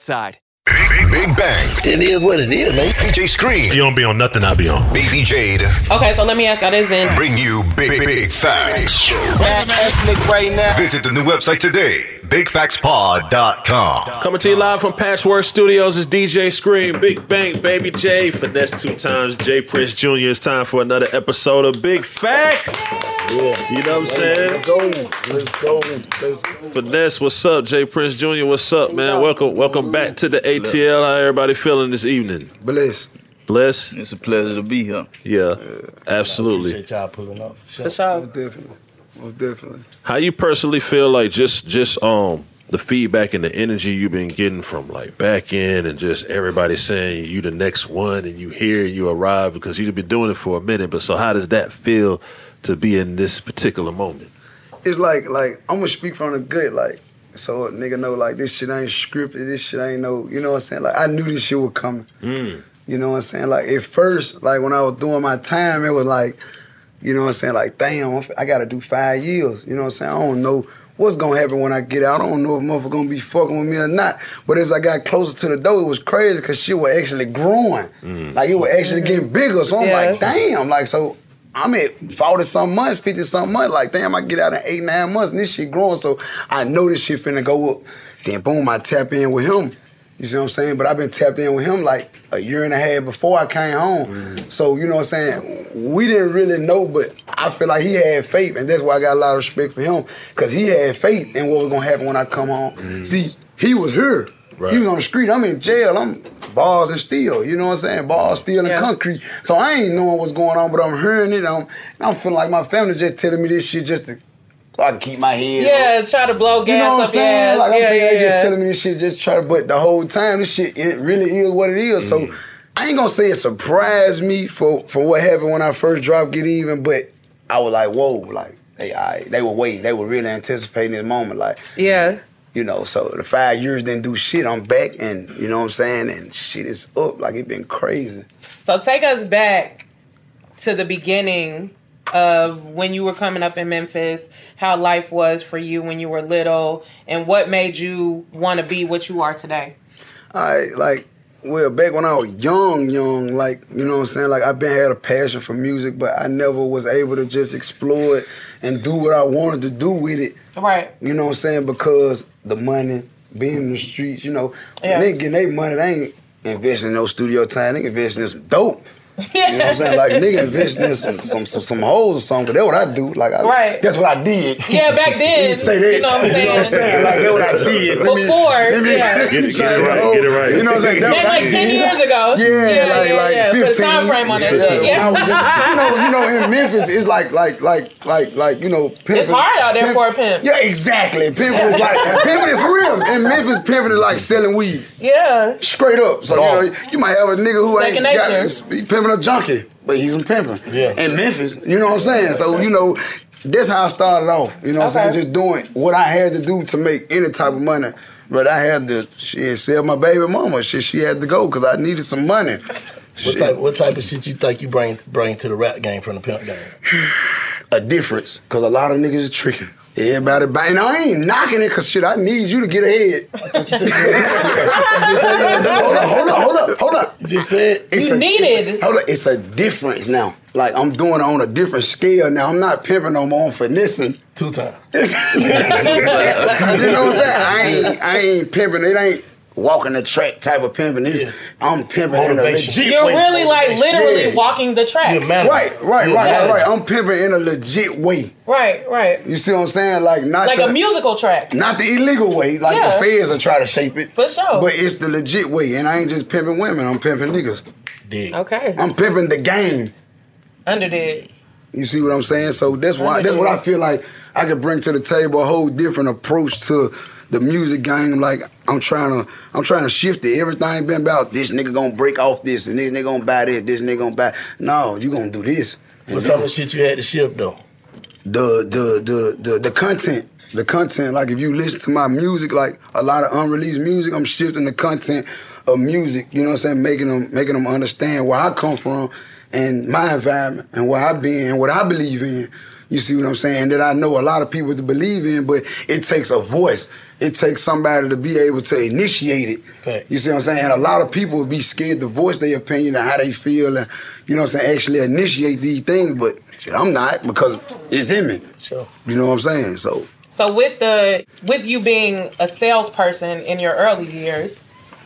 Side. Big Bank. It is what it is, man. DJ Scream. You don't be on nothing I be on. Baby Jade. Okay, so let me ask y'all this then. Bring you big, big, big facts. Black ethnic right now. Visit the new website today, bigfactspod.com. Coming to you live from Patchwork Studios is DJ Scream, Big Bank, Baby J. Finesse two times, J Prince Jr. It's time for another episode of Big Facts. Yeah. You know what I'm saying? Let's go. Let's go. Let's go. Finesse, what's up? J Prince Jr., what's up, man? Welcome, welcome back to the ATL. How everybody feeling this evening? Bless. Bless? It's a pleasure to be here. Yeah, absolutely. Appreciate y'all pulling up. For sure. Definitely. Most definitely. How you personally feel like just just um the feedback and the energy you've been getting from like back in and just everybody saying you the next one and you here you arrive because you've been doing it for a minute. But so how does that feel to be in this particular moment? It's like, like, I'm gonna speak from the gut, like, so a nigga know, like, this shit ain't scripted, this shit ain't no, you know what I'm saying? Like, I knew this shit was coming. Mm. You know what I'm saying? Like at first, like when I was doing my time, it was like, you know what I'm saying? Like, damn, I'm f- I gotta do five years. You know what I'm saying? I don't know what's gonna happen when I get out. I don't know if motherfucker gonna be fucking with me or not. But as I got closer to the door, it was crazy because shit was actually growing. Mm. Like it was actually getting bigger. So I'm Yeah. like, damn, like so. I'm at 40 some months, 50 some months. Like, damn, I get out in eight, nine months and this shit growing. So I know this shit finna go up. Then boom, I tap in with him. You see what I'm saying? But I've been tapped in with him like a year and a half before I came home. Mm-hmm. So, you know what I'm saying? We didn't really know, but I feel like he had faith, and that's why I got a lot of respect for him. Cause he had faith in what was gonna happen when I come home. Mm-hmm. See, he was here. Right. He was on the street. I'm in jail. I'm bars and steel. You know what I'm saying? Bars, steel, and Yeah. concrete. So I ain't knowing what's going on, but I'm hearing it. I'm, I'm feeling like my family just telling me this shit just to so I can keep my head. up. Yeah, try to blow gas You know what I'm saying? ass. Like I'm yeah, thinking yeah, they yeah. just telling me this shit, just try. But the whole time, this shit it really is what it is. So mm-hmm. I ain't gonna say it surprised me for for what happened when I first dropped Get Even, but I was like, whoa, like they I, they were waiting, they were really anticipating this moment, like yeah. you know. So the five years didn't do shit. I'm back, and you know what I'm saying, and shit is up. Like it been crazy. So take us back to the beginning of when you were coming up in Memphis, how life was for you when you were little, and what made you want to be what you are today. I like well back when I was young, young, like you know what I'm saying. Like I've been had a passion for music, but I never was able to just explore it and do what I wanted to do with it. Right. You know what I'm saying? Because the money, being in the streets, you know, Yeah. they getting their money, they ain't investing in no studio time. They investing in some dope. You know what I'm saying? Like nigga investing in some some some, some hoes or something. But that's what I do. Like I, Right. that's what I did. Yeah, back then, You say that. you know what I'm You know what I'm saying? saying? Like that's what I did. Let me- Before, let me- yeah. Get it- get it right, the get it right. You know what I'm saying? That's Back what I like 10 did. years ago. Yeah, Yeah, like yeah, like yeah. Put a time frame on that Yeah. shit, yeah. When you know, you know, in Memphis, it's like like like like like you know, pimping. It's hard out there for a pimp. Yeah, exactly. Pimping is like pimping is for real. In Memphis, pimping is like selling weed. Yeah. Straight up. So you know, you might have a nigga who ain't got nature. He pimping a junkie, but he's a pimping. Yeah. In Memphis, you know what I'm saying? So you know, that's how I started off. You know what I'm saying? Just doing what I had to do to make any type of money. But I had to shit, sell my baby mama. Shit, she had to go because I needed some money. What type what type of shit you think you bring bring to the rap game from the pimp game? a difference because a lot of niggas is tricking. Everybody buy, and I ain't knocking it because shit, I need you to get ahead. hold up, hold up, hold up, hold up. You just said You needed. Hold up, it's a difference now. Like I'm doing it on a different scale now. I'm not pimping no more. I'm finessing. Two times. you know what I'm saying? I ain't, I ain't pimping. It ain't walking the track type of pimping. It's, I'm pimping in a legit You're way. really like literally Yeah. walking the track. Right, right, right, right, right. I'm pimping in a legit way. Right, right. You see what I'm saying? Like not Like the, a musical track. Not the illegal way, like Yeah. the feds are trying to shape it. For sure. But it's the legit way, and I ain't just pimping women. I'm pimping niggas. Dig. Okay. I'm pimping the game. Underdid. You see what I'm saying? So that's why that's what I feel like I could bring to the table a whole different approach to the music game. Like I'm trying to I'm trying to shift it. Everything been about this nigga gonna break off this and this nigga gonna buy that, this nigga gonna buy. No, you gonna do this. What's of shit you had to shift though? the the the the the content. The content, like if you listen to my music, like a lot of unreleased music, I'm shifting the content of music. You know what I'm saying? Making them making them understand where I come from and my environment and where I've been and what I believe in. You see what I'm saying? That I know a lot of people to believe in, but it takes a voice. It takes somebody to be able to initiate it. Fact. You see what I'm saying? And a lot of people would be scared to voice their opinion and how they feel and you know what I'm saying, actually initiate these things, but shit, I'm not because it's in me. Sure. You know what I'm saying? So So with the with you being a salesperson in your early years,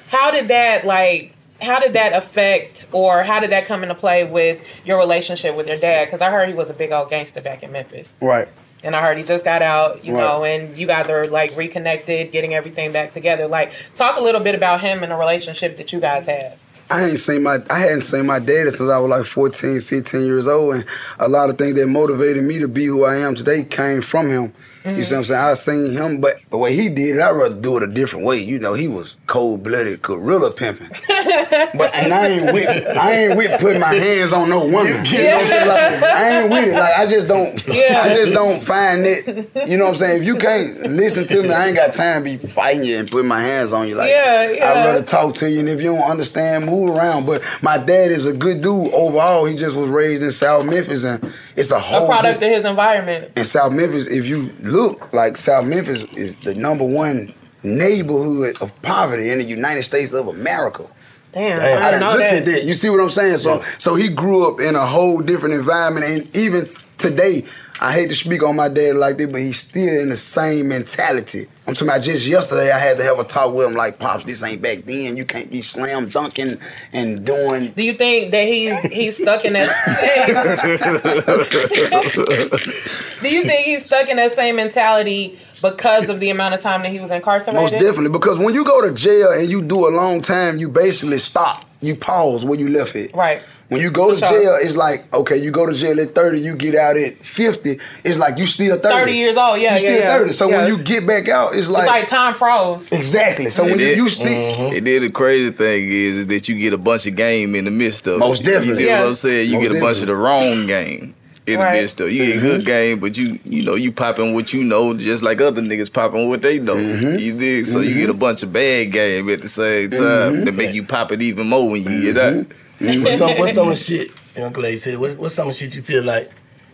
how did that like how did that affect or how did that come into play with your relationship with your dad? Because I heard he was a big old gangster back in Memphis. Right. And I heard he just got out, you Right. know, and you guys are like reconnected, getting everything back together. Like, talk a little bit about him and the relationship that you guys had. I ain't seen my I hadn't seen my daddy since I was like 14, 15 years old, and a lot of things that motivated me to be who I am today came from him. Mm-hmm. You see what I'm saying? I seen him, but the way he did it, I'd rather do it a different way. You know, he was cold blooded gorilla pimping. but and I ain't with I ain't with putting my hands on no woman. You know what I'm saying? Like, I ain't with it. Like I just don't Yeah. I just don't find it. You know what I'm saying? If you can't listen to me, I ain't got time to be fighting you and putting my hands on you. Like Yeah, yeah. I'd rather talk to you, and if you don't understand, move around. But my dad is a good dude overall. He just was raised in South Memphis, and it's a A whole. product of his environment. in South Memphis, if you look, like South Memphis is the number one neighborhood of poverty in the United States of America. Damn, I I didn't know looked that. at that. You see what I'm saying? So, so he grew up in a whole different environment, and even today, I hate to speak on my dad like that, but he's still in the same mentality. I'm talking about just yesterday, I had to have a talk with him like, pops, this ain't back then. You can't be slam dunking and doing. Do you think that he's he's stuck in that? Do you think he's stuck in that same mentality because of the amount of time that he was incarcerated? Most definitely, because when you go to jail and you do a long time, you basically stop. You pause where you left it. Right. When you go to jail, it's like okay, you go to jail at thirty, you get out at fifty. It's like you still thirty. 30 years old, yeah, you still yeah, yeah. thirty. So Yeah. when you get back out, it's like, it's like time froze. exactly. So when And you, then- you still. Mm-hmm. And then the crazy thing is, is that you get a bunch of game in the midst of Most it. definitely. You get Yeah. what I'm saying? You Most get a bunch of the wrong game in Right. the midst of. You get mm-hmm. good game, but you you know, you popping what you know just like other niggas popping what they know. Mm-hmm. You dig? So you get a bunch of bad game at the same time that make you pop it even more when you get out. What's some what's some of the shit, Young Lady said, what, what's some of the shit you feel like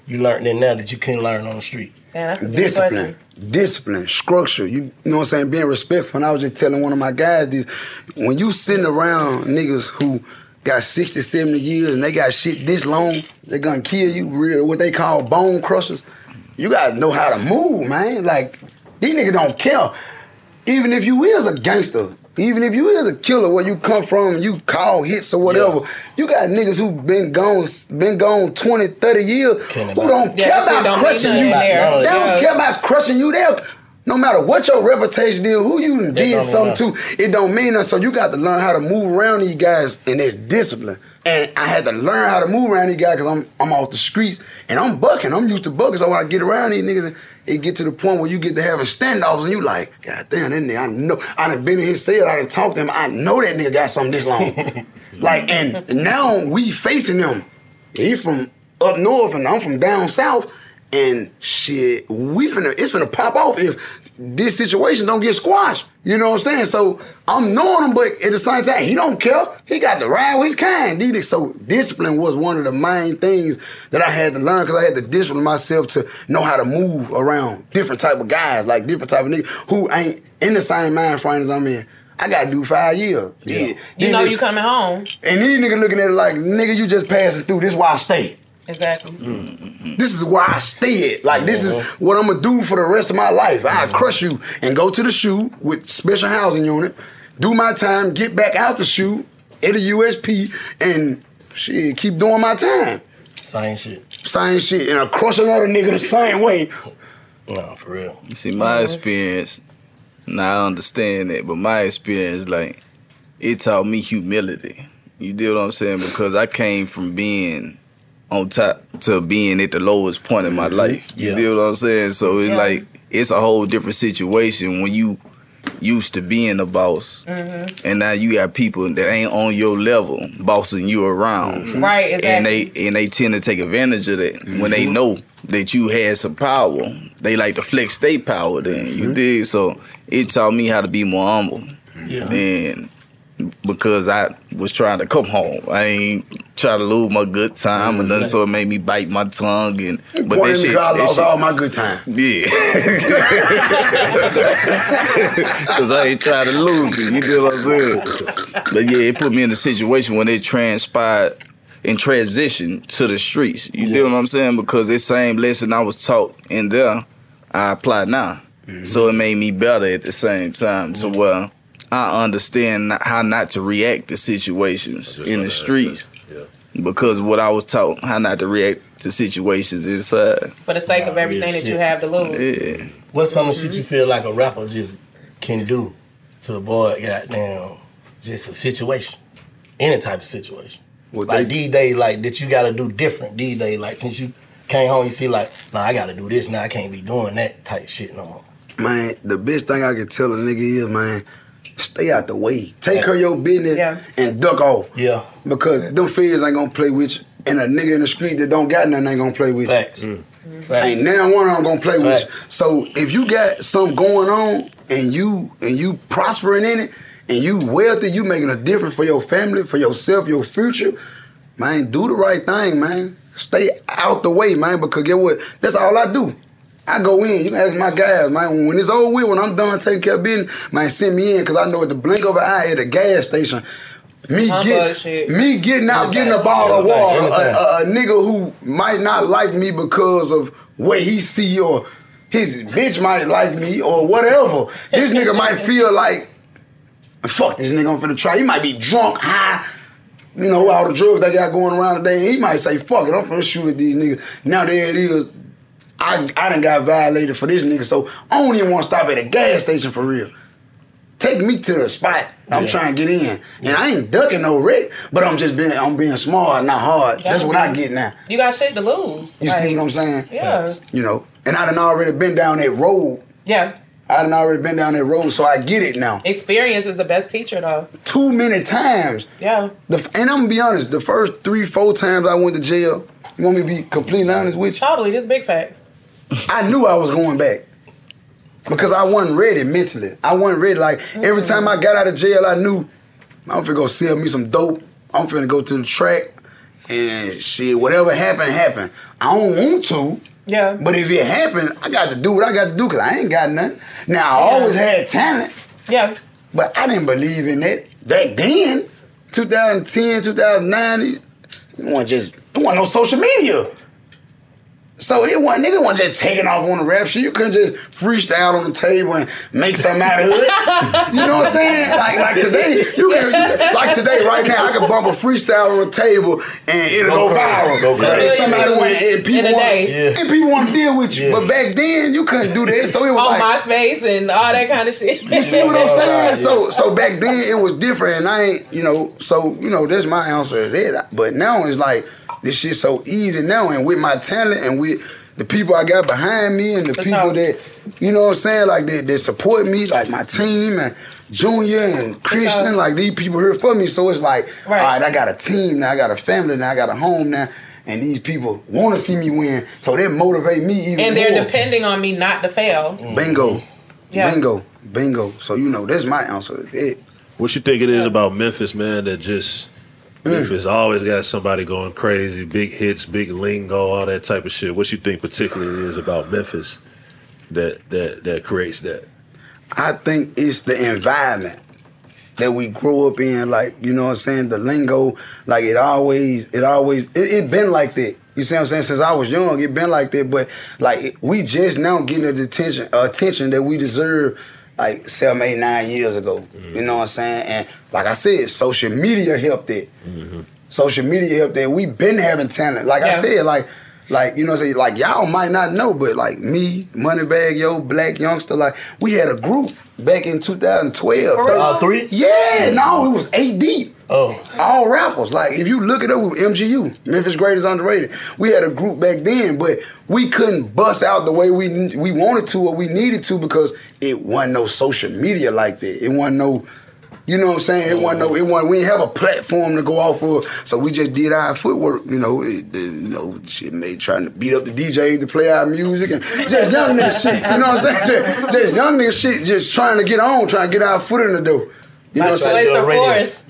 you learned in there that you couldn't learn on the street? Yeah, that's a good discipline, discipline, structure. You, you know what I'm saying? Being respectful. And I was just telling one of my guys this: when you sitting around niggas who got 60, 70 years and they got shit this long, they gonna kill you. Real, what they call bone crushers. You gotta know how to move, man. Like these niggas don't care. Even if you is a gangster, even if you is a killer, where you come from, you call hits or whatever, you got niggas who been gone, been gone 20, 30 years, who don't Yeah, care that about don't crushing you. nothing there. They don't Yeah. care about crushing you. They'll, no matter what your reputation is, who you done They did something to, it don't mean nothing. So you got to learn how to move around these guys, and it's discipline. And I had to learn how to move around these guys because I'm I'm off the streets and I'm bucking. I'm used to bucking. So when I get around these niggas, it get to the point where you get to having standoffs and you like, God damn, that nigga, I know. I done been in his cell. I done talked to him. I know that nigga got something this long. like, and now we facing them. He from up north and I'm from down south. And shit, we finna, it's finna pop off if this situation don't get squashed. You know what I'm saying? So I'm knowing him, but at the same time, he don't care. He got to ride with his kind. So discipline was one of the main things that I had to learn because I had to discipline myself to know how to move around different type of guys, like different type of niggas who ain't in the same mind frame as I'm in. I gotta do five years. Yeah. You know niggas- you coming home. And these niggas looking at it like, nigga, you just passing through. This why I stay. Exactly. Mm-hmm. This is where I stay at. Like this is mm-hmm. what I'm gonna do for the rest of my life. I mm-hmm. crush you and go to the SHU with special housing unit, do my time, get back out the SHU at a USP, and shit, keep doing my time. Same shit. Same shit, and I crush another nigga the same way. No, for real. You see, my experience, now I understand that, but my experience, like, it taught me humility. You deal what I'm saying? Because I came from being on top to being at the lowest point in my mm-hmm. life. You Yeah. deal what I'm saying? So it's Yeah. like, it's a whole different situation when you used to being a boss. Mm-hmm. And now you got people that ain't on your level bossing you around. Mm-hmm. Right, exactly. And they and they tend to take advantage of that when they know that you had some power. They like to flex their power then. You dig? So it taught me how to be more humble. Yeah. And because I was trying to come home. I ain't trying to lose my good time and nothing, so it made me bite my tongue and but Point that shit, I lost shit- all my good time. yeah. Cause I ain't trying to lose it. You know what I'm saying? But yeah, it put me in a situation when it transpired and transition to the streets. You know what I'm saying? Because this same lesson I was taught in there, I apply now. Mm-hmm. So it made me better at the same time. So well, I understand how not to react to situations in the streets. Because what I was taught, how not to react to situations inside. For the sake of everything that you have to lose. Yeah. What's some of the shit you feel like a rapper just can do to avoid goddamn just a situation, any type of situation? like D Day, like that you got to do different. D Day, like since you came home, you see like, nah, I got to do this now. I can't be doing that type shit no more. Man, the best thing I can tell a nigga is, man, stay out the way. Take care of your business and duck off. Yeah. Because them feds ain't gonna play with you. And a nigga in the street that don't got nothing ain't gonna play with Facts. Mm. you. Ain't now one of them gonna play with you. So if you got something going on and you and you prospering in it and you wealthy, you making a difference for your family, for yourself, your future, man, do the right thing, man. Stay out the way, man, because get what? That's all I do. I go in. You can ask my guys, man. When it's over with, when I'm done taking care of business, man, send me in because I know at the blink of an eye at a gas station, me get me getting out, getting a bottle of water, a, a, a nigga who might not like me because of what he see or his bitch might like me or whatever. This nigga might feel like, fuck this nigga, I'm finna try. He might be drunk, high, you know, all the drugs they got going around today. He might say, fuck it, I'm finna shoot at these niggas. Now there it is. I, I done got violated for this nigga, so I don't even want to stop at a gas station for real. Take me to the spot I'm Yeah. trying to get in. And I ain't ducking no wreck, but I'm just being I'm being smart, not hard. That's what I get now. You got shit to lose. You see what I'm saying? Yeah. You know, and I done already been down that road. Yeah. I done already been down that road, so I get it now. Experience is the best teacher, though. Too many times. Yeah. The, and I'm gonna be honest, the first three, four times I went to jail, you want me to be completely honest with you? Totally. This big facts. I knew I was going back. Because I wasn't ready mentally. I wasn't ready. Like every time I got out of jail, I knew I'm finna go sell me some dope. I'm finna go to the track. and shit, whatever happened, happened. I don't want to. Yeah. But if it happened, I got to do what I got to do because I ain't got nothing. Now, I Yeah. always had talent. Yeah. But I didn't believe in that back then. 2010, 2009, it wasn't just, it wasn't no social media. So it wasn't, nigga wasn't just taking off on the rap shit. You couldn't just freestyle on the table and make something out of it. You know what I'm saying? Like like today, you can, you can- like today, right now, I can bump a freestyle on the table and it'll go, Go viral. Go crazy. And somebody want and In people a want day. and people want to deal with you. Yeah. But back then, you couldn't do that. So it was On like MySpace and all that kind of shit. you see what I'm saying? So so back then it was different, and I ain't you know. So you know that's my answer to that. But now it's like this shit so easy now, and with my talent and with the people I got behind me and the people that you know what I'm saying like that that support me, like my team and Junior and Christian, like these people here for me. So it's like, Right. all right, I got a team now, I got a family now, I got a home now. And these people want to see me win, so they motivate me even And they're more. depending on me not to fail. Bingo. Yeah. Bingo. Bingo. So you know, that's my answer to that. What you think it is about Memphis, man? That just Mm. Memphis always got somebody going crazy, big hits, big lingo, all that type of shit. What you think particularly is about Memphis that that that creates that? I think it's the environment that we grew up in, like, you know what I'm saying, the lingo, like it always, it always, it, it been like that. You see what I'm saying? Since I was young, it been like that. But like we just now getting the attention, attention that we deserve, like seven, eight, nine years ago. You mm-hmm. know what I'm saying? And like I said, social media helped it. Mm-hmm. Social media helped it. We've been having talent. Like I said, like like you know what I'm saying, like y'all might not know, but like me, Moneybagg Yo, Blac Youngsta, like we had a group back in 2012. For real? All three? Yeah, no, it was eight deep. Oh. All rappers. Like if you look it up with MGU, Memphis Greatest Underrated. We had a group back then, but we couldn't bust out the way we we wanted to or we needed to because it wasn't no social media like that. It wasn't no you know what I'm saying? It wasn't no, it wasn't, we didn't have a platform to go off of, so we just did our footwork, you know, it, the, you know, shit made trying to beat up the DJ to play our music and just young nigga shit, you know what I'm saying? Just, just young nigga shit, just trying to get on, trying to get our foot in the door. You know what I'm saying? Niggas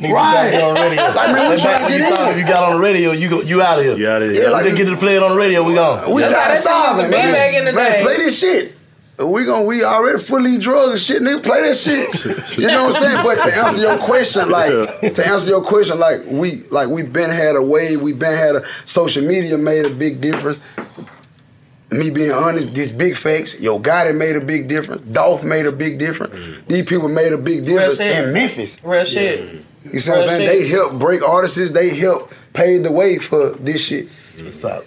trying to get on the radio. Like, man, we trying to get you in. if you got on the radio, you go, you out of here. You out of here. Yeah, like- just get to play it on the radio. We gone. We tired of starving, been man. back in the man, day. play this shit. We gon' we already fully drugs and shit, nigga. Play that shit. You know what I'm saying? But to answer your question, like to answer your question, like we like we been had a wave, we been had a social media made a big difference. Me being honest, these big fakes, Yo Gotti made a big difference. Dolph made a big difference. Mm-hmm. These people made a big difference shit. in Memphis. Real shit. You see what I'm saying? shit. They helped break artists. They helped pave the way for this shit. That's up.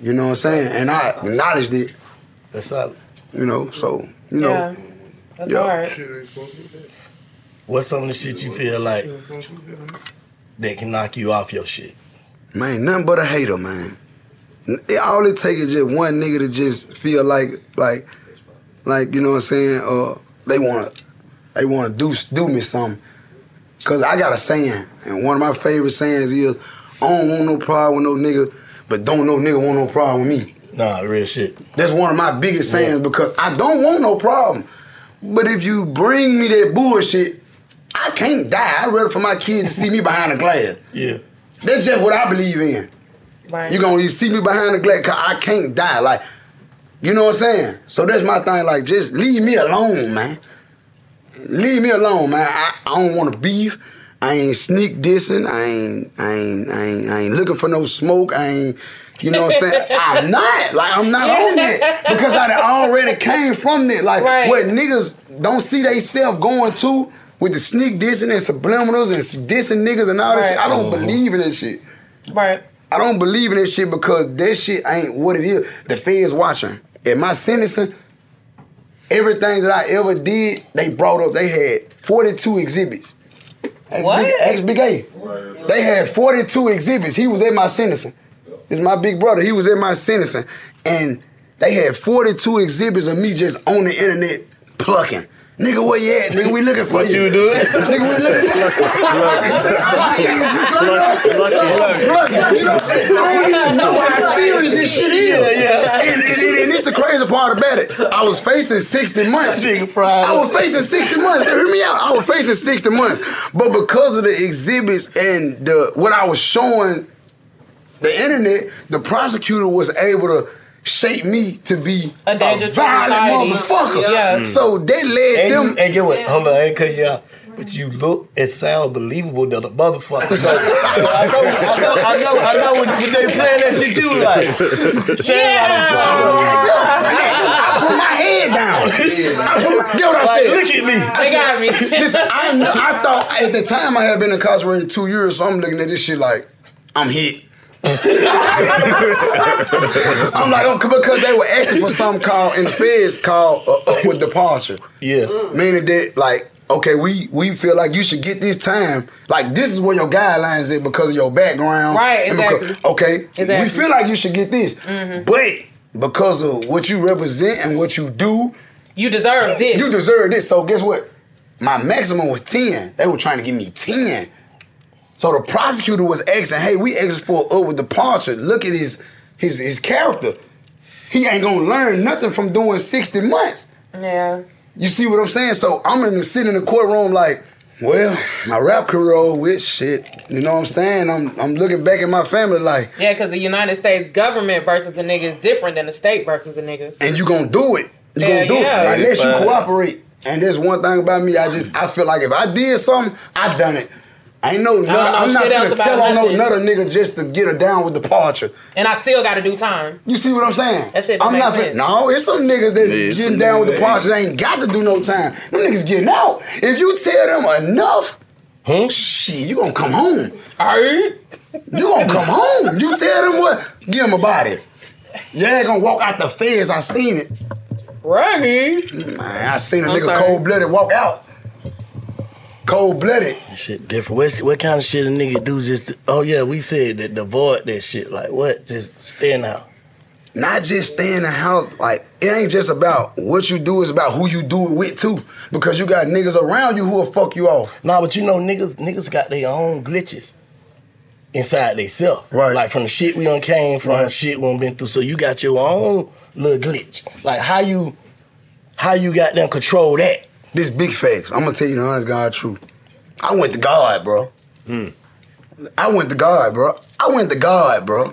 You know what I'm saying? And I acknowledged it. That's up. You know, so you know. Yeah. That's Yeah. hard. What's some of the shit you feel like that can knock you off your shit? Man, nothing but a hater, man. It, all it takes is just one nigga to just feel like, like, like you know what I'm saying? Uh, they wanna, they wanna do do me something. Cause I got a saying, and one of my favorite sayings is, "I don't want no problem with no nigga, but don't no nigga want no problem with me." Nah, real shit. That's one of my biggest sayings because I don't want no problem. But if you bring me that bullshit, I can't die. I'd rather for my kids to see me behind the glass. Yeah. That's just what I believe in. Right. You gonna see me behind the glass cause I can't die. Like, you know what I'm saying? So that's my thing. Like, just leave me alone, man. Leave me alone, man. I, I don't want to beef. I ain't sneak dissing. I ain't, I ain't, I ain't, I ain't looking for no smoke. I ain't, you know what I'm saying? I'm not. Like, I'm not on that. Because I already came from that. Like, Right. what niggas don't see they self going to with the sneak dissing and subliminals and dissing niggas and all that Right. shit. I don't uh-huh. believe in that shit. Right. I don't believe in that shit because that shit ain't what it is. The feds watching. In my sentencing, everything that I ever did, they brought up. They had 42 exhibits. Ask What? Big, ask Big A. They had 42 exhibits. He was at my sentencing. It's my big brother. He was at my sentencing. And they had 42 exhibits of me just on the internet plucking. Nigga, where you at? Nigga, we looking for What you. you doing? Nigga, we looking Plucking. You know, I don't even know how serious this shit is. Yeah, yeah. And, and, and, and it's the crazy part about it. I was facing 60 months. Nigga proud. I was facing 60 months. Hear me out. I was facing 60 months. But because of the exhibits and the what I was showing the internet, the prosecutor was able to shape me to be a, danger to violent society. motherfucker. Yeah. Mm. So they led and them. You, and get what? Hold on, I ain't cut you out. But you look and sound believable than a motherfucker. So, I know, I know, I know, I know when, when they playing that shit, you like, yeah. I put my head down. I put, get what I Like, said? look at me. I They said, got me. Listen, I, know, I thought at the time I had been incarcerated two years, so I'm looking at this shit like I'm hit. I'm like, oh, because they were asking for something called in the feds called uh, upward departure. Yeah. Meaning that like, okay, we we feel like you should get this time. Like this is where your guidelines is because of your background. Right, and because- exactly. okay. We feel like you should get this. Mhm. But because of what you represent and what you do, You deserve this. you deserve this. So guess what? My maximum was 10. They were trying to give me 10. So the prosecutor was asking, hey, we asking for an upward departure. Look at his his his character. He ain't gonna learn nothing from doing 60 months. Yeah. You see what I'm saying? So I'm in the sitting in the courtroom like, well, my rap career over with shit. You know what I'm saying? I'm I'm looking back at my family like, Yeah, because the United States government versus the nigga is different than the state versus the nigga. and you gonna do it. You Yeah, gonna do yeah. it. Like, unless you cooperate. And there's one thing about me, I just I feel like if I did something, I done it. I ain't no don't know I'm not shit gonna about tell on no nothing. another nigga just to get her down with the departure. And I still got to do time. You see what I'm saying? That shit I'm not sense. finna, no, it's some niggas that Yeah, getting down with niggas departure. They ain't got to do no time. Them niggas getting out. If you tell them enough, huh? shit, you gonna come home. Alright. You gonna come home. You tell them what? Give them a body. Yeah, they gonna walk out the feds. I seen it. Right. Man, I seen a I'm nigga cold blooded walk out. Cold blooded. Shit different. What, what kind of shit a nigga do just? To, oh yeah, we said that avoid that shit. Like what? Just stay in the house. Not just stay in the house. Like it ain't just about what you do. It's about who you do it with too. Because you got niggas around you who will fuck you off. Nah, but you know niggas niggas got their own glitches inside they self. Right. Like from the shit we done came from, Right. shit we done been through. So you got your own little glitch. Like how you how you got them control that. This big facts. I'm gonna tell you the honest God truth. I went to God, bro. Hmm. I went to God, bro. I went to God, bro.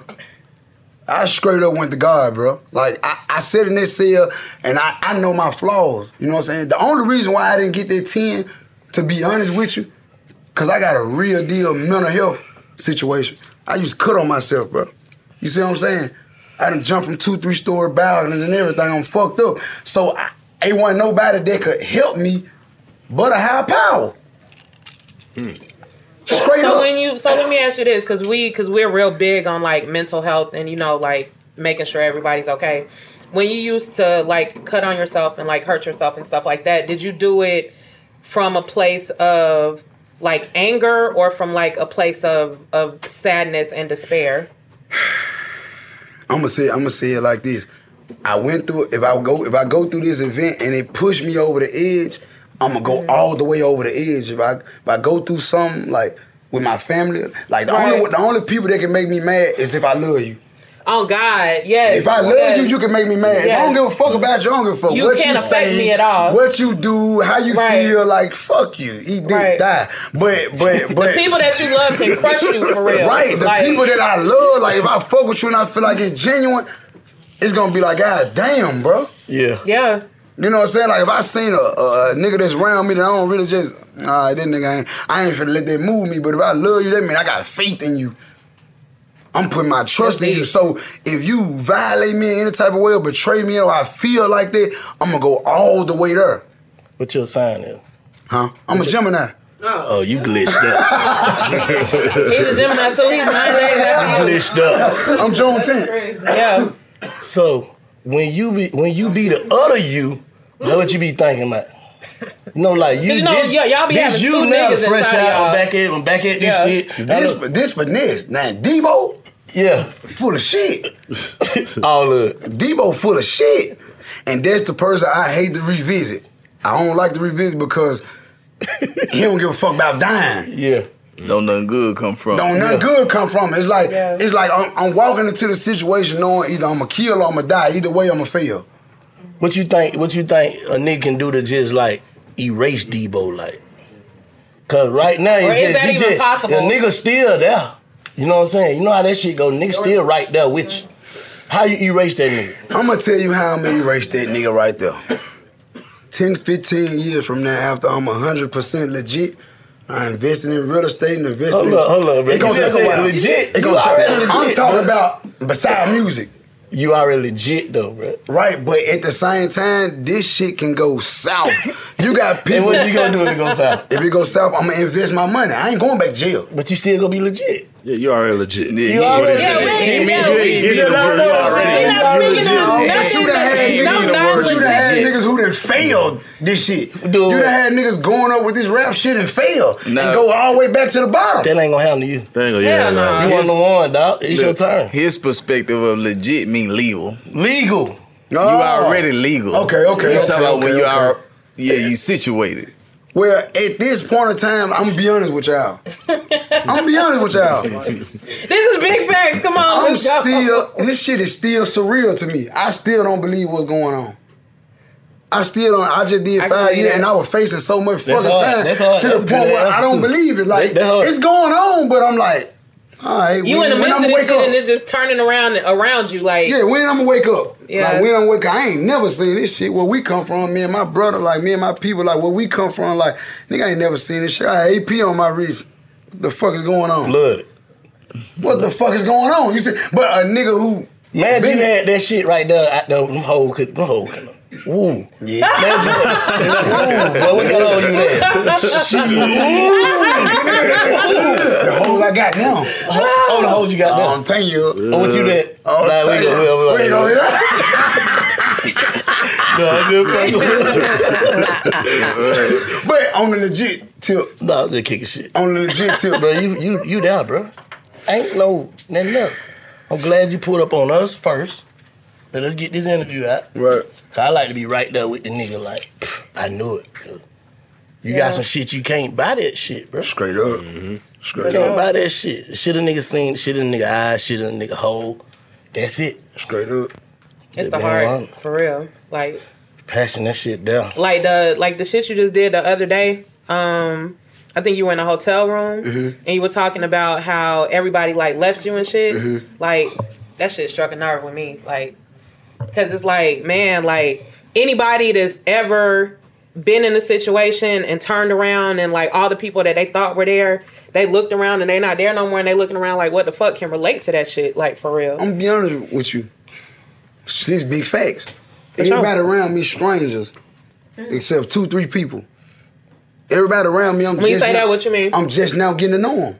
I straight up went to God, bro. Like I, I sit in this cell and I, I know my flaws. You know what I'm saying? The only reason why I didn't get that 10, to be honest with you, cause I got a real deal mental health situation. I used to cut on myself, bro. You see what I'm saying? I done jumped from two, three story balconies and everything. I'm fucked up. So I, ain't wasn't nobody that could help me but a high power. Hmm. Straight so up. when you so let me ask you this because we because we're real big on like mental health and you know like making sure everybody's okay when you used to like cut on yourself and like hurt yourself and stuff like that did you do it from a place of like anger or from like a place of of sadness and despair I'm gonna say I'm gonna say it like this. I went through if I go if I go through this event and it pushed me over the edge, I'm gonna go all the way over the edge. If I if I go through something like with my family, like the only Right. the only people that can make me mad is if I love you. oh god yes If I love yes. you, you can make me mad. If I don't give a fuck about you. I don't give a fuck You what can't you affect say, me at all. what you do, how you Right. feel. Like fuck you, eat dick, Right. die. But but but the people that you love can crush you for real Right, the Like, people that I love, like if I fuck with you and I feel like it's genuine, it's gonna be like, God damn, bro. Yeah. yeah You know what I'm saying? Like if I seen a, a, a nigga that's around me that I don't really just, nah, that nigga ain't, I ain't finna let that move me. But if I love you, that mean I got faith in you. I'm putting my trust in you. So if you violate me in any type of way or betray me or I feel like that, I'm gonna go all the way there. What your sign is? Huh? I'm a Gemini. Oh. oh, you glitched up. he's a Gemini so he's nine days after you. glitched up. I'm June 10th. yeah So when you be when you be the other you, what you be thinking about? You know, like you, You know, this, yeah, y'all be this having you two now niggas fresh inside out, y'all. I'm back at, I'm back at this Yeah. shit. This, for, this finesse. Now, Debo, yeah, full of shit. all of it. Debo full of shit. And that's the person I hate to revisit. I don't like to revisit because he don't give a fuck about dying. Yeah. Mm. Don't nothing good come from. Don't nothing good come from. It's like it's like I'm, I'm walking into the situation knowing either I'm gonna kill or I'm gonna die. Either way, I'm gonna fail. What you think? What you think a nigga can do to just like erase Debo? Like, cause right now Or he is just, that he even just possible? the nigga still there. You know what I'm saying? You know how that shit go. Nigga still right there with you. How you erase that nigga? I'm gonna tell you how I'm gonna erase that nigga right there. 10, 15 years from now, after I'm 100% legit, I invested in real estate and invested Hold in. up, hold up, bro. It gonna take a while. legit. It gonna take- legit, I'm talking bro. about beside music. You already legit though, bro. Right, but at the same time, this shit can go south. You got people. what you gonna do if it go south? If it goes south, I'm gonna invest my money. I ain't going back to jail. But you still gonna be legit. Yeah, you already legit. Yeah, you already- yeah, Yeah, you we- ain't yeah, you we- ain't getting yeah, the no, word. no, You no, already we're not you speaking legit. of But you done had You niggas, ain't the word but you done had legit. niggas who done failed this shit. Dude. You done had niggas going up with this rap shit and fail and Nah. go all the way back to the bottom. That ain't gonna happen to you. Dang, yeah, You want the one, dog. It's your Look, turn. His perspective of legit mean legal. Legal. You Oh. already legal. Okay, okay, You okay, talking about when okay, you okay. are, yeah, you situated. Well, at this point in time, I'm gonna be honest with y'all. I'm gonna be honest with y'all. This is big facts. Come on, I'm let's go. still this shit is still surreal to me. I still don't believe what's going on. I still don't. I just did I five years and I was facing so much That's fucking hard. time That's to That's the point where I don't too. believe it. Like That- that it's going on, but I'm like, all right. You when, in the when midst of this shit up, and it's just turning around around you like yeah, when I'm gonna wake up. Yeah. Like when I'm wake up, I ain't never seen this shit. Where we come from, me and my brother, like me and my people, like where we come from, like nigga I ain't never seen this shit. I had AP on my wrist. What the fuck is going on? Blood. What the fuck is going on? You said, but a nigga who Man, been- you had that shit right there. I, there them whole could, them whole could. Ooh. Yeah. Ooh, boy, what color you there? Shit. the hole I got now. Oh, the hole you got there. I'm telling you. Oh, what you that? Oh, Nah, we go, you. we go, we We go. Nah, I'm just But on the legit tip, Nah, I'm just kicking shit. on the legit tip, bro, you you you there, bro. Ain't no nothing else. I'm glad you pulled up on us first. Now let's get this interview out. Right. 'Cause I like to be right there with the nigga. Like, I knew it. You Yeah. got some shit you can't buy that shit, bro. Straight up. You Straight can't up. buy that shit. Shit a nigga seen, shit a nigga eye, shit a nigga hole. That's it. Straight up. it's the heart I'm- for real. Like Passion that shit down. like the like the shit you just did the other day. Um, I think you were in a hotel room Mm-hmm. and you were talking about how everybody like left you and shit. Mhm. Like that shit struck a nerve with me. Like, cause it's like, man, like anybody that's ever been in a situation and turned around and like all the people that they thought were there, they looked around and they not there no more and they looking around like what the fuck can relate to that shit, like for real. I'm gonna be honest with you. These big facts. For sure. Everybody around me strangers, except two, three people. Everybody around me, I'm When you say now, that, what you mean? I'm just now getting to know them.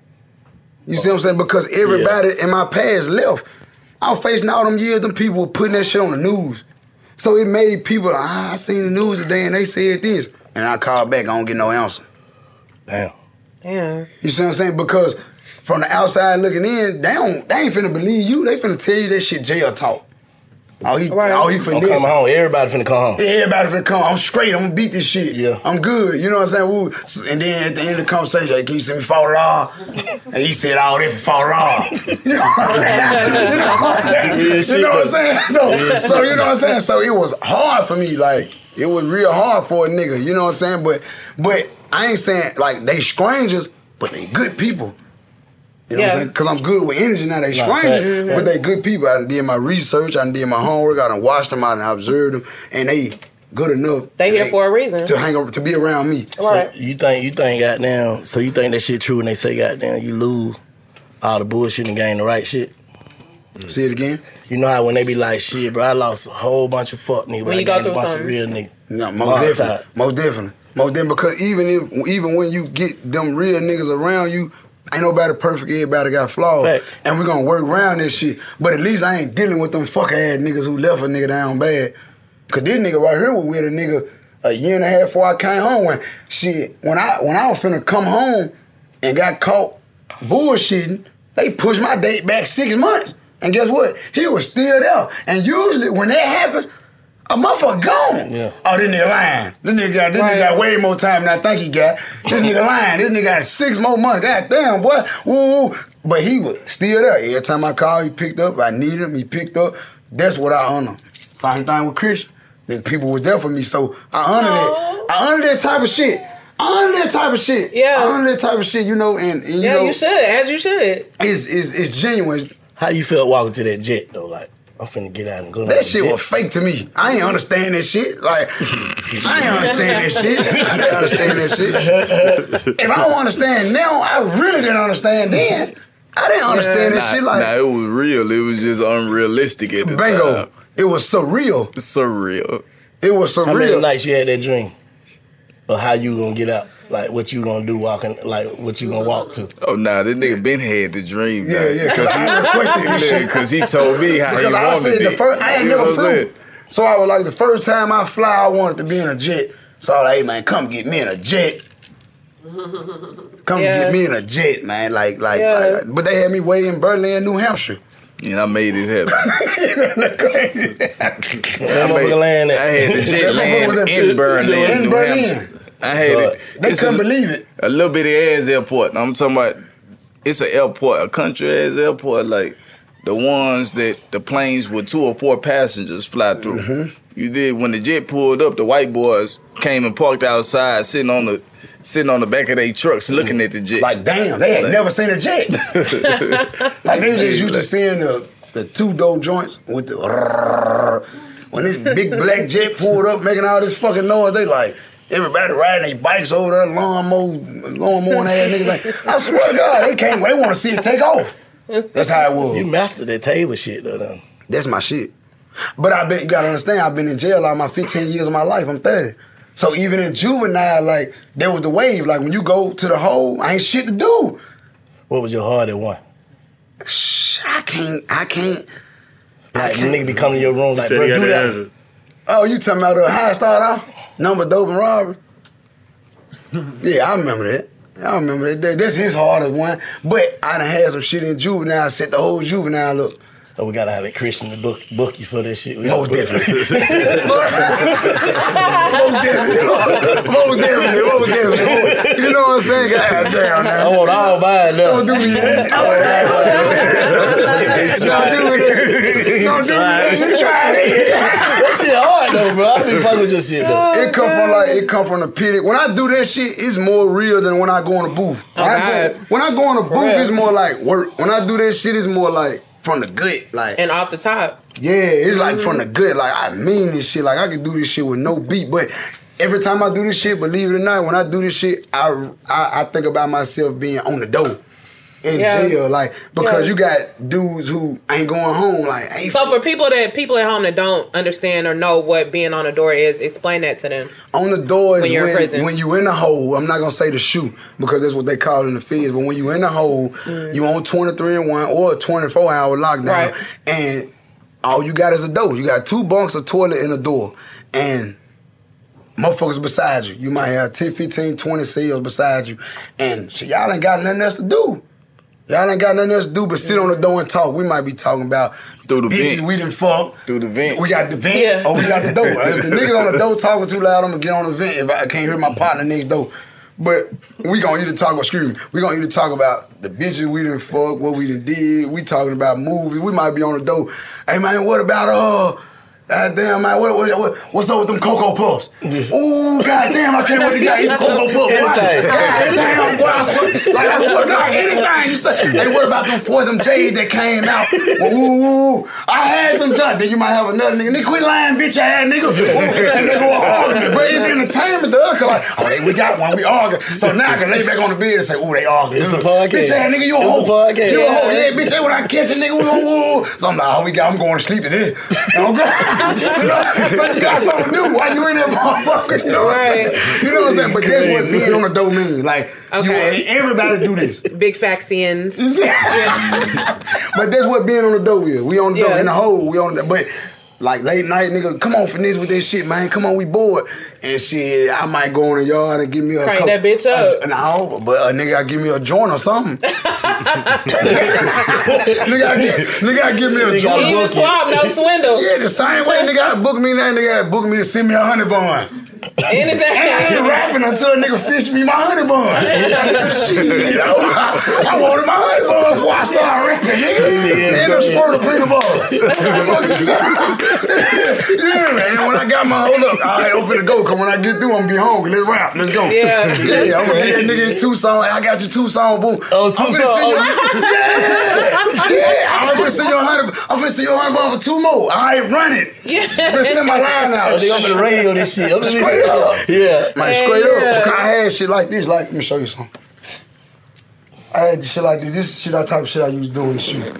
You see what I'm saying? Because everybody in my past left. I was facing all them years, them people were putting that shit on the news. So it made people, ah, I seen the news today and they said this. And I called back, I don't get no answer. Damn. Damn. You see what I'm saying? Because from the outside looking in, they don't they ain't finna believe you. They finna tell you that shit jail talk. Oh, he, oh, he I'm finna coming home. Everybody finna come home. Yeah, everybody finna come. I'm straight. I'm gonna beat this shit. Yeah. I'm good. You know what I'm saying? Woo. And then at the end of the conversation, like, can you send me forty dollars? And he said all that for forty dollars. You know what I'm saying? You know what I'm saying? You know what I'm saying? So, so you know what I'm saying? So it was hard for me. Like it was real hard for a nigga. You know what I'm saying? But but I ain't saying like they strangers, but they good people. You know what Yeah. I'm saying? Because I'm good with energy now. They Nah, strangers, facts, but they good people. I done did my research. I done did my homework. I done watched them. I done observed them, and they good enough. They here for a reason. to hang over to be around me. So you think you think goddamn? So you think that shit true when they say goddamn you lose all the bullshit and gain the right shit? See it again. You know how when they be like, shit, bro, I lost a whole bunch of fuck niggas, but When I you go gained a through bunch of something. real niggas. No, Hard most definitely, time. most definitely, most definitely. Because even if even when you get them real niggas around you, ain't nobody perfect. Everybody got flaws, Facts. and we're gonna work around this shit. But at least I ain't dealing with them fuck ass niggas who left a nigga down bad. Cause this nigga right here was with a nigga a year and a half before I came home. When shit, when I when I was finna come home and got caught bullshitting, they pushed my date back six months. And guess what? He was still there. And usually when that happened, a motherfucker gone. Yeah. Oh, this nigga lying. This nigga got this nigga got way more time than I think he got. This nigga lying. This nigga got six more months. God damn, boy. Woo. woo. But he was still there. Every time I called, he picked up. I needed him, he picked up. That's what I honor. Same thing with Christian. Then people was there for me. So I honor that. I honor that type of shit. On that type of shit. Yeah. On that type of shit, you know, and, and you yeah, know, you should, as you should. It's, it's, it's genuine. How you felt walking to that jet though? Like I'm finna get out and go. That shit was fake to me. I ain't understand that shit. Like, I ain't understand that shit. I didn't understand that shit. If I don't understand now, I really didn't understand then. I didn't understand that Nah, shit. Like, nah, it was real. It was just unrealistic at the Bingo. time. It was surreal. Surreal. It was surreal. How many surreal. nights you had that dream? Or how you gonna get out? Like what you gonna do walking? Like what you gonna walk to? Oh nah, this nigga been had the dream. Yeah, yeah, 'cause I requested this shit. Because he told me how because he I wanted said it. the first, I ain't You never what I'm saying? flew. So I was like, the first time I fly, I wanted to be in a jet. So I was like, hey man, come get me in a jet. Come Yeah. get me in a jet, man. Like, like, Yeah. like, but they had me way in Berlin, New Hampshire. And I made it happen. That motherfucker land I had the jet That motherfucker was land in- in Berlin, in New Berlin. I hate So, it. they it's couldn't a, believe it. A little bitty ass airport. I'm talking about. It's an airport, a country ass airport, like the ones that the planes with two or four passengers fly through. Mm-hmm. You did when the jet pulled up. The white boys came and parked outside, sitting on the sitting on the back of their trucks, looking at the jet. Like, damn, they had Like- never seen a jet. like they just used to seeing the the two door joints with the when this big black jet pulled up making all this fucking noise. They like everybody riding their bikes over there, lawnmower, lawnmower ass niggas. Like I swear to God, they can't. They want to see it take off. That's how it was. You mastered that table shit though. though. That's my shit. But I bet you gotta understand, I've been in jail all my 15 years of my life. I'm 30. So even in juvenile, like there was the wave. Like when you go to the hole, I ain't shit to do. What was your hardest one? Shh, I can't. I can't. Like nigga be coming to your room like, bro, do that. answer. Oh, you talking about uh, how I start off? Number dope and robbery. yeah, I remember that. I remember that. That's his hardest one. But I done had some shit in juvenile. I Set the whole juvenile up. Oh, we gotta have that Christian to book book you for that shit. We oh, Most definitely. Most definitely. Most definitely. Most definitely. You know what I'm saying? God damn, now. I want all mine now. Don't do me that. Don't do me that. Don't do me that. You tried it. that shit hard though, bro. I be fucking with your shit though. It come from like it come from the pit. When I do that shit, it's more real than when I go in the booth. When, I, go, when I go in the booth, it's more like work. When I do that shit, it's more like from the gut. Like And off the top. yeah, it's like from mm-hmm. the gut. Like I mean this shit. Like I can do this shit with no beat. But every time I do this shit, believe it or not, when I do this shit, I I, I think about myself being on the door. In Yeah. jail, like because Yeah. you got dudes who ain't going home, like ain't So for people that people at home that don't understand or know what being on a door is, explain that to them. On the door is When when, you're in prison. when you in the hole. I'm not gonna say the SHU because that's what they call it in the feds. But when you in the hole, mm. you on 23 and one or a 24 hour lockdown, Right. and all you got is a door. You got two bunks, a toilet, and a door, and motherfuckers beside you. You might have 10, 15, 20 cells beside you, and so y'all ain't got nothing else to do. Y'all ain't got nothing else to do but sit on the door and talk. We might be talking about Through the bitches vent. we done fuck. Through the vent. We got the vent. Yeah. Oh, we got the door. if the niggas on the door talking too loud, I'm gonna get on the vent if I can't hear my partner next door. But we gonna either talk, excuse me, we gonna either talk about the bitches we didn't fuck, what we done did. We talking about movies. We might be on the door. Hey man, what about uh? Uh, goddamn man, what, what, what, what's up with them Cocoa Puffs? Ooh, goddamn, I can't wait to get these Cocoa Puffs. Anything. Goddamn, boy, I swear, like I swear to God, anything you say. Hey, what about them four them J's that came out? Ooh, ooh, ooh. I had them done. Then you might have another nigga. Nigga, quit lying, bitch ass nigga. Ooh, and they go arguing. But it's entertainment to us. 'cause Like, oh, they, we got one, we argue. So now I can lay back on the bed and say, ooh, they arguing. It's a podcast. Bitch ass nigga, you a hoe. You a hoe. Yeah. Yeah, bitch, hey, when I catch a nigga, we gonna woo. So I'm like, oh, we got, I'm going to sleep today. And I'm going. So you got something new do while you in there, motherfucker. You know, Right. you know what I'm saying? But that's what being on the dough mean. Like, Okay. you, everybody do this. Big Faxians. but that's what being on the dough is. We on the dough in the hole. We on the but like late night, nigga, come on finesse with this shit, man. Come on, we bored. And shit, I might go in the yard and give me a Crank couple- that bitch up. Uh, no, but a nigga, I give me a joint or something. nigga, I give, nigga, I give me a joint. Even swap, no swindle. Yeah, the same way nigga I book me that nigga book me to send me a honey bun. Anything. I ain't rapping until a nigga fish me my honey bun. Shit, you know, I, I wanted my honey bun before I started rapping, nigga. And a squirt of peanut butter. yeah, man. When I got my hold up, all right, I'm finna go. Cause when I get through, I'm gonna be hungry. Let's rap. Let's go. Yeah. yeah. I'm gonna get that nigga in two songs. I got you two song, boom. Oh, I'm finna Tucson. send you- Oh. yeah, yeah. I'm finna send your hundred. I'm finna send your hundred bun for two more. All right, run it. Yeah. I'm finna send my line out. Oh, they on the radio this shit. Oh, I'm Straight up. Yeah. like Yeah, straight yeah. up. Because I had shit like this. Like, let me show you something. I had this shit like this. This shit, that type of shit I used to do and shit.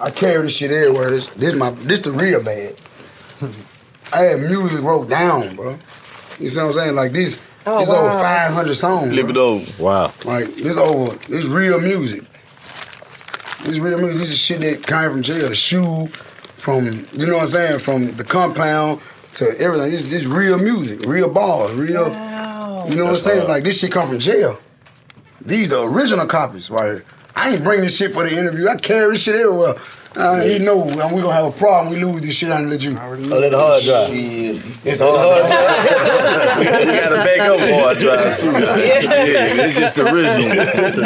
I carry this shit everywhere. This, this my, this the real bad. I had music wrote down, bro. You see what I'm saying? Like this, Oh, this over 500 songs. Flip bro. it over. Wow. Like this over, this real music. This real music. This is shit that came from jail. The SHU, from you know what I'm saying, from the compound to everything. This this real music, real bars, real. You know what I'm saying? Like this shit come from jail. These the original copies right here. I ain't bring this shit for the interview. I carry this shit everywhere. Uh, you know, and we gonna have a problem. We lose this shit. I ain't let you. Oh, let the hard drive. It's the hard drive. you got a backup hard drive too. now. Yeah, it's just original.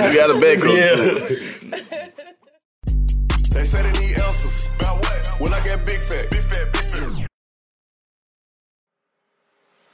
You got a backup too. They say they need answers. About what? When I get big fat. Big fat, big fat.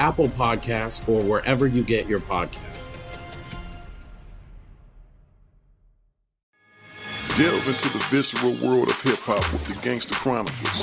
Apple Podcasts, or wherever you get your podcasts. Delve into the visceral world of hip hop with the Gangster Chronicles,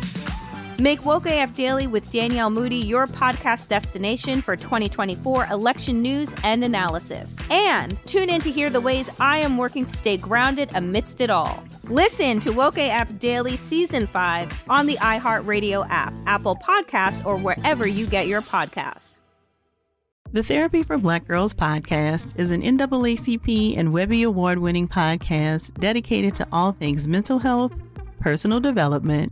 Make Woke AF Daily with Danielle Moody your podcast destination for 2024 election news and analysis. And tune in to hear the ways I am working to stay grounded amidst it all. Listen to Woke AF Daily Season 5 on the iHeartRadio app, Apple Podcasts, or wherever you get your podcasts. The Therapy for Black Girls podcast is an NAACP and Webby Award winning podcast dedicated to all things mental health, personal development,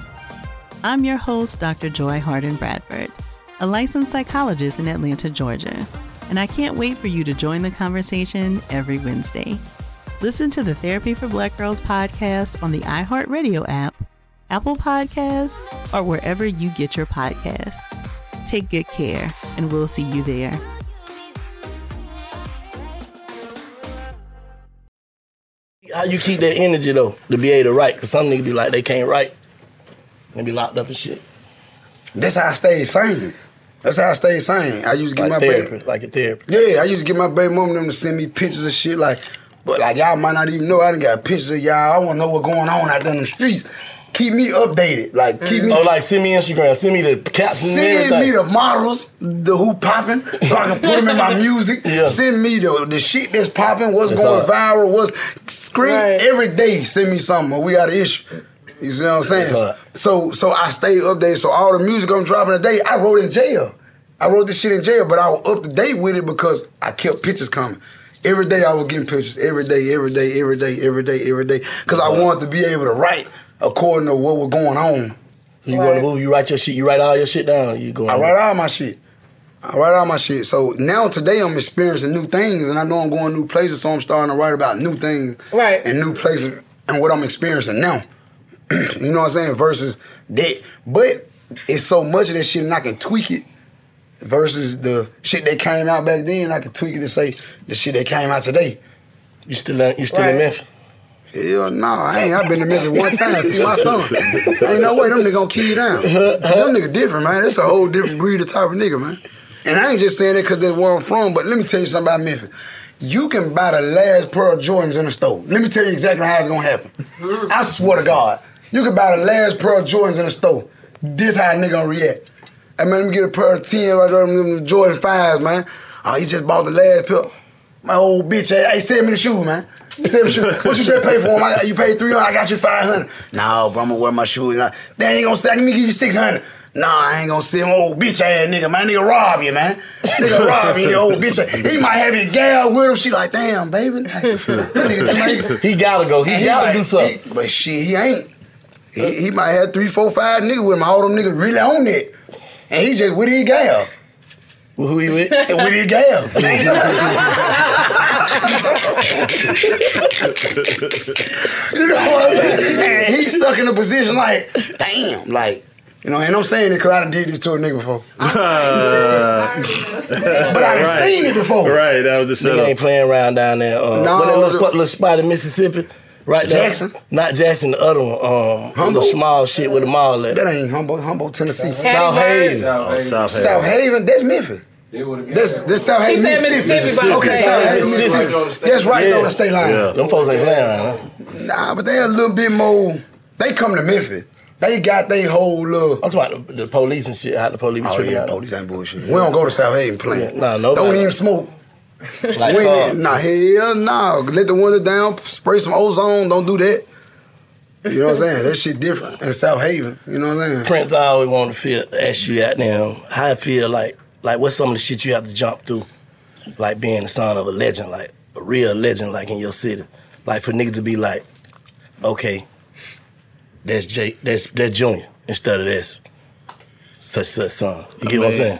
I'm your host, Dr. Joy Harden Bradford, a licensed psychologist in Atlanta, Georgia, and I can't wait for you to join the conversation every Wednesday. Listen to the Therapy for Black Girls podcast on the iHeartRadio app, Apple Podcasts, or wherever you get your podcasts. Take good care, and we'll see you there. How you keep that energy though to be able to write? Cause some niggas be like they can't write, they be locked up and shit. That's how I stay sane. That's how I stay sane. I used to get Like my therapist, baby, like a therapist. Yeah, I used to get my baby mom and them to send me pictures of shit like, but like y'all might not even know I done got pictures of y'all. I want to know what's going on out there in the streets. Keep me updated. Like keep me. Oh, like send me Instagram, send me the captions Send everything. me the models, the who popping, so I can put them in my music. Yeah. Send me the the shit that's popping, what's That's going hard. viral, what's screen every day. Send me something. Or we got an issue. You see what I'm saying? So so I stay updated. So all the music I'm dropping today, I wrote in jail. I wrote this shit in jail, but I was up to date with it because I kept pictures coming. Every day I was getting pictures. Every day, every day, every day, every day, every day. Because I wanted to be able to write according to what was going on. You go to move, you write your shit, you write all your shit down. You go. I write all my shit. I write all my shit. So now today I'm experiencing new things and I know I'm going new places, so I'm starting to write about new things Right. and new places and what I'm experiencing now. you know what I'm saying? Versus that. But it's so much of that shit and I can tweak it versus the shit that came out back then. I can tweak it to say the shit that came out today. You still in, you still in Right. Memphis? Hell no, I ain't. I've been to Memphis one time. See my son. Ain't no way them niggas gonna kill you down. them niggas different, man. That's a whole different breed of type of nigga, man. And I ain't just saying that because that's where I'm from, but let me tell you something about Memphis. You can buy the last pair of Jordans in the store. Let me tell you exactly how it's gonna happen. Mm-hmm. I swear to God. You can buy the last pair of Jordans in the store. This how a nigga gonna react. Hey man, let me get a pair of 10 right there, them Jordan 5s, man. Oh, he just bought the last pair. My old bitch, hey, hey, send me the shoe, man. Send me the shoe. What you just pay for them? I, you paid 300 I got you 500 No, bro, I'm gonna wear my shoes. Nah, They ain't gonna say, let me give you 600 Nah, I ain't gonna send old bitch ass nigga, man. Nigga rob you, man. Nigga rob you, old bitch. ass. He might have his gal with him. She like, damn, baby. That nigga He gotta go. He And gotta like- do something. he- but shit, he ain't. He, he might have three, four, five niggas with him. All them niggas really on it. And he just with his gal. Who he with? with his gal. you know what I'm saying? And he's stuck in a position like, damn, like, you know, and I'm saying it because I done did this to a nigga before. but I done seen it before. Right, that was the Nigga setup. ain't playing around down there. Uh, No, what that little, the- little spot in Mississippi? Right there. Jackson? Not Jackson, the other one. Um, Humboldt? the small shit with the mall at. That ain't Humboldt, Humboldt, Tennessee. Southaven. Oh, South South Haven, that's Memphis. That's, that's Southaven, said Mississippi. Mississippi, okay, okay. Southaven, Mississippi. Mississippi. That's right there on the state line. Yeah. Them folks ain't playing around, huh? Nah, but they a little bit more. They come to Memphis. They got they whole little. I'm talking about the, the police and shit. How the police be Oh treating yeah, out police ain't bullshit. We don't go to Southaven playing. Yeah, nah, nobody. Don't even smoke. Like, we uh, ain't, nah, hell no. Let the window down, spray some ozone. Don't do that. You know what I'm saying? That shit different in South Haven. You know what I'm saying? Prince, I always want to feel, ask you out now how I feel like, like what's some of the shit you have to jump through, like being the son of a legend, like a real legend, like in your city, like for niggas to be like, okay, that's J, that's that's Junior instead of this such such son. You get what I'm saying?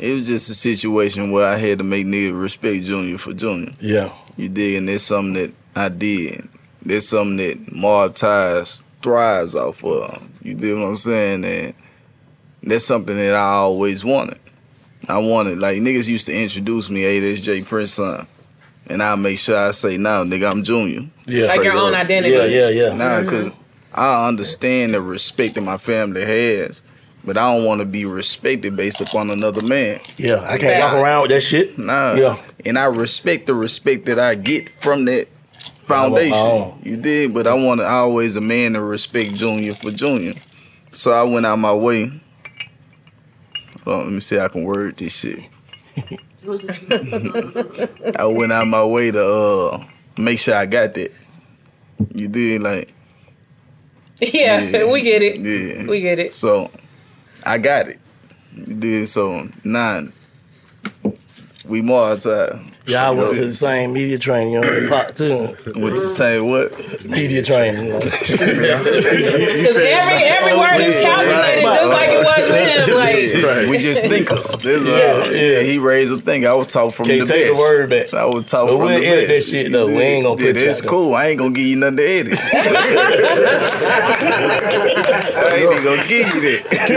It was just a situation where I had to make niggas respect Junior for Junior. Yeah. You dig? And that's something that I did. That's something that Mob Ties thrives off of. You dig what I'm saying? And That's something that I always wanted. I wanted like niggas used to introduce me, hey, this J Prince son. And I make sure I say, nah, nigga, I'm Junior. Yeah. Like your Straight own identity. Yeah, yeah, yeah. Nah, because I understand the respect that my family has, but I don't want to be respected based upon another man. Yeah, I can't walk around with that shit. Nah. Yeah. And I respect the respect that I get from that foundation. I want You did, but I want to always a man to respect Junior for Junior. So I went out my way. Hold on, let me see how I can word this shit. I went out my way to uh make sure I got that. You did like Yeah, Yeah. we get it. yeah. We get it. So I got it. Did so nine. We more time. Yeah, I went to the same media training, you know, pop too. Went to the same what? Media training. You know. Because every every word is calculated just like it was with him. Like We just thinkers. This, uh, Yeah. yeah. he raised a thing. I was taught from Can't the take the best. word back. I was taught But from we'll the edit best. that shit, though. We ain't gonna yeah, put you That's out there. cool. I ain't gonna give you nothing to edit. I ain't even gonna give you that. yeah,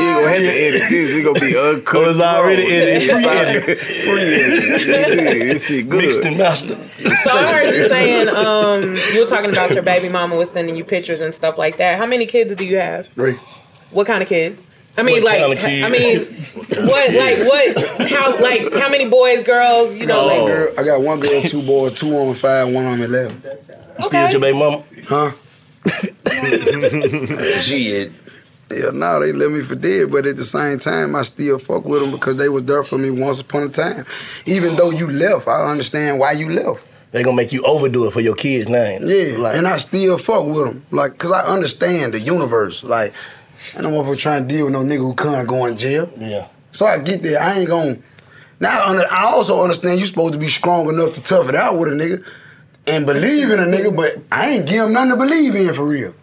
you ain't gonna have to edit this. It's gonna be uncut. Oh, it's already edited. It's already- pre-edited. Yeah, This shit good. Mixed and mastered. So I heard you saying um, you were talking about your baby mama was sending you pictures and stuff like that. How many kids do you have? Three. What kind of kids? I mean, What like, kind of kids? I mean, what, like, what, how, like, how many boys, girls? You know, One like, girl, I got one girl, two boys, two on five, one on eleven. You still with your baby mama? Huh? Shit. Yeah, no, they left me for dead, but at the same time, I still fuck with them because they was there for me once upon a time. Even though you left, I understand why you left. They gonna make you overdo it for your kid's name. Yeah, Like- and I still fuck with them, like, cause I understand the universe. Like, I don't want to trying to deal with no nigga who can't go in jail. Yeah. So I get there, I ain't gonna. Now I under- I also understand you supposed to be strong enough to tough it out with a nigga and believe in a nigga, but I ain't give him nothing to believe in for real.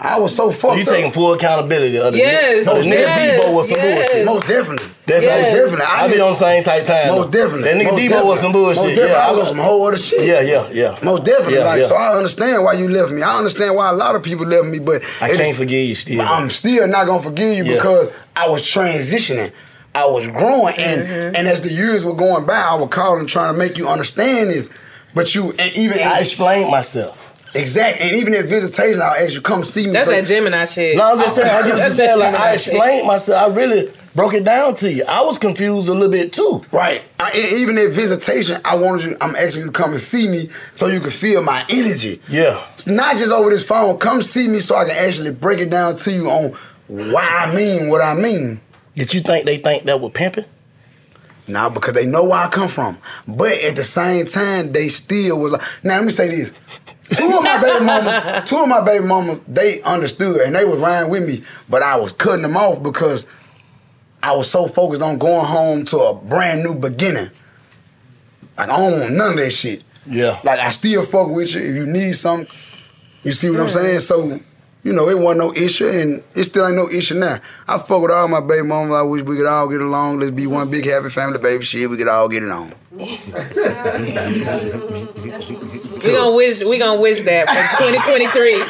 I was so fucked you up. taking full accountability of the Yes, Most yes, definitely Debo was some yes. bullshit. Most definitely. That's Yes. most definitely. I, I be did- on the same type time. Most definitely. That nigga Most Debo definitely. was some bullshit. Most definitely. Yeah, I I was was some whole other shit. Yeah, yeah, yeah. Most definitely. Yeah, like, yeah. so I understand why you left me. I understand why a lot of people left me, but I it can't is- forgive you still. I'm still not gonna forgive you Yeah. because I was transitioning. I was growing, and Mm-hmm. and as the years were going by, I would call and trying to make you understand this. But you and even I explained myself. Exactly, and even at visitation, I'll ask you come see me. that's So- that Gemini shit. No, I'm just saying. I get what you're saying. Like I Gemini shit. explained myself. I really broke it down to you. I was confused a little bit too. Right. I, even at visitation, I wanted you. I'm asking you to come and see me so you can feel my energy. Yeah. It's not just over this phone. Come see me so I can actually break it down to you on why I mean what I mean. Did you think they think that was pimping? Nah, because they know where I come from. But at the same time, they still was like. Now let me say this. Two of my baby mama, two of my baby mamas, they understood and they was riding with me, but I was cutting them off because I was so focused on going home to a brand new beginning. Like I don't want none of that shit. Yeah. Like I still fuck with you. If you need something, you see what I'm saying? So, you know, it wasn't no issue and it still ain't no issue now. I fuck with all my baby mamas. I wish we could all get along. Let's be one big happy family, baby. Shit, we could all get it on. We gonna wish we gonna wish that for 2023.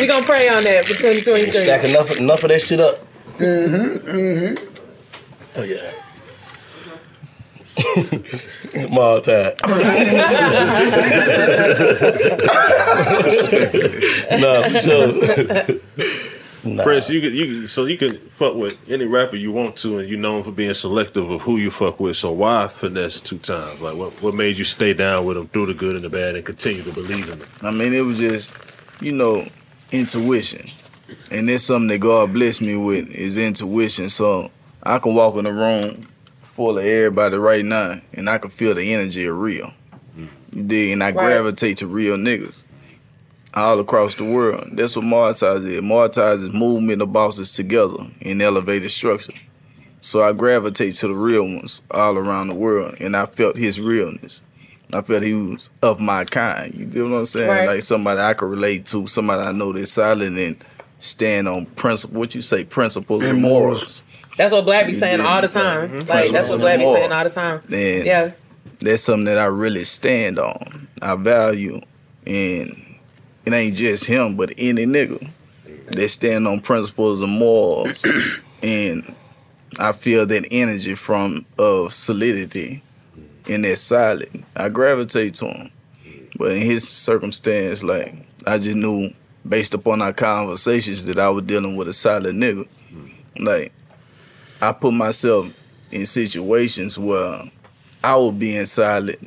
We gonna pray on that for 2023. Stack enough enough of that shit up. Mm-hmm. Mm-hmm. Oh yeah. More time. no, for sure. Nah. Prince, you can you can, so you can fuck with any rapper you want to, and you known for being selective of who you fuck with. So why Finesse2Tymes? Like what what made you stay down with them through the good and the bad and continue to believe in them? I mean, it was just, you know, intuition. And that's something that God blessed me with is intuition. So I can walk in the room full of everybody right now and I can feel the energy of real. You dig? And I Right. gravitate to real niggas all across the world. That's what Mob Ties is. Mob Ties is movement of bosses together in elevated structure. So I gravitate to the real ones all around the world and I felt his realness. I felt he was of my kind. You know what I'm saying? Right. Like somebody I could relate to, somebody I know that's solid and stand on principle. What you say, principles and morals. That's what Black be saying all the time. Mhm. Like that's what Black be saying all the time. And Yeah. that's something that I really stand on. I value, and it ain't just him, but any nigga. that stand on principles and morals, and I feel that energy from of solidity and that solid. I gravitate to him, but in his circumstance, like I just knew based upon our conversations that I was dealing with a solid nigga. Like I put myself in situations where I was being solid,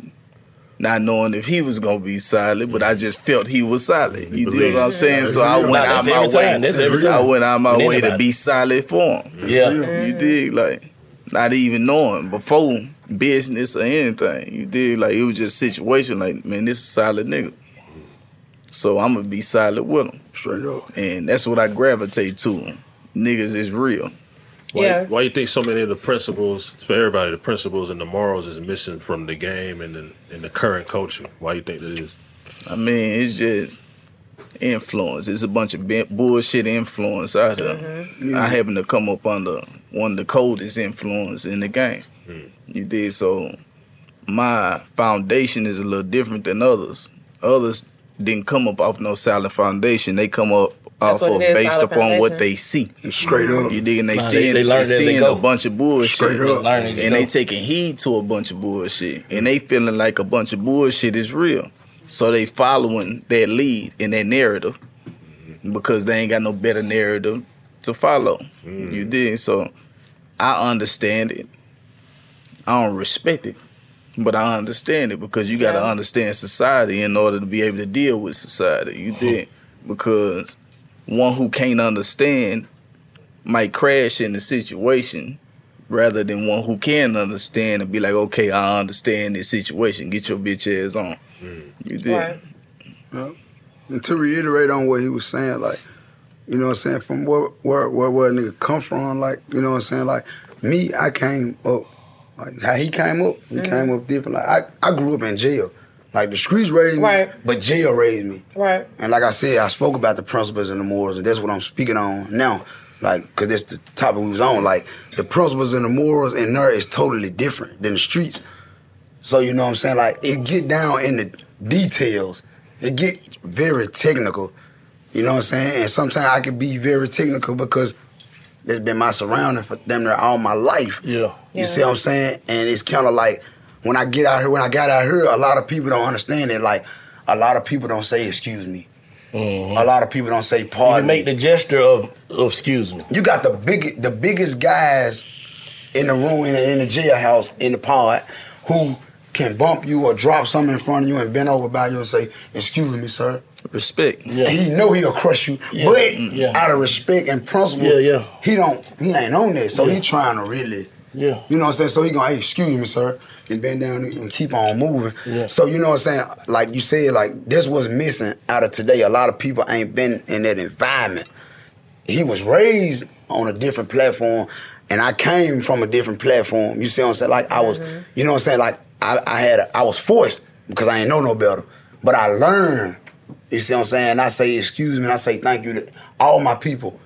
not knowing if he was gonna be solid, but I mm-hmm. just felt he was solid. You know what I'm saying? So I went Nah, out my way. That's every I went out my With way to be solid for him. Yeah. You dig like not even knowing before business or anything. You dig like it was just situation like man, this is a solid nigga. So I'm gonna be solid with him. Straight up. And that's what I gravitate to. Niggas is real. Why, Yeah. why you think so many of the principles for everybody, the principles and the morals is missing from the game and the, and the current culture? Why you think that is? I mean, it's just influence. It's a bunch of bullshit influence out here. Mm-hmm. I happen to come up under one of the coldest influence in the game. You did so. My foundation is a little different than others. Others didn't come up off no solid foundation. They come up That's off what of it is, based solid upon what they see. Straight up. You dig? And they Nah, they- seeing they they, learn as they seeing go. a bunch of bullshit. Straight up. They learn as you and they go. taking heed to a bunch of bullshit. And they feeling like a bunch of bullshit is real. So they following that lead in that narrative because they ain't got no better narrative to follow. Mm. You did. So I understand it. I don't respect it. But I understand it because you gotta Yeah. understand society in order to be able to deal with society. You did. Because one who can't understand might crash in the situation rather than one who can understand and be like, okay, I understand this situation. Get your bitch ass on. You did. Right. Yeah. And to reiterate on what he was saying, like, you know what I'm saying, from where where where, where a nigga come from, like, you know what I'm saying, like, me, I came up, like how he came up, he Mhm. came up different. Like I, I grew up in jail. Like the streets raised me, Right. but jail raised me. Right. And like I said, I spoke about the principles and the morals, and that's what I'm speaking on now. Like, cause that's the topic we was on. Like, the principles and the morals in there is totally different than the streets. So you know what I'm saying? Like, it get down in the details. It get very technical. You know what I'm saying? And sometimes I can be very technical because that's been my surrounding for damn near all my life. Yeah. You see what I'm saying? And it's kind of like when I get out here, when I got out here, a lot of people don't understand it. Like a lot of people don't say excuse me. Mm-hmm. A lot of people don't say pardon. can make the gesture of, of excuse me. You got the big, the biggest guys in the room in the, in the jailhouse in the pod who can bump you or drop something in front of you and bend over by you and say, "Excuse me, sir." Respect. And he know he'll crush you, Yeah. but mm-hmm. Yeah. out of respect and principle, Yeah, yeah. he don't. He ain't on that, so Yeah. he trying to really. Yeah. You know what I'm saying? So he gonna, hey, excuse me, sir, and bend down and keep on moving. Yeah. So you know what I'm saying? Like you said, like this was missing out of today. A lot of people ain't been in that environment. He was raised on a different platform, and I came from a different platform. You see what I'm saying? Like I was, mm-hmm. you know what I'm saying? Like I, I had, a, I was forced because I ain't know no better, but I learned. You see what I'm saying? I say excuse me, and I say thank you to all my people.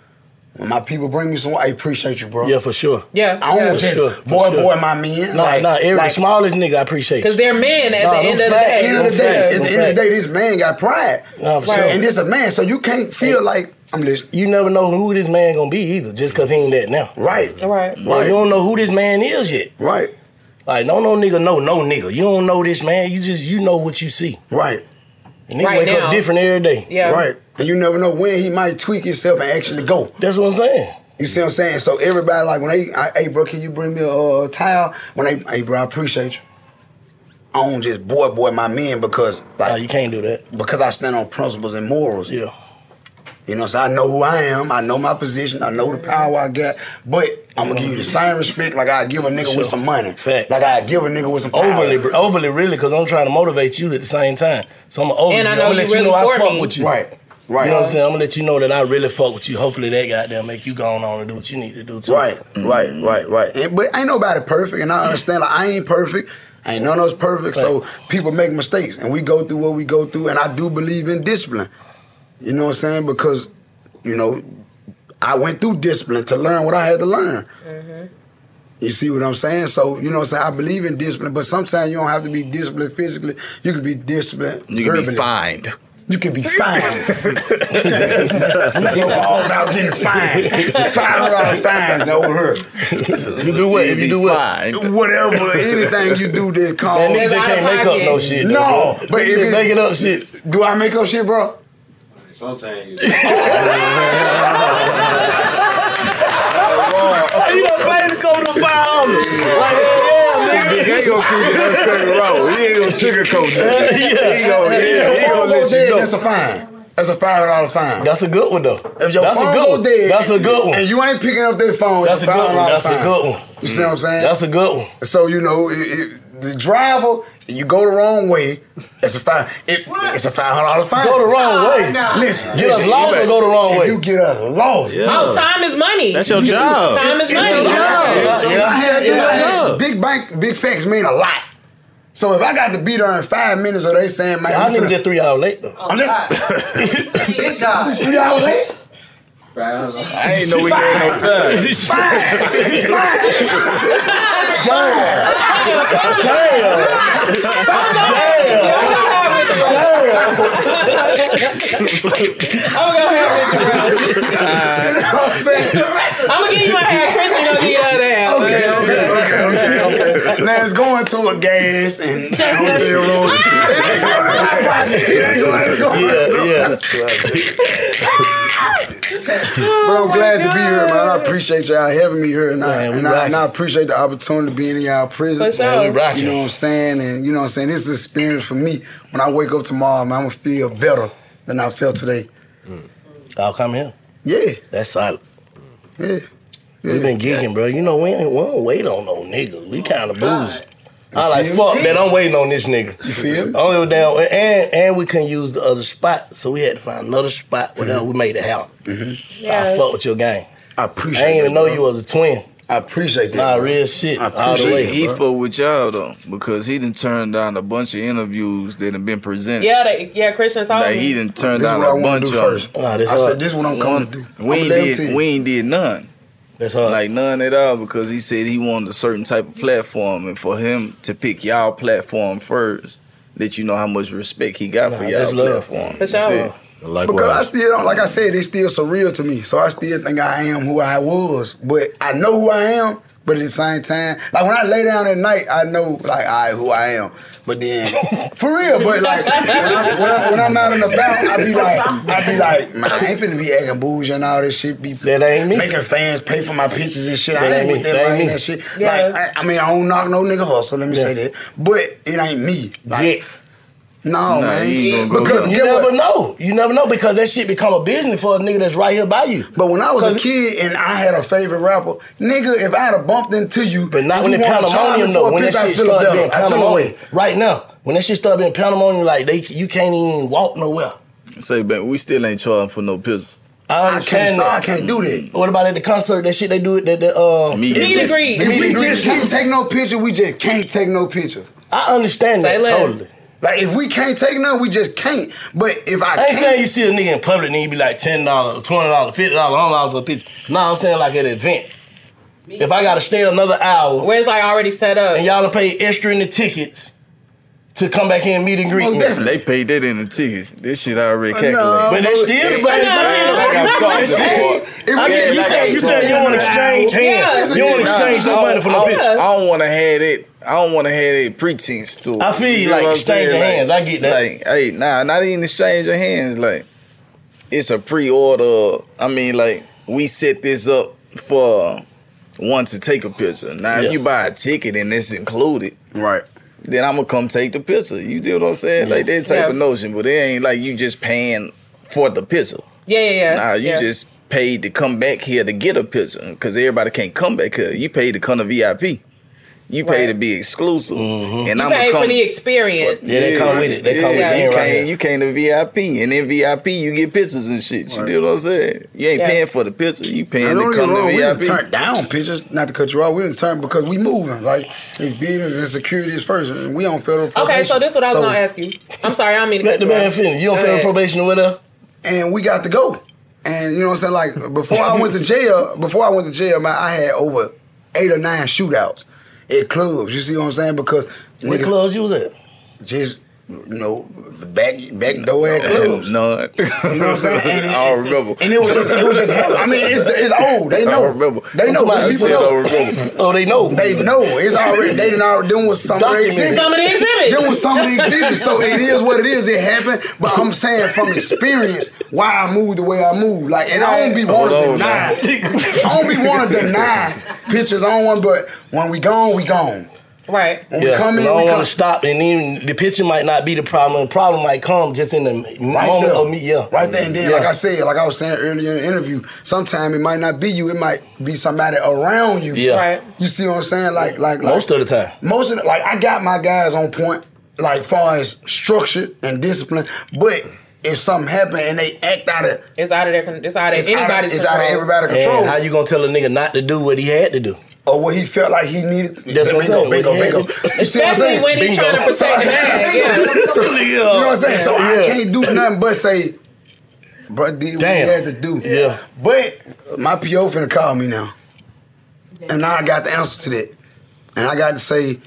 When my people bring me some, I appreciate you, bro. Yeah, for sure. Yeah. I don't For just sure, for boy, sure. boy, my man. Nah, like, nah, every like, smallest nigga I appreciate. Because they're men at Nah, the no end of the fact. day. At the end of the day, fact, at the end of the day, this man got pride, Nah, for Right. sure. and this a man, so you can't feel like I'm listening. You never know who this man gonna be either, just cause he ain't that now. Right, Right. Well, you don't know who this man is yet. right, Like, no, no nigga, no, no nigga. You don't know this man. You just, you know what you see. right, And nigga Right wake now. up different every day. Yeah. right. And you never know when he might tweak himself and actually go. That's what I'm saying. You see what I'm saying? So everybody like when they, I, hey bro, can you bring me a uh, towel? When they, hey bro, I appreciate you. I don't just boy boy my men because like Nah, you can't do that. because I stand on principles and morals. Yeah. You know, so I know who I am. I know my position. I know the power I got. But I'm gonna give you the same respect like I give a nigga Sure. with some money. Fact. Like I give a nigga with some power. Overly, overly, really, because I'm trying to motivate you at the same time. So I'm gonna overly, And I I'm gonna you let you really know I for fuck me. with you. Right. Right. You know what I'm saying? I'm gonna let you know that I really fuck with you. Hopefully that goddamn make you go on and do what you need to do too. Right, right, mm-hmm. right, right. And, but ain't nobody perfect, and I understand. Like I ain't perfect. Ain't none of us perfect. So people make mistakes, and we go through what we go through. And I do believe in discipline. You know what I'm saying? Because you know, I went through discipline to learn what I had to learn. Mm-hmm. You see what I'm saying? So you know what I'm saying? I believe in discipline, but sometimes you don't have to be disciplined physically. You can be disciplined You can verbally. be fined. You can be fined. you go all about getting fined. Five hundred dollar fines over here. You do what? If you do what? Whatever, anything you do that's called. Man, niggas just can't make up no shit. No, though, but Niggas if just it- making up shit. Do I make up shit, bro? Sometimes you You don't pay to come to five hundred. Ain't gonna keep it that second. He ain't gonna sugarcoat that. He gonna, If yeah, he gonna let you know. that's a fine. That's a five dollar fine. That's a good one though. If your That's a good one. dead, That's a good one. and you ain't picking up that phone, That's a good $500 one. That's a good one. You see what I'm saying? That's a good one. So you know, it, it, the driver, you go the wrong way, it's a fine. It, it's a five hundred dollar fine. Go the wrong way. Listen, Get us listen, lost you or go the wrong way? You get us lost. Oh, time is money. That's your You see- job. Time is in money. my head- Yeah, in yeah, my head- in my yeah. Big bank, big facts mean a lot. So if I got to be there in five minutes, or they saying, man, I we nigga finna- just three hours late though. I'm just oh, three hours late. I ain't know we had no time. I'm gonna give you my half. Christian gonna give you the other half. Okay, okay, okay, okay, okay. Now it's going to a gas and hotel room. Yeah, yeah. But I'm glad to be here, man. I appreciate y'all having me here, and, I, Man, and, I, and I appreciate the opportunity of being in y'all prison. For sure. Man, we rocking. You know what I'm saying? And you know what I'm saying? This is an experience for me. When I wake up tomorrow, man, I'm gonna feel better than I felt today. Mm. I'll come here. Yeah, That's solid. yeah. We been geeking, bro. You know we ain't we don't wait on no nigga. We kind of bougie. I like fuck that. I'm waiting on this nigga. You feel me? Only down and and we couldn't use the other spot, so we had to find another spot. Whatever mm-hmm. we made it happen. Mm-hmm. I fuck with your gang. I appreciate. I didn't even that, know bro. you was a twin. I appreciate that. Nah, bro. real shit. I All the appreciate way. it, He bro. fuck with y'all though, because he didn't turn down a bunch of interviews that have been presented. Yeah, they, yeah. Christian told Like me. he done turned This down what I a want bunch do of them. Nah, this I hard. said, this is what I'm coming to do. We ain't did tell we ain't did none. That's hard. Like none at all because he said he wanted a certain type of platform and for him to pick y'all platform first, let you know how much respect he got for Nah, y'all platform. that's love. Platform. For sure. You feel? Because I still don't, like I said, it's still surreal to me. So I still think I am who I was. But I know who I am, but at the same time, like when I lay down at night, I know, like, I who I am. But then, for real, but like, when, I, when, I, when I'm out and about, I be like, I be like, man, I ain't finna be acting bougie and all this shit. Be That ain't me. making fans pay for my pictures and shit. That I ain't ain't with that That ain't that shit. Yeah. Like, I, I mean, I don't knock no nigga hustle. Let me say that. But it ain't me. Like, Yeah. No, Nah, man. he ain't gonna go Because. You get what? never know. You never know because that shit become a business for a nigga that's right here by you. But when I was a kid and I had a favorite rapper, nigga, if I had a bumped into you, But not when you the wanna charge me pandemonium though. When that picture, shit feel start better. being I feel pandemonium. Right now, when that shit start being pandemonium, like they you can't even walk nowhere. Say, man, we still ain't charging for no pictures. I I can't start, I can't do that. What about at the concert? That shit they do it. That the uh, Meet Meet and If- greet. We just can't take no picture, we just can't take no picture. I understand Say that totally. Like if we can't take none, we just can't. But if I, I ain't can't, saying you see a nigga in public and you be like ten dollars, twenty dollars, fifty dollars, hundred dollars for a picture. No, I'm saying like at an event. If I gotta stay another hour Where it's like already set up. and y'all to pay extra in the tickets to come back here and meet and greet Most me. definitely. They paid that in the tickets. This shit I already Uh, calculated. no. But they still It's say like- I gotta charge them for it. If we I mean, you said you said you don't want to exchange hands. Yeah. You don't want to exchange no money for no I picture. I don't want to have it. I don't want to have that pretense to it. I feel you, know like, what I'm exchange saying? your hands. I get that. Like, hey, nah, not even exchange your hands. Like, it's a pre-order. I mean, like, we set this up for one to take a picture. Now, Yeah. if you buy a ticket and it's included, right, then I'm gonna come take the picture. You do what I'm saying? Like that type Yeah. of notion, but it ain't like you just paying for the picture. Yeah, yeah, yeah. Nah, you yeah. just paid to come back here to get a picture because everybody can't come back here. You paid to come to VIP. You pay Right. to be exclusive, mm-hmm. and you I'm pay gonna come. for the experience. Yeah, they come with it. They come with it you right came, here. you came to VIP, and in VIP you get pictures and shit. You know what I'm saying? You ain't Yeah. paying for the picture. You paying And to don't come me to wrong, we didn't turn down pictures. Not to cut you off, we didn't turn because we moving. Like it's business and security is first, and we on federal probation. Okay, so this is what I was So- gonna ask you. I'm sorry, I don't mean to Let cut the you man off. finish. You don't Go feel probation or whatever. and we got to go. And you know what I'm saying? Like before I went to jail, before I went to jail, man, I had over eight or nine shootouts at clubs. You see what I'm saying? Because What niggas clubs you was at? just you know, back back door at clubs. No, You know what I'm saying? And it, I don't remember. and it was just, it was just. I mean, it's it's old. They know. I remember. They know. I People still know. don't remember. Oh, they know. They know. It's already. They didn't already. Them was some of the Documented. exhibits. Some of the exhibits. Them was some of the exhibits. So it is what it is. It happened. But I'm saying from experience why I moved the way I moved. Like, and I don't be want to deny. I don't be want to deny pictures. I don't want. But when we gone, we gone. Right. When Yeah, we come in, and I don't want to stop, and even the picture might not be the problem. The problem might come just in the Right moment there. of me. Yeah, Right there. And then, Yeah. like I said, like I was saying earlier in the interview, sometimes it might not be you, it might be somebody around you. Yeah. Right. You see what I'm saying? Like, like, like most of the time. most of the, like I got my guys on point, like far as structure and discipline. But if something happen and they act out of it, It's out of their. con- It's out of It's out of- anybody's. it's out of control. everybody's control. And how you gonna tell a nigga not to do what he had to do? Or what he felt like he needed. That's what I'm saying. Bingo, bingo, bingo. to- You see what I'm Especially saying? when he's trying to protect the bag. Yeah. So, you know what I'm saying? So I can't do nothing but say, bro, did what Damn. he had to do. Yeah. But my PO finna call me now. And now I got the answer to that. And I got to say,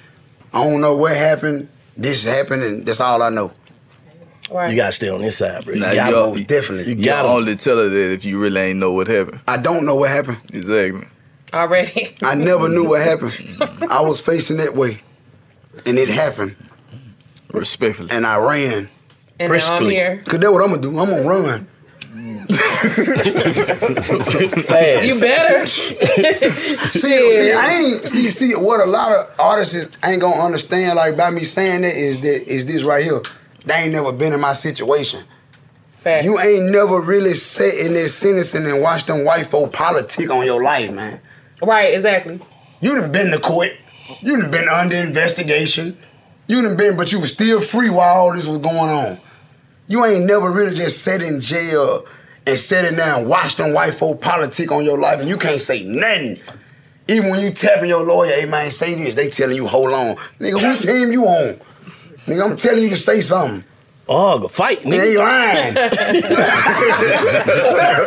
I don't know what happened. This happened, and that's all I know. Right. You gotta stay on this side, bro. You Nah, gotta you move. Definitely. You You gotta only tell her that if you really ain't know what happened. I don't know what happened. Exactly. Already. I never knew what happened. I was facing that way. And it happened. Respectfully. And I ran. And now I'm Briskly. here. Cause that's what I'm gonna do. I'm gonna run. fast. You better. see, see, I ain't see, see what a lot of artists ain't gonna understand. Like by me saying that is that is this right here. They ain't never been in my situation. Fact. You ain't never really sat in this sentencing and watched them white folk politic on your life, man. Right. Exactly. You done been to court. You done been under investigation. You done been, but you was still free while all this was going on. You ain't never really just sat in jail and sat in there and watched them white folk politic on your life and you can't say nothing. Even when you tapping your lawyer, hey man, say this, they telling you, hold on. Nigga, whose team you on? Nigga, I'm telling you to say something. Oh, go fight, They ain't nigga. lying.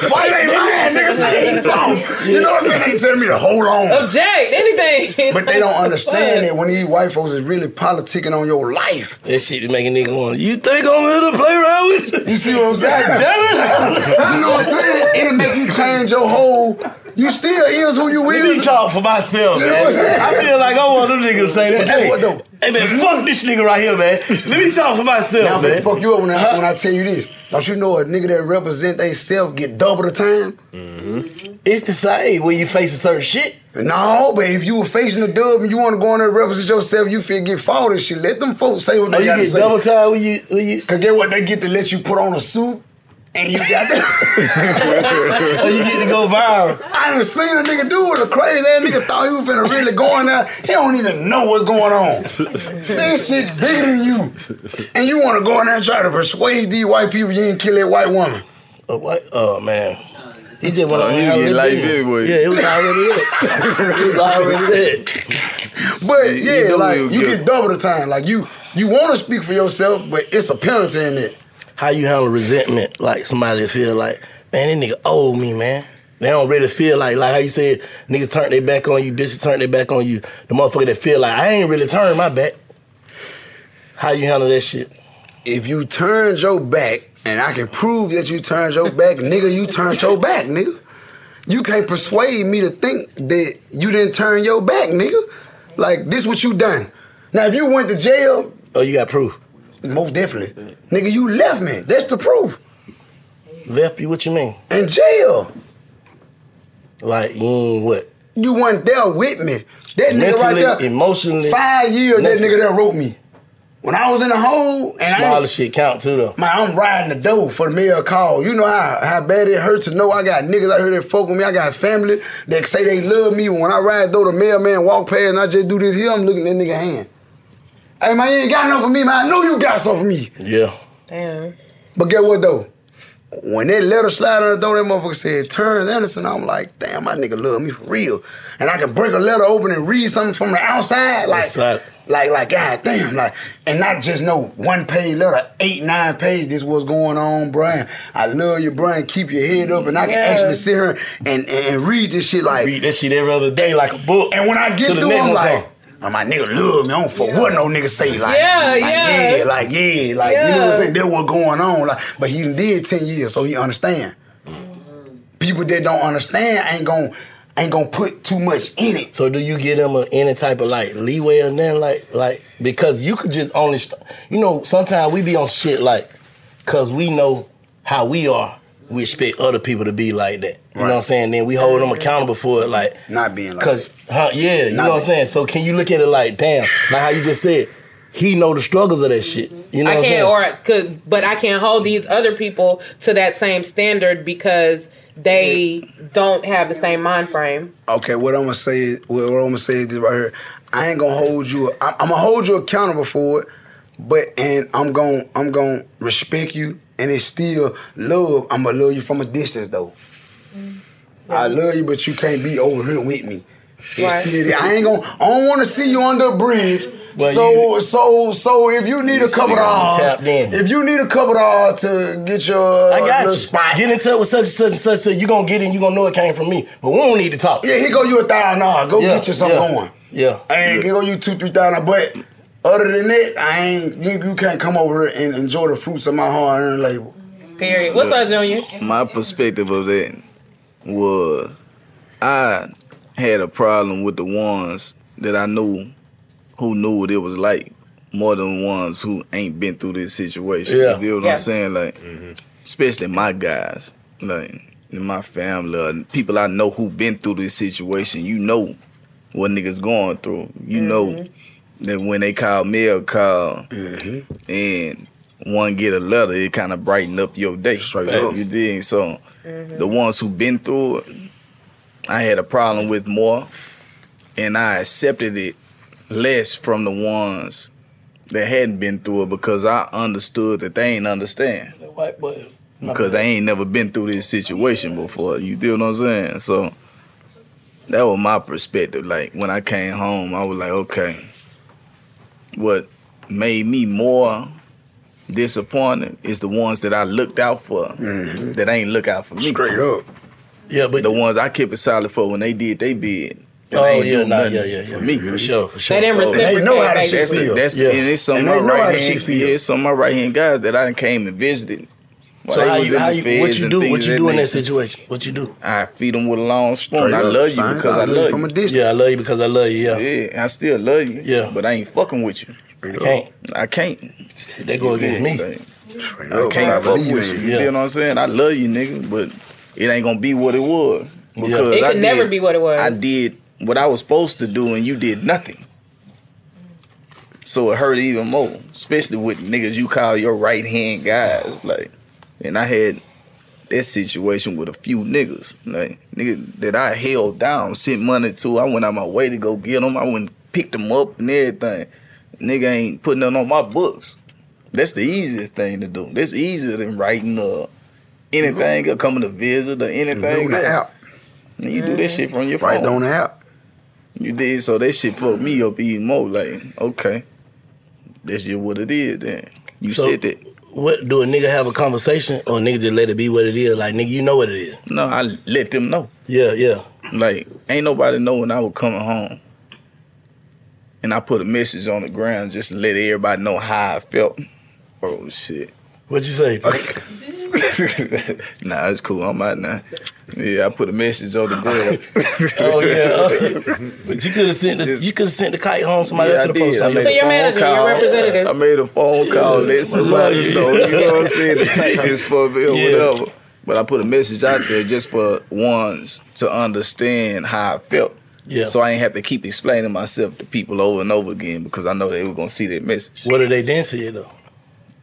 Fight ain't lying, nigga. Say something. You know what I'm saying? They tell me to hold on. Object. Anything. But they don't understand that when these white folks is really politicking on your life. That shit make a nigga want. You think I'm here to play around with you? You see what I'm saying? Damn it. you know what I'm saying? It'll make you change your whole. You still is who you with. Let me talk for myself, You man. what I'm saying? I feel like I want them niggas to say that. Hey, what, though? hey man, mm-hmm. fuck this nigga right here, man. Let me talk for myself, I'm gonna man. fuck you up when I, when I tell you this. Don't you know a nigga that represent they self get double the time? Mm-hmm. It's the same when you face a certain shit. No, but if you were facing a dub and you want to go in there and represent yourself, you feel get fought and shit. Let them folks say what Oh, they you got to get say. double time when you when you. Cause get what they get to let you put on a suit and you got that. Oh, you get to go viral. I done seen a nigga do it. A crazy ass nigga thought he was finna really go in there. He don't even know what's going on. this shit bigger than you. And you wanna go in there and try to persuade these white people you didn't kill that white woman. Oh, what? oh man. He just went Oh, on he how get it life been. anyway. Yeah, it was already it. it was already that. But yeah, know like you'll get- get double the time. Like you you wanna speak for yourself, but it's a penalty in it. How you handle resentment? Like somebody feel like, man, this nigga owe me, man. They don't really feel like, like how you said, niggas turn their back on you, bitches turn their back on you. The motherfucker that feel like, I ain't really turned my back. How you handle that shit? If you turned your back, and I can prove that you turned your back, nigga, you turned your back, nigga. You can't persuade me to think that you didn't turn your back, nigga. Like this what you done. Now if you went to jail, Oh, you got proof. Most definitely. Nigga, you left me. That's the proof. Left you, what you mean? In jail. Like, you ain't what? You weren't there with me. That nigga right there. emotionally. Five years that nigga that wrote me. When I was in the hole and I Smaller ain't, shit count too, though. Man, I'm riding the dough for the mail call. You know how, how bad it hurts to know I got niggas out here that fuck with me. I got family that say they love me. When I ride though, the mailman walk past and I just do this here, I'm looking at that nigga hand. Hey man, you ain't got nothing for me, man. I know you got something for me. Yeah. Damn. But get what though? When that letter slide on the door, that motherfucker said, Turns Anderson, I'm like, damn, my nigga love me for real. And I can break a letter open and read something from the outside. Like, Outside. like, like, god damn, like, and not just no one page letter, eight, nine pages, this what's going on, Brian. I love you, Brian. Keep your head up. And I can Yeah. actually sit here and, and, and read this shit like Read that shit every other day like a book. and when I get Till the through, I'm like, come. My nigga love me. I don't fuck what no nigga say. Like, Yeah, like, yeah. yeah, like, yeah, like, you know what I'm saying? That what going on. Like, but he did 10 years, so he understand. People that don't understand ain't gonna ain't gonna put too much in it. So do you give them a, any type of like leeway or then like like because you could just only st- you know sometimes we be on shit like because we know how we are. We expect other people to be like that. You know what I'm saying? Then we hold them accountable for it, like not being like Cause, huh, yeah, you know what I'm saying. So can you look at it like, damn, like how you just said, he know the struggles of that shit. You know I what I'm can't, saying? or I could, but I can't hold these other people to that same standard because they don't have the same mind frame. Okay, what I'm gonna say is what I'm gonna say is this right here. I ain't gonna hold you. I'm, I'm gonna hold you accountable for it, but and I'm gonna I'm gonna respect you, and it's still love. I'm gonna love you from a distance though. Mm. I love you, but you can't be over here with me. Right. I ain't gonna. I don't want to see you under a bridge. Well, so so so if you need a couple dollars, Tapped in. if you need a couple dollars to get your I got little you. spot, Get in touch with such and such and such. So you gonna get in. You gonna know it came from me. But we don't need to talk. Yeah, here go you a thousand dollars. Go Yeah, get you something yeah, going. Yeah. I ain't give you two, three thousand. But other than that, I ain't. You, you can't come over here and enjoy the fruits of my hard earned labor. Period. What's up, Junior? My perspective of that was I had a problem with the ones that I knew who knew what it was like more than ones who ain't been through this situation. Yeah. You know what Yeah. I'm saying? Like, mm-hmm. especially my guys, like in my family, or people I know who been through this situation. You know what niggas going through. You know mm-hmm. That when they call mail call and one get a letter, it kind of brighten up your day. up. You dig? So mm-hmm. the ones who been through it, I had a problem with more, and I accepted it less from the ones that hadn't been through it because I understood that they ain't understand White boy. because they ain't never been through this situation before. You feel what I'm saying? So that was my perspective. Like when I came home, I was like, okay, what made me more disappointed is the ones that I looked out for mm-hmm. that ain't look out for me. Straight up. Yeah, but the ones I kept it solid for when they did they bid. Oh, yeah, nah, yeah, yeah, yeah. for me. For sure, for sure. They didn't So- reciprocate. They know how to shit that's the, feel. that's the, and it's some And of my right hand, shit feel. yeah, some of my right hand guys that I came and visited. While So how you, how you, what you do? What you do in that situation? What you do? I feed them with a long spoon. Straight I up, love you son. because I I love love you from a distance. Yeah, I love you because I love you. Yeah, Yeah, I still love you. Yeah. but I ain't fucking with you. I can't. I can't. They go against me. Straight I can't I fuck believe with in you. you. You Yeah. feel what I'm saying? I love you, nigga, but it ain't gonna be what it was. Because It I could never did- be what it was. I did what I was supposed to do, and you did nothing. So it hurt even more, especially with niggas you call your right hand guys. Like, and I had that situation with a few niggas, like niggas that I held down, sent money to. I went out my way to go get them. I went and picked them up and everything. Nigga ain't putting nothing on my books. That's the easiest thing to do. That's easier than writing uh, anything or coming to visit or anything. on the app. And you do that shit from your phone. Right on the app. You did so that shit fucked me up even more. Like, okay, that's just what it is. Then you So- said that. What do a nigga have a conversation or a nigga just let it be what it is? Like nigga, you know what it is. No, I let them know. Yeah, yeah. Like, ain't nobody know when I was coming home. And I put a message on the ground just to let everybody know how I felt. Oh shit. What you say? nah, it's cool. I'm out now. Yeah, I put a message on the ground. oh yeah. Uh, but you could have sent the you could have sent the kite home. Somebody Yeah, else I could have did. posted. I on made So your phone manager, your representative. I made a phone call, let somebody know. You know what I'm saying? To take this for me or Yeah. whatever. But I put a message out there just for ones to understand how I felt. Yeah. So I ain't have to keep explaining myself to people over and over again because I know they were gonna see that message. What did they then to you though?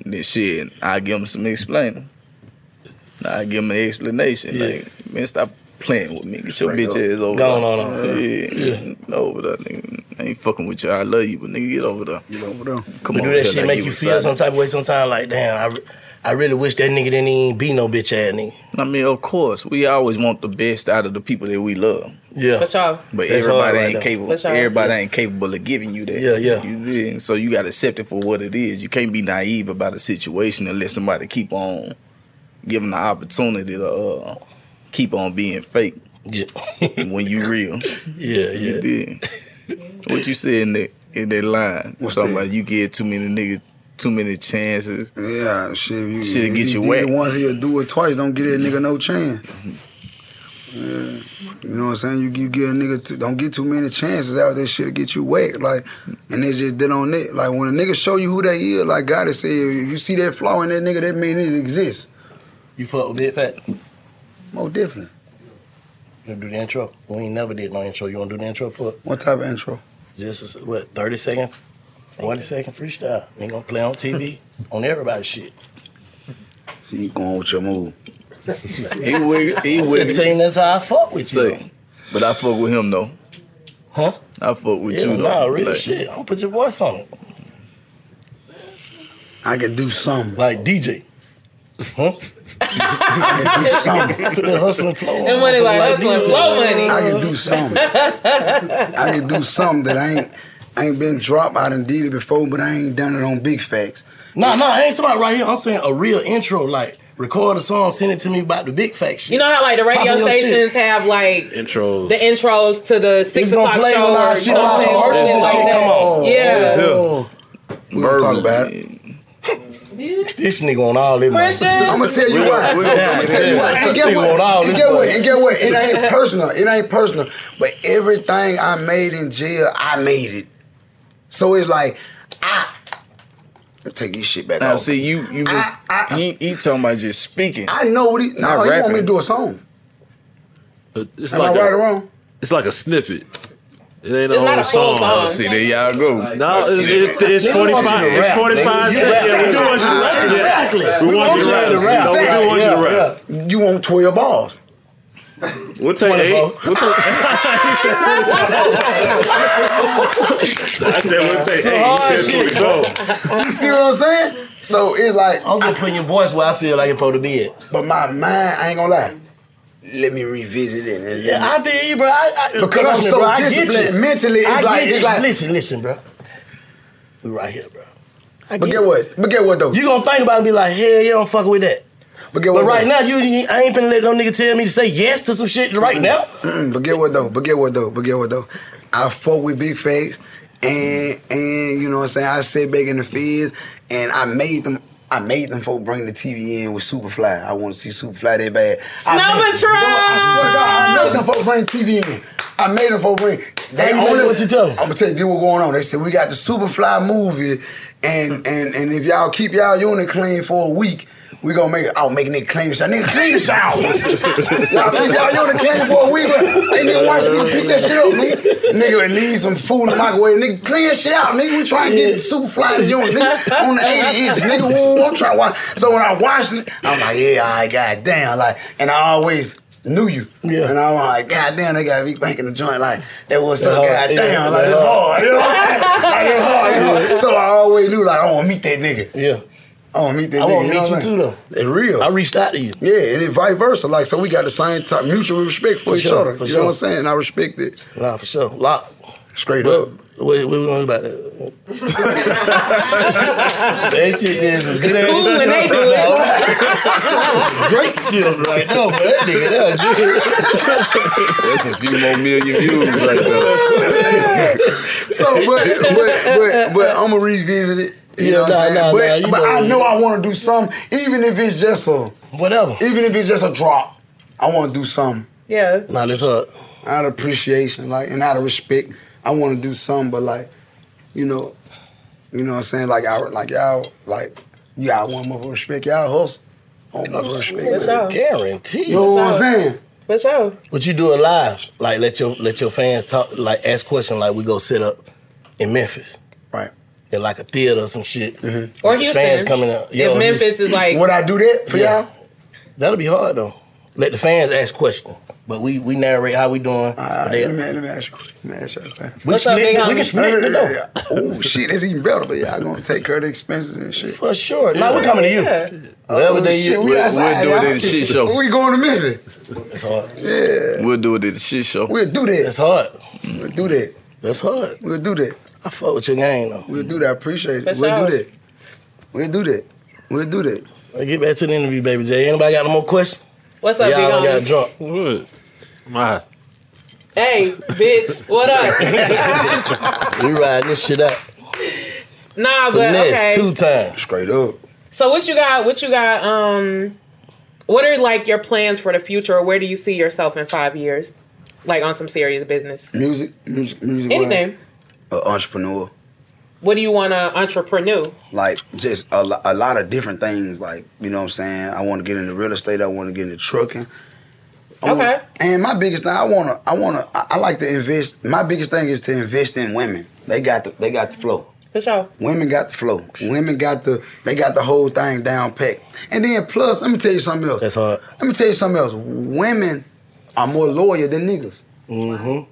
Then shit, I give them some explaining. I give them an explanation. Yeah. Like, man, stop playing with me. Get your bitch up. ass over Go there. on, on, on. Yeah, Yeah. yeah. over there, nigga. I ain't fucking with you. I love you, but nigga, get over there. Get over there. Come But on, do that shit like make you feel some type of way sometimes? Like damn, I, re- I really wish that nigga didn't even be no bitch ass nigga. I mean, of course, we always want the best out of the people that we love. Yeah. For sure. But That's everybody right ain't there. capable. For sure. Everybody ain't capable of giving you that. Yeah, yeah. You dig? So you got to accept it for what it is. You can't be naive about a situation and let somebody keep on giving the opportunity to uh, keep on being fake Yeah. when you real. Yeah, You yeah. dig? What you say in that in that line? Something like you give too many niggas too many chances. Yeah, shit. You, Shit'll get you did whacked. it once, he'll do it twice. Don't get that nigga no chance. Yeah. You know what I'm saying? You, you get a nigga, t- don't get too many chances out there. Shit'll get you whacked. Like, and they just did on that. Like, when a nigga show you who they is, like God has said, if you see that flaw in that nigga, that mean it exists. You fuck with Big Fat? More different. You gonna do the intro? We ain't never did no intro. You wanna do the intro for it? What type of intro? Just a, what, 30 second, 40 second freestyle. Ain't gonna play on TV, on everybody's shit. See you going with your move. He with he with The team, that's how I fuck with you. Say, but I fuck with him though. Huh? I fuck with Yeah, you though. nah, real Like, shit. I'm gonna put your voice on it. I could do something. Like DJ. Huh? I could do something. Put that hustling flow on. And money like hustling flow money. I can do something. I can do something that I ain't I ain't been dropped. out and did it before, but I ain't done it on big facts. Nah, nah, I ain't somebody right here. I'm saying a real intro, like record a song, send it to me about the big fact shit. You know how like the radio Pop in shit. stations have like Intros. the intros to the six He's o'clock play show when our or you know what I'm on saying? like that. come on. Yeah. Oh, we gonna talk about it. This nigga on all this. Christian. I'm gonna tell you why. I'm gonna tell you why. And get Nigga what? And get what? money. And get what? It ain't personal. It ain't personal. But everything I made in jail, I made it. So it's like I. I'll take this shit back Now off. see you you was he he talking about just speaking. I know what he. No, Not he want me to do a song. It's Am like I right a, or wrong? It's like a snippet. It ain't a It's whole not a full song. song. See there y'all go. No, it's, See, it's, it's Nigga want you 45. to It's 45 seconds. Yeah, we do want you to rap. Exactly. Yeah. We want you to rap. to rap. No, we do want you to rap. You want twelve balls? We'll take eight. We'll take, I said we'll take eight. hard You said shit, 24. You see what I'm saying? So it's like, I'm gonna put your voice where I feel like it's supposed to be at. but my mind, I ain't gonna lie. Let me revisit it. And Yeah, me- I feel you, bro. I, I, because I'm so bro, disciplined. Mentally, it's like- it's like- listen, listen, bro. We right here, bro. I But get get what? But get what though? You gonna think about it and be like, hell yeah, I'm fucking with that. But get what? But right though? now, you, you I ain't finna let no nigga tell me to say yes to some shit right now. Mm-mm, but get what though? But get what though? But get what though? I fuck with big facts, and and you know what I'm saying. I sat back in the fields, and I made them. I made them folk bring the TV in with Superfly. I want to see Superfly that bad. I made- Snowmatron! I swear to God, I made them folk bring TV in. I made them folk bring. They How you only what you tell them? I'm gonna tell you this what going on. They said we got the Superfly movie, and and and if y'all keep y'all unit clean for a week. We gonna make it. I'll make a nigga clean the shower. Nigga clean the shower. y'all keep y'all unit clean for a week. but Ain't nigga watch nigga pick that shit up, nigga. Nigga leave some food in the microwave. Nigga clean shit out, nigga. We trying to get the super flies unit, nigga, on the 80 inch, nigga. Ooh, I'm trying to watch. So when I watched it, I'm like, yeah, all right, goddamn, like, and I always knew you. Yeah. And I was like, goddamn, they got Big Bank in the joint. Like, that was so hard, goddamn. yeah, like, it's hard. You know? like, it's hard. You know? So I always knew, like, I want to meet that nigga. Yeah. I want to meet that I nigga. want to meet you what I'm too, though. It's real. I reached out to you. Yeah, and it's vice versa. Like, so we got the same type, mutual respect for, For each sure, other. for you know what I'm sure. saying? I respect it. Nah, for sure. Lock. Straight What, up. what, what we gonna do about that? that shit just a good ass Cool when they do it. Great shit right now, but that nigga that That's a few more million views right there. So, but, but, but, but I'm gonna revisit it. You Yeah, know what nah, I'm saying? nah, but nah, you but know I know I want to do something, even if it's just a whatever. even if it's just a drop. I want to do something Yeah. Nah, this hard. out of appreciation, like and out of respect. I want to do something, but like, you know, you know what I'm saying? Like I like y'all like y'all want more respect. Y'all hustle. I want more respect. For sure. Guarantee. You know what I'm saying? For sure. But you do it live, like let your let your fans talk, like ask questions, like we go sit up in Memphis, Right. in like a theater or some shit, mm-hmm. Or The Houston. Fans coming up. if Memphis is like, Would I do that for Yeah. y'all? That'll be hard though. Let the fans ask questions, but we we narrate how we doing. All right, they- let, me, let me ask you. Let me ask you. a question. we What's up, split, big we can split it though. Oh shit, that's even better. But y'all gonna take care of the expenses and shit. For sure. Now we're coming to you. yeah. Whatever Oh, they shit, you, we we'll- outside, we'll do it y'all. the shit show. We going to Memphis. It's hard. Yeah, We'll do it at the shit show. we'll do that. It's hard. We'll do that. That's hard. We'll do that. I fuck with your game though. We'll do that. I appreciate it. For We'll sure. do that. We'll do that. We'll do that. Let's get back to the interview, baby J. Anybody got no more questions? What's up, Y'all big done got homie? drunk. What? My Hey, bitch, what up? we riding this shit up. nah, but Finesse okay. two times. Straight up. So what you got? What you got? Um, what are like your plans for the future, or where do you see yourself in five years? Like on some serious business. Music, music, music. Anything. An entrepreneur. What do you want to entrepreneur? Like just a, a lot of different things. Like you know what I'm saying. I want to get into real estate. I want to get into trucking. I wanna- Okay. and my biggest thing, I wanna, I wanna, I, I like to invest. My biggest thing is to invest in women. They got the, they got the flow. For sure. Women got the flow. Women got the, they got the whole thing down packed. And then plus, let me tell you something else. That's hard. Let me tell you something else. Women are more loyal than niggas. Mm-hmm.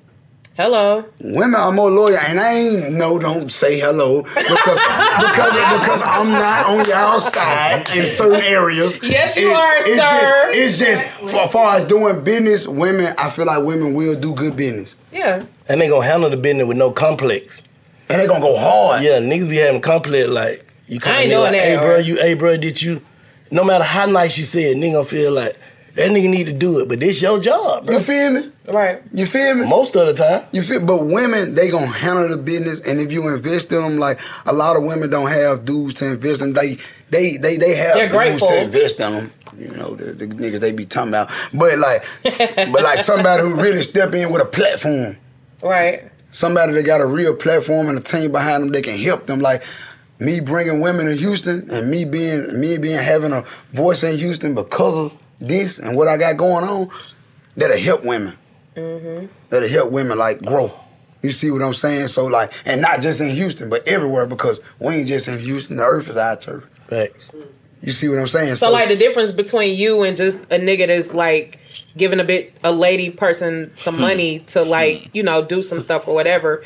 Hello. Women are more loyal, and I ain't no don't say hello because because because I'm not on y'all side in certain areas. Yes, you It- are, it's sir. Just, it's just for, as far as doing business, women. I feel like women will do good business. Yeah. And they gonna handle the business with no complex. And they gonna go hard. Yeah, niggas be having complex like you I ain't nigga doing like, that, Hey, bro, or- you, hey, bro, did you? No matter how nice you say it, nigga feel like that nigga need to do it, but this your job, bro. You feel me? Right. You feel me? Most of the time. You feel, but women they gonna handle the business, and if you invest in them, like a lot of women don't have dudes to invest in. They they they they have They're dudes grateful. to invest in them. You know the, the niggas they be talking about, but like, but like somebody who really step in with a platform. Right. Somebody that got a real platform and a team behind them, they can help them. Like me bringing women to Houston and me being me being having a voice in Houston because of this and what I got going on, that'll help women. Mm-hmm. That'll help women like grow. You see what I'm saying? So like, and not just in Houston, but everywhere because we ain't just in Houston. The earth is our turf. Facts. You see what I'm saying? So, like the difference between you and just a nigga that's like giving a bit a lady person some money to like you know do some stuff or whatever,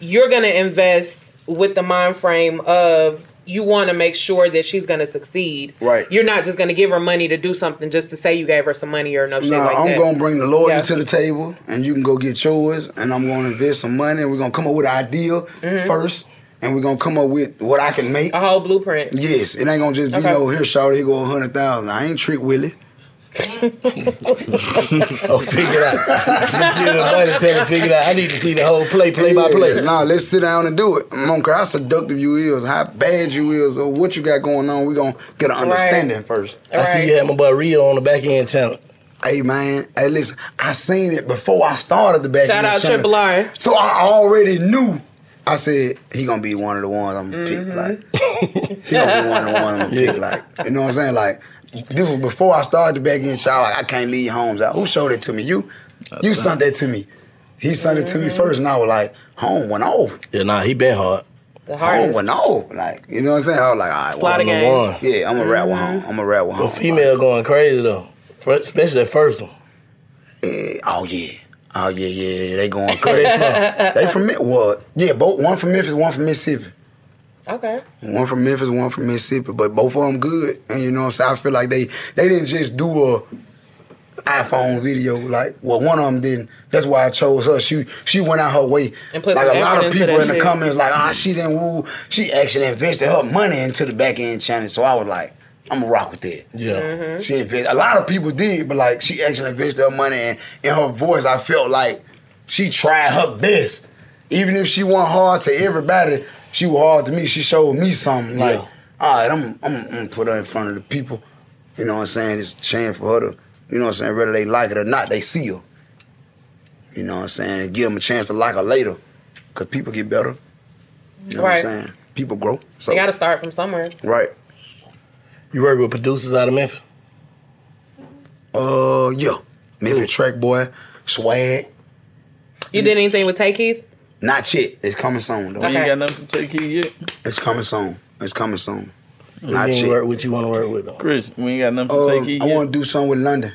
you're gonna invest with the mind frame of you want to make sure that she's gonna succeed. Right. You're not just gonna give her money to do something just to say you gave her some money or no shit No, like I'm that. gonna bring the lawyer Yeah. to the table, and you can go get yours, and I'm gonna invest some money, and we're gonna come up with an idea Mhm. first, and we're gonna come up with what I can make. a whole blueprint. Yes, it ain't gonna just be Okay. no here, shawty, here go a hundred thousand. I ain't Trick Willie. Oh, figure it out. You give the money, tell figure it out. I need to see the whole play, play by play. Yeah, Nah, let's sit down and do it. I don't care how seductive you is, how bad you is, or what you got going on. We gonna get an Right. understanding first. I see you had my boy Rio on the back end channel. Hey man, hey listen, I seen it before I started the back end channel. Shout end out channel. Triple R. So I already knew. I said he gonna be one of the ones I'm gonna pick. Like mm-hmm. he gonna be one of the ones I'm gonna pick. Like you know what I'm saying? Like this was before I started the back end show. Like I can't leave homes out. Who showed it to me? You. You sent that to me. He sent it to me first, and I was like, home went off. Yeah, nah, he been hard. The Home went off. Like you know what I'm saying? I was like, all right, Slaughter well, gang. One. Yeah, I'm gonna rap with home. I'm gonna rap with But home. female going crazy though, Fir- especially that first one. Eh, oh yeah. Oh yeah, yeah, yeah. They going crazy. they from Mi- what? Yeah, both one from Memphis, one from Mississippi. Okay. One from Memphis, one from Mississippi, but both of them good. And you know what I'm saying? I feel like they they didn't just do a iPhone video. Like, well, one of them didn't. That's why I chose her. She she went out her way. And put like a lot of people in the shit. comments, like, ah, she didn't woo. She actually invested her money into the back end channel. So I was like, I'm gonna rock with that. Yeah. Mm-hmm. She invested. A lot of people did, but like she actually invested her money, and in her voice, I felt like she tried her best. Even if she went hard to everybody, she was hard to me. She showed me something. Like, Yeah. all right, I'm, I'm, I'm gonna put her in front of the people. You know what I'm saying? It's a chance for her to, you know what I'm saying, whether they like it or not, they see her. You know what I'm saying? And give them a chance to like her later. Cause people get better. You know Right. what I'm saying? People grow. So They got to start from somewhere. right. You work with producers out of Memphis? Uh yeah. Memphis Track Boy, Swag. You did anything with Tay Keith? Not yet. It's coming soon though. You ain't got nothing to Tay Keith? It's coming soon. It's coming soon. You Not yet. work what you want to work with though. Chris, we ain't got nothing Uh, to Tay Keith. I want to do something with London.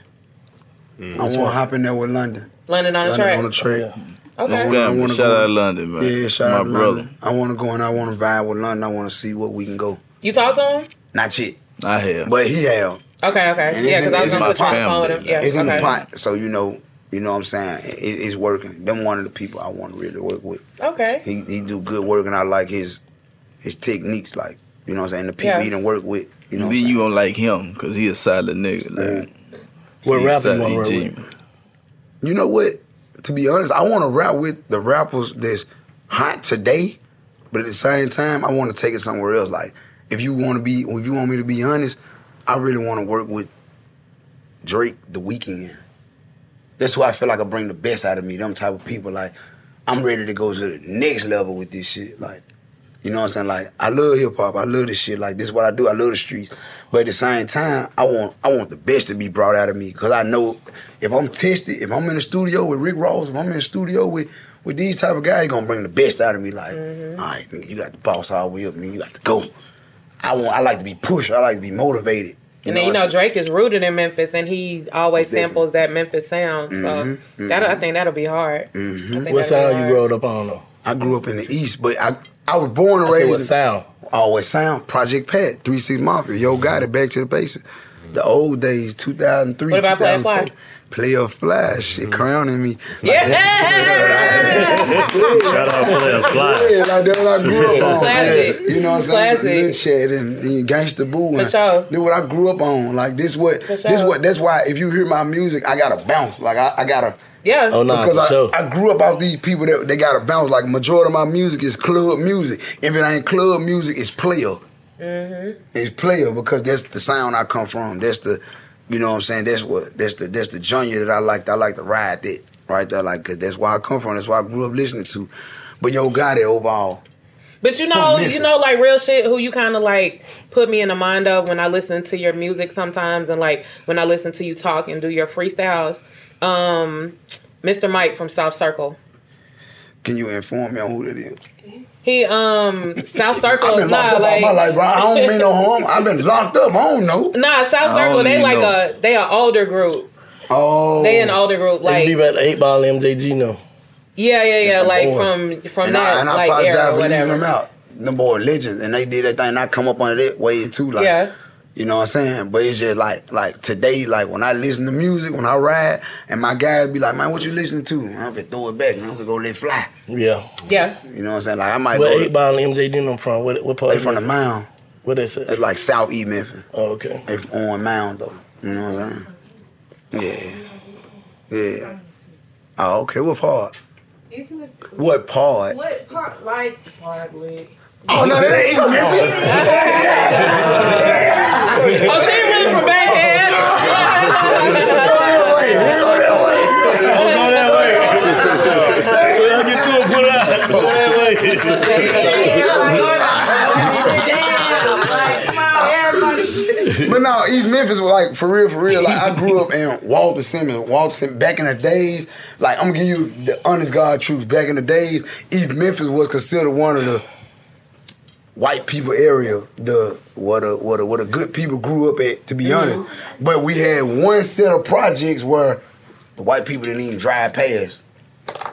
I want to hop in there with London. Landing on the London track. on the track. Okay. I wanna- I family. wanna Shout go- out London, man. Yeah, shout My out to brother. London. I want to go and I want to vibe with London. I want to see what we can go. You talk to him? Not yet, I have. but he have. Okay, okay. And yeah, because I was going to put you on the phone with him. family. Yeah, it's in the pot, so you know, you know what I'm saying. It, it's working. Them one of the people I want to really work with. Okay. He he do good work, and I like his his techniques. Like you know what I'm saying. The people Yeah. he done work with. You know. then you gonna like him because he a solid nigga. Like, What he rapper you wanna he with? You know what? to be honest, I want to rap with the rappers that's hot today, but at the same time, I want to take it somewhere else. Like, if you want to be, if you want me to be honest, I really want to work with Drake, The Weeknd. That's who I feel like I bring the best out of me. Them type of people. Like, I'm ready to go to the next level with this shit. Like, you know what I'm saying? Like, I love hip hop. I love this shit. Like, this is what I do. I love the streets. But at the same time, I want I want the best to be brought out of me because I know if I'm tested, if I'm in the studio with Rick Ross, if I'm in the studio with with these type of guys, he gonna bring the best out of me. Like, Mm-hmm. all right, nigga, you got the boss all the way up, man. You got to go. I want. I like to be pushed. I like to be motivated. And then you know Drake is rooted in Memphis, and he always samples that Memphis sound. So Mhm, that I think that'll be hard. Mhm. I What that'll sound you growed up on though? I grew up in the East, but I I was born and I said, raised. what sound? Always sound. Project Pat, Three Six Mafia. Yo Gotti. Back to the basics. The old days, two thousand three. What about Playa Fly? Playa Fly, shit crowning me. Yeah. Shout out to Playa Fly. Yeah, like that what I grew up on. Classic. You know what I'm saying? Classic. Lil and, and Gangsta Boo. For sure. This what I grew up on. Like this what For this what that's why if you hear my music, I gotta bounce. Like I, I gotta Yeah. Oh, nah, because for I, sure. I grew up off these people that they gotta bounce. Like majority of my music is club music. If it ain't club music, it's player. Mm-hmm. It's player because that's the sound I come from. That's the, you know what I'm saying. That's what that's the that's the genre that I like. I like to ride that right there, like because that's where I come from. That's why I grew up listening to. But Yo Gotti overall. But you know, you know, like real shit. Who you kind of like put me in the mind of when I listen to your music sometimes, and like when I listen to you talk and do your freestyles. Um, Mr. Mike from South Circle. Can you inform me on who that is? He um South Circle I've been is locked not up like all my life, bro. I don't mean no harm. I've been locked up. I don't know. Nah, South Circle they like know. a they an older group. Oh, They an older group Like, like leave at eight ball MJG no. yeah yeah yeah like boy. from from and that I, and I like apologize era or for leaving whatever. them out. Them boy legends, and they did that thing. And I come up under that way too. Like, Yeah. You know what I'm saying? But it's just like like today, like when I listen to music, when I ride, and my guys be like, man, what you listening to? I'm gonna throw it back, man. I'm gonna go let fly. Yeah. Yeah. You know what I'm saying? Like I might Where go. eight ball and MJG them from? What what part? They from the mound. What is it? It's like South East Memphis. Oh, okay. They on mound though. You know what I'm saying? Yeah. Yeah. Oh, okay. What part? What part? What part like hardwood? Oh no, that ain't East Memphis. oh, oh she really from Baghead. but no, East Memphis was like for real, for real. Like I grew up in Walter Simmons. Walter Simmons back in the days. Like I'm gonna give you the honest God truth. Back in the days, East Memphis was considered one of the white people area. The what a what a what a good people grew up at. To be mm-hmm. honest, but we had one set of projects where the white people didn't even drive past.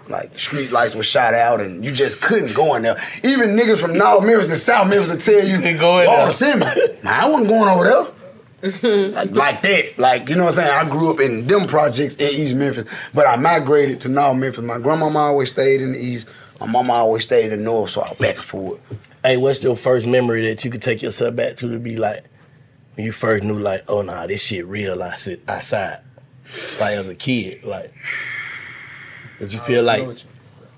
Like street lights were shot out, and you just couldn't go in there. Even niggas from North Memphis and South Memphis would tell you, you go in oh, there." Simmons. Nah, I wasn't going over there like, like that. Like, you know what I'm saying? I grew up in them projects in East Memphis, but I migrated to North Memphis. My grandmama always stayed in the East. My mama always stayed in the North, so I was back and forth. Hey, what's your first memory that you could take yourself back to to be like when you first knew like, oh nah, this shit real I sit outside. Like as a kid, like did you feel like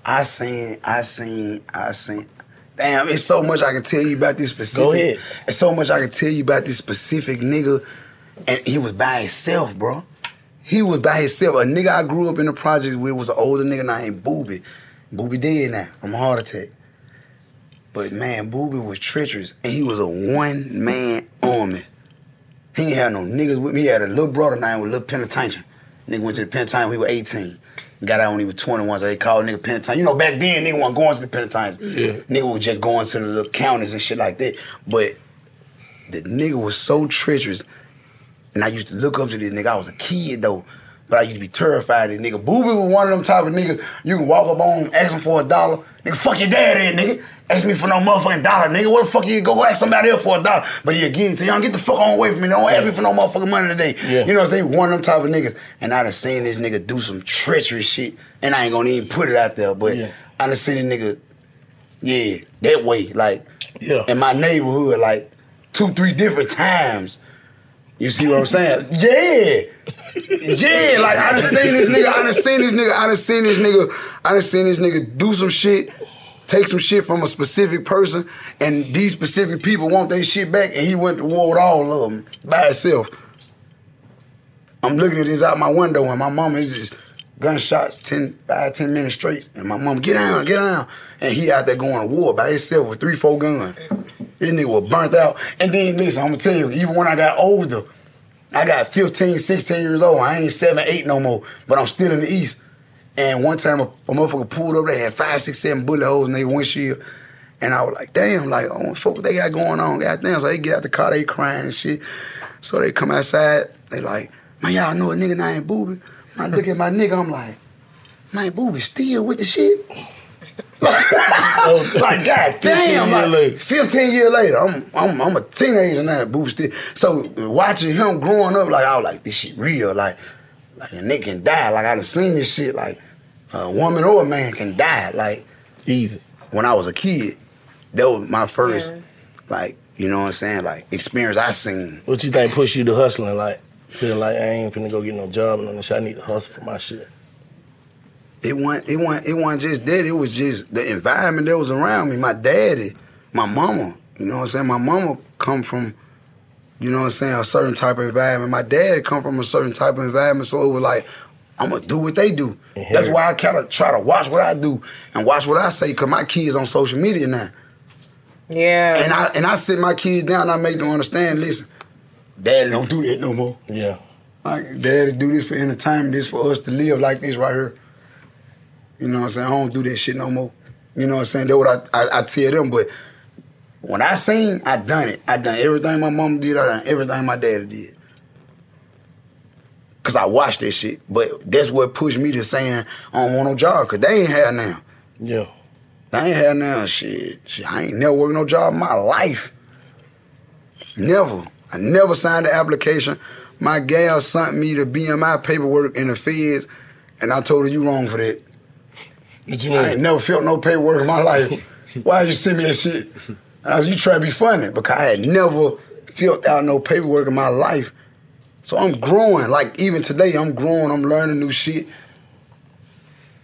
I seen, I seen, I seen. Damn, it's so much I can tell you about this specific. Go ahead. It's so much I can tell you about this specific nigga, and he was by himself, bro. He was by himself. A nigga I grew up in the projects with was an older nigga named Booby. Booby dead now from a heart attack. But man, Booby was treacherous, and he was a one man army. He ain't had no niggas with me. He had a little brother named with little penitentiary. Nigga went to the penitentiary when he was 18. Got out when he was 21, so they called nigga penitentiary. You know, back then, nigga wasn't going to the penitentiary. Yeah. Nigga was just going to the little counties and shit like that. But the nigga was so treacherous. And I used to look up to this nigga. I was a kid though. But I used to be terrified of this nigga. Booby was one of them type of niggas you can walk up on, ask him for a dollar. Nigga, fuck your dad nigga. Ask me for no motherfucking dollar, nigga. What the fuck you go ask somebody else for a dollar? But he again to you. Get the fuck on away from me. Don't ask me for no motherfucking money today. Yeah. You know what I'm saying? One of them type of niggas. And I done seen this nigga do some treacherous shit. And I ain't gonna even put it out there. But Yeah. I done seen this nigga, yeah, that way. Like, Yeah. in my neighborhood, like two, three different times. You see what I'm saying? Yeah. Yeah, like I done seen this nigga, I done seen this nigga, I done seen this nigga, I done seen this nigga do some shit, take some shit from a specific person, and these specific people want their shit back, and he went to war with all of them by himself. I'm looking at this out my window, and my mom is just gunshots 10, 5, 10 minutes straight, and my mom, get down, get down. And he out there going to war by himself with three, four guns. This nigga was burnt out. And then listen, I'm gonna tell you, even when I got older, I got 15, 16 years old. I ain't seven, eight no more, but I'm still in the East. And one time a, a motherfucker pulled up, they had five, six, seven bullet holes in their windshield. And I was like, damn, like, oh, fuck what they got going on? Goddamn. So they get out the car, they crying and shit. So they come outside, they like, man, y'all know a nigga named Booby? I look at my nigga, I'm like, man, Booby still with the shit? like, god damn, like, 15 years later, I'm, I'm, I'm a teenager now, boosted. So watching him growing up, like, I was like, this shit real. Like, like a nigga can die. Like, I done seen this shit. Like, a woman or a man can die. Like, easy. When I was a kid, that was my first, like, you know what I'm saying? Like, experience I seen. What you think pushed you to hustling? Like, feeling like I ain't finna go get no job and no shit. I need to hustle for my shit. It wasn't, it wasn't, it wasn't just that. It was just the environment that was around me. My daddy, my mama. You know what I'm saying? My mama come from, you know what I'm saying, a certain type of environment. My dad come from a certain type of environment. So it was like, I'm gonna do what they do. That's why I kind of try to watch what I do and watch what I say, cause my kids on social media now. Yeah. And I and I sit my kids down. and I make them understand. Listen, Daddy don't do that no more. Yeah. Like Daddy do this for entertainment. This for us to live like this right here. You know what I'm saying? I don't do that shit no more. You know what I'm saying? That's what I, I, I tell them. But when I sing, I done it. I done everything my mom did. I done everything my daddy did. Cause I watched that shit. But that's what pushed me to saying I don't want no job. Cause they ain't had now. Yeah. They ain't had now shit. shit. I ain't never worked no job in my life. Never. I never signed the application. My gal sent me the BMI paperwork in the feds, and I told her you wrong for that. What you I ain't never felt no paperwork in my life. Why you send me that shit? I was, you try to be funny because I had never filled out no paperwork in my life. So I'm growing. Like even today, I'm growing. I'm learning new shit.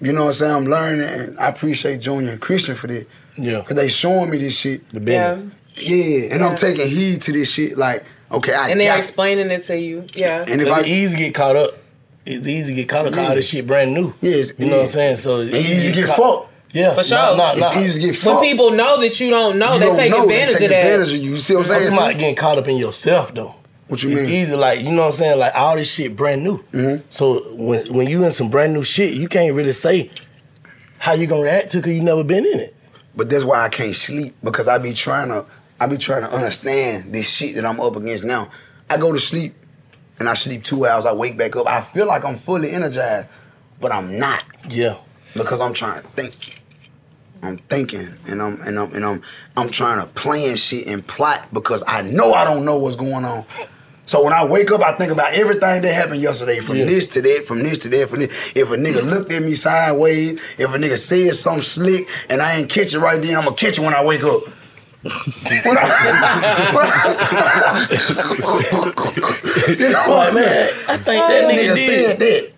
You know what I'm saying? I'm learning, and I appreciate Junior and Christian for that. Yeah. Cause they showing me this shit. The business. Yeah, and I'm taking heed to this shit. Like, okay, I and they're got explaining it to you. Yeah. And if It's I- easy get caught up. It's easy to get caught up. 'cause All this shit brand new. Yes, you know what I'm saying. So And easy to get caught- fucked. Yeah, For sure. Nah, nah, It's nah. easy to get When fucked. people know that you don't know, You they don't take know, they advantage take of that. advantage of you. You see what I'm I'm saying? talking about getting caught up in yourself though. What you mean? it's mean? easy, like you know what I'm saying. Like all this shit brand new. Mm-hmm. So when when you in some brand new shit, you can't really say how you gonna react to because you never been in it. But that's why I can't sleep because I be trying to I be trying to understand this shit that I'm up against now. I go to sleep and I sleep two hours. I wake back up. I feel like I'm fully energized, but I'm not Yeah. because I'm trying to think. I'm thinking and I'm and I'm and I'm I'm trying to plan shit and plot because I know I don't know what's going on. So when I wake up, I think about everything that happened yesterday, from Yeah. this to that, from this to that, from this. If a nigga looked at me sideways, if a nigga said something slick, and I ain't catch it right then, I'm gonna catch it when I wake up. When I- you know Like, man, I think that nigga said did. that.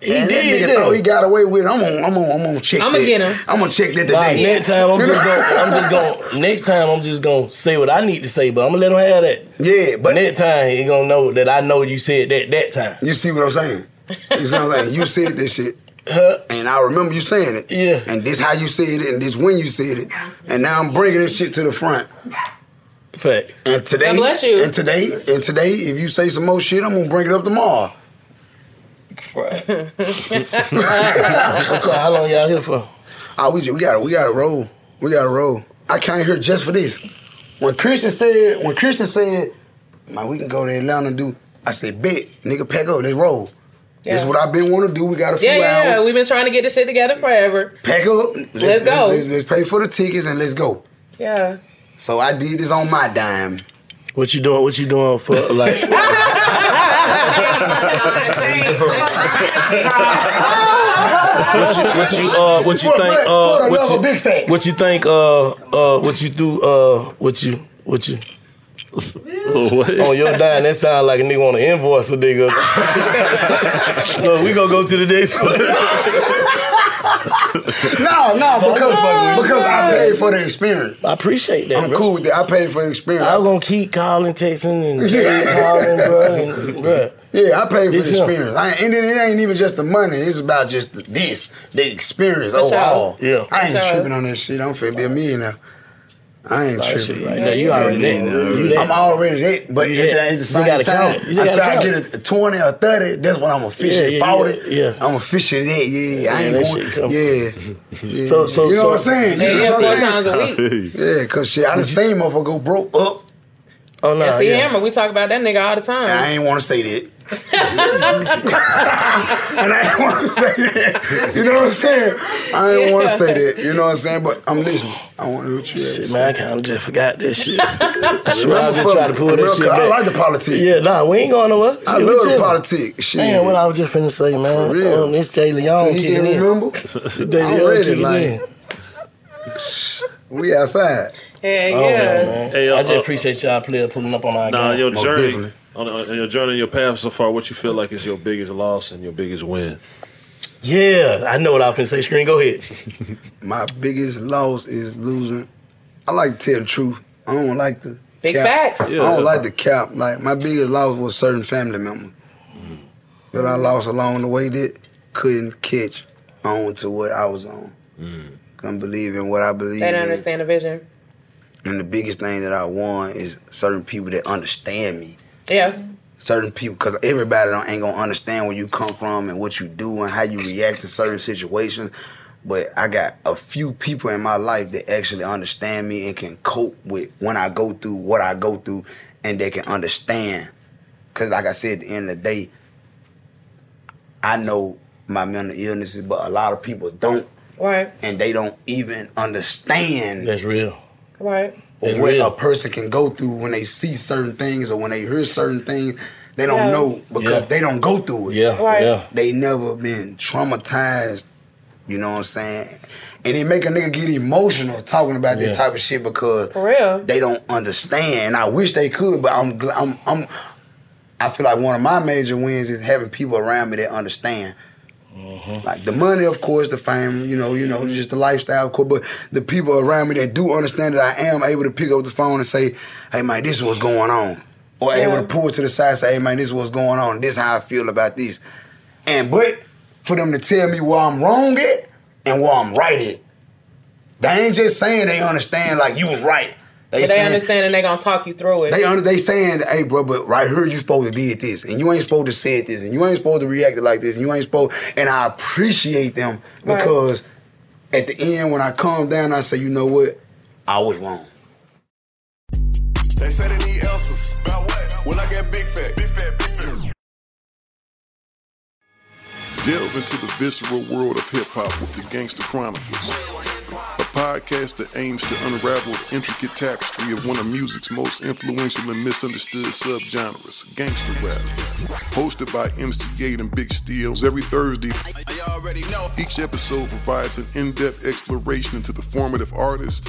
He and that did nigga that. thought he got away with it. I'm gonna, I'm gonna, I'm gonna check I'ma get him. I'm gonna check that Nah, today. next time I'm just gonna, I'm just gonna, next time I'm just gonna say what I need to say, but I'm gonna let him have that. Yeah, But next time he gonna know that I know you said that that time. You see what I'm saying? You sound like you said this shit. And I remember you saying it. Yeah. And this how you said it, and this when you said it. And now I'm bringing this shit to the front. Fact. And today, God bless you. and today, and today, if you say some more shit, I'm gonna bring it up tomorrow. How long y'all here for? Oh, we just, we got we got to roll. We got to roll. I came here just for this. When Christian said, when Christian said, man, we can go to Atlanta and do. I said, bet, nigga, pack up, let's roll. This is what I've been wanting to do. We got a few Yeah, yeah, hours. yeah. We've been trying to get this shit together forever. Pack up. Let's go. Let's, let's pay for the tickets and let's go. Yeah. So I did this on my dime. What you doing? What you doing for like? what you what you uh what you think uh what you of what you think uh uh what you do uh what you what you On your dime, that sound like a nigga want to invoice a nigga. so we gonna go to the next one. no, no, because because I paid for the experience. I appreciate that. I'm bro. cool with that. I paid for the experience. I'm gonna keep calling, texting, and calling, bro. And, bro. Yeah, I paid for It's the experience. I, and it, it ain't even just the money. It's about just the, this, the experience For sure. overall. Yeah. I ain't sure. tripping on that shit. I'm finna be a millionaire. I ain't Nah, tripping. shit right there, you already there. You there. I'm already that, but You at, the, at the You same gotta time. You until gotta I get a 20 or 30, that's when I'm officially Yeah, yeah, 40. yeah, yeah. I'm officially that. Yeah, I ain't going. Yeah. yeah. So- so- you know so- what I'm saying? Yeah, you know yeah, what four I'm saying? times a week. Yeah, cause shit, I done seen motherfucker go broke up. Oh no. and see Hammer, we talk about that nigga all the time. I ain't want to say that. And I didn't want to say that. You know what I'm saying? I ain't want to say that. You know what I'm saying? But I'm listening. I want to hear what you Shit, say. man, I kind of just forgot this shit. I swear Remember I just fuck- tried to pull that remember, shit I like the politics. Yeah, nah, we ain't going nowhere. I Shit, we love the politics. Shit. Man, what I was just finna say, man. For real. Um, this Jay Leon So you kicking can in. remember? This I'm Jay Leon ready, kicking like- in. We outside. Yeah, Oh, yeah. man. Hey, uh, I just uh, appreciate y'all player pulling up on our Now, game. your Most journey, definitely. On, on your journey, and your path so far, what you feel like is your biggest loss and your biggest win? Yeah, I know what I was finna say. Screen, go ahead. My biggest loss is losing. I like to tell the truth. I don't like the Big cap. facts. I don't like the cap. Like my biggest loss was certain family members that I lost along the way that couldn't catch on to what I was on. Mm. Couldn't believe in what I believe They don't in. understand the vision. And the biggest thing that I want is certain people that understand me. Yeah. certain people because everybody don't, ain't gonna understand where you come from and what you do and how you react to certain situations. But I got a few people in my life that actually understand me and can cope with when I go through what I go through, and they can understand. Cause like I said, at the end of the day, I know my mental illnesses, but a lot of people don't, Right. and they don't even understand That's real. Right. It's what real. a person can go through when they see certain things or when they hear certain things. They don't Yeah. know because Yeah. they don't go through it. Yeah, Right. yeah. They never been traumatized. You know what I'm saying? And it make a nigga get emotional talking about Yeah. that type of shit because For real. they don't understand. And I wish they could, but I'm I'm I'm I feel like one of my major wins is having people around me that understand. Mm-hmm. Like the money, of course, the fame, you know, you know, mm-hmm. just the lifestyle, of course. But the people around me that do understand that I am able to pick up the phone and say, "Hey, man, this is what's going on," or able to pull it to the side, and say, "Hey, man, this is what's going on. This is how I feel about this." And but for them to tell me where I'm wrong at and where I'm right at, they ain't just saying they understand like you was right. But they saying- understand and they gonna talk you through it. they under, they saying, hey, bro, but right here you supposed to did this, and you ain't supposed to say this, and you ain't supposed to react like this, and you ain't supposed. And I appreciate them Right. because at the end when I calm down, I say, you know what, I was wrong. They say they need answers. About what? When I get big fat. Big fat, big fat. Delve into the visceral world of hip hop with the Gangster Chronicles, a podcast that aims to unravel the intricate tapestry of one of music's most influential and misunderstood subgenres, gangster rap. Hosted by MC Eiht and Big Steels every Thursday, each episode provides an in-depth exploration into the formative artists,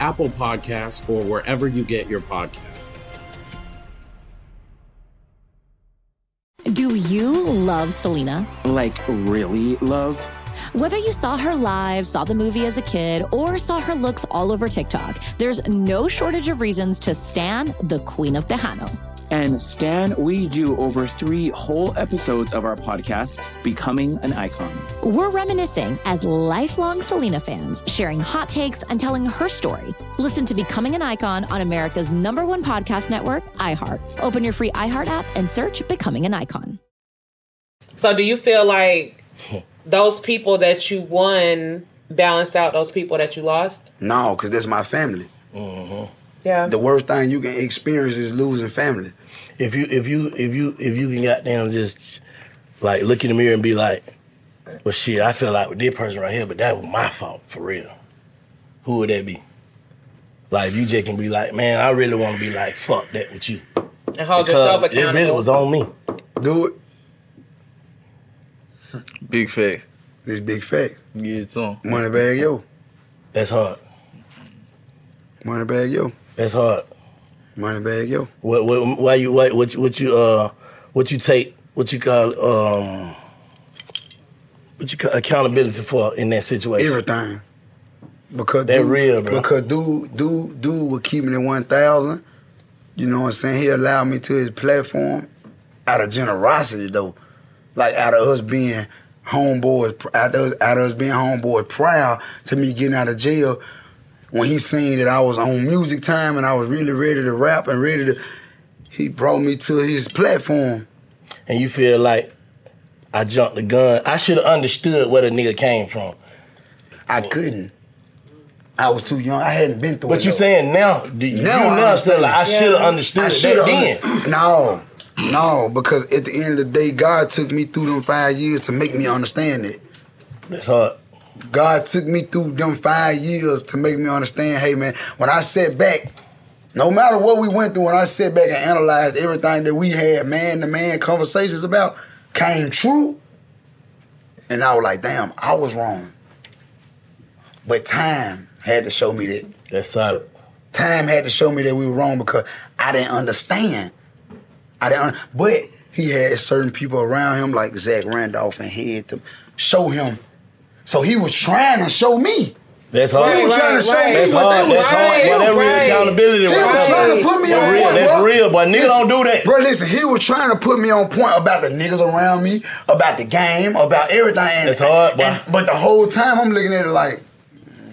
Apple Podcasts, or wherever you get your podcasts. Do you love Selena? Like, really love? Whether you saw her live, saw the movie as a kid, or saw her looks all over TikTok, there's no shortage of reasons to stan the Queen of Tejano. And Stan, we do over three whole episodes of our podcast, Becoming an Icon. We're reminiscing as lifelong Selena fans, sharing hot takes and telling her story. Listen to Becoming an Icon on America's number one podcast network, iHeart. Open your free iHeart app and search Becoming an Icon. So, do you feel like those people that you won balanced out those people that you lost? No, because that's my family. Mm-hmm. Yeah. The worst thing you can experience is losing family. If you if you if you if you can goddamn just like look in the mirror and be like, well shit, I feel like with this person right here, but that was my fault for real. Who would that be? Like if you just can be like, man, I really want to be like, fuck that with you. And hold yourself Because it really was on me. Do it. Big facts. This big fact. Yeah, it's on. Moneybagg Yo. That's hard. Moneybagg Yo. That's hard. Moneybagg Yo. What, what why you what what you, what you uh what you take what you call um what you call accountability for in that situation? Everything. Because That dude, real, bro. Because dude, dude, dude was keeping it one thousand. You know what I'm saying? He allowed me to his platform out of generosity though. Like out of us being homeboys, out of, out of us being homeboys proud to me getting out of jail. When he seen that I was on music time and I was really ready to rap and ready to, he brought me to his platform. And you feel like I jumped the gun. I should have understood where the nigga came from. I couldn't. I was too young. I hadn't been through But it. you though. saying now, do you Now now, I understand. like I should have understood I that then. no, no, because at the end of the day, God took me through them five years to make me understand it. That's hard. God took me through them five years to make me understand. Hey, man, when I sat back, no matter what we went through, when I sat back and analyzed everything that we had, man to man conversations about, came true, and I was like, damn, I was wrong. But time had to show me that. That's solid. Time had to show me that we were wrong because I didn't understand. I didn't. un- But he had certain people around him like Zach Randolph and he had to show him. So he was trying to show me. That's hard. He was trying to show me That's what hard. they was That's hard. trying Boy, that do. real accountability. He right was trying to put me That's on real. point, That's bro. real, boy. Niggas Listen, don't do that. Bro, listen, he was trying to put me on point about the niggas around me, about the game, about everything. And, That's hard, boy. and- but the whole time I'm looking at it like,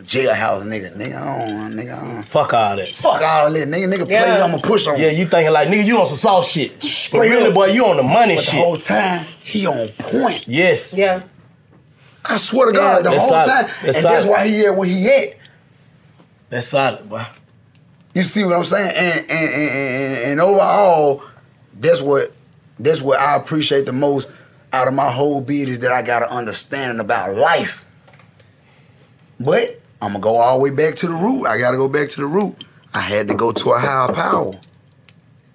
jailhouse nigga, nigga, I don't want, nigga, I don't. Fuck all that. Fuck all that, nigga, nigga play, Yeah. I'ma push on Yeah, you thinking like nigga, you on some soft shit. But really, boy, you on the money But shit. the whole time, he on point. Yes. Yeah. I swear to God, the whole solid. time. That's and that's why he at where he at. That's solid, boy. You see what I'm saying? And and, and, and, and overall, that's what that's what I appreciate the most out of my whole beat is that I got an understanding about life. But I'm gonna go all the way back to the root. I gotta go back to the root. I had to go to a higher power.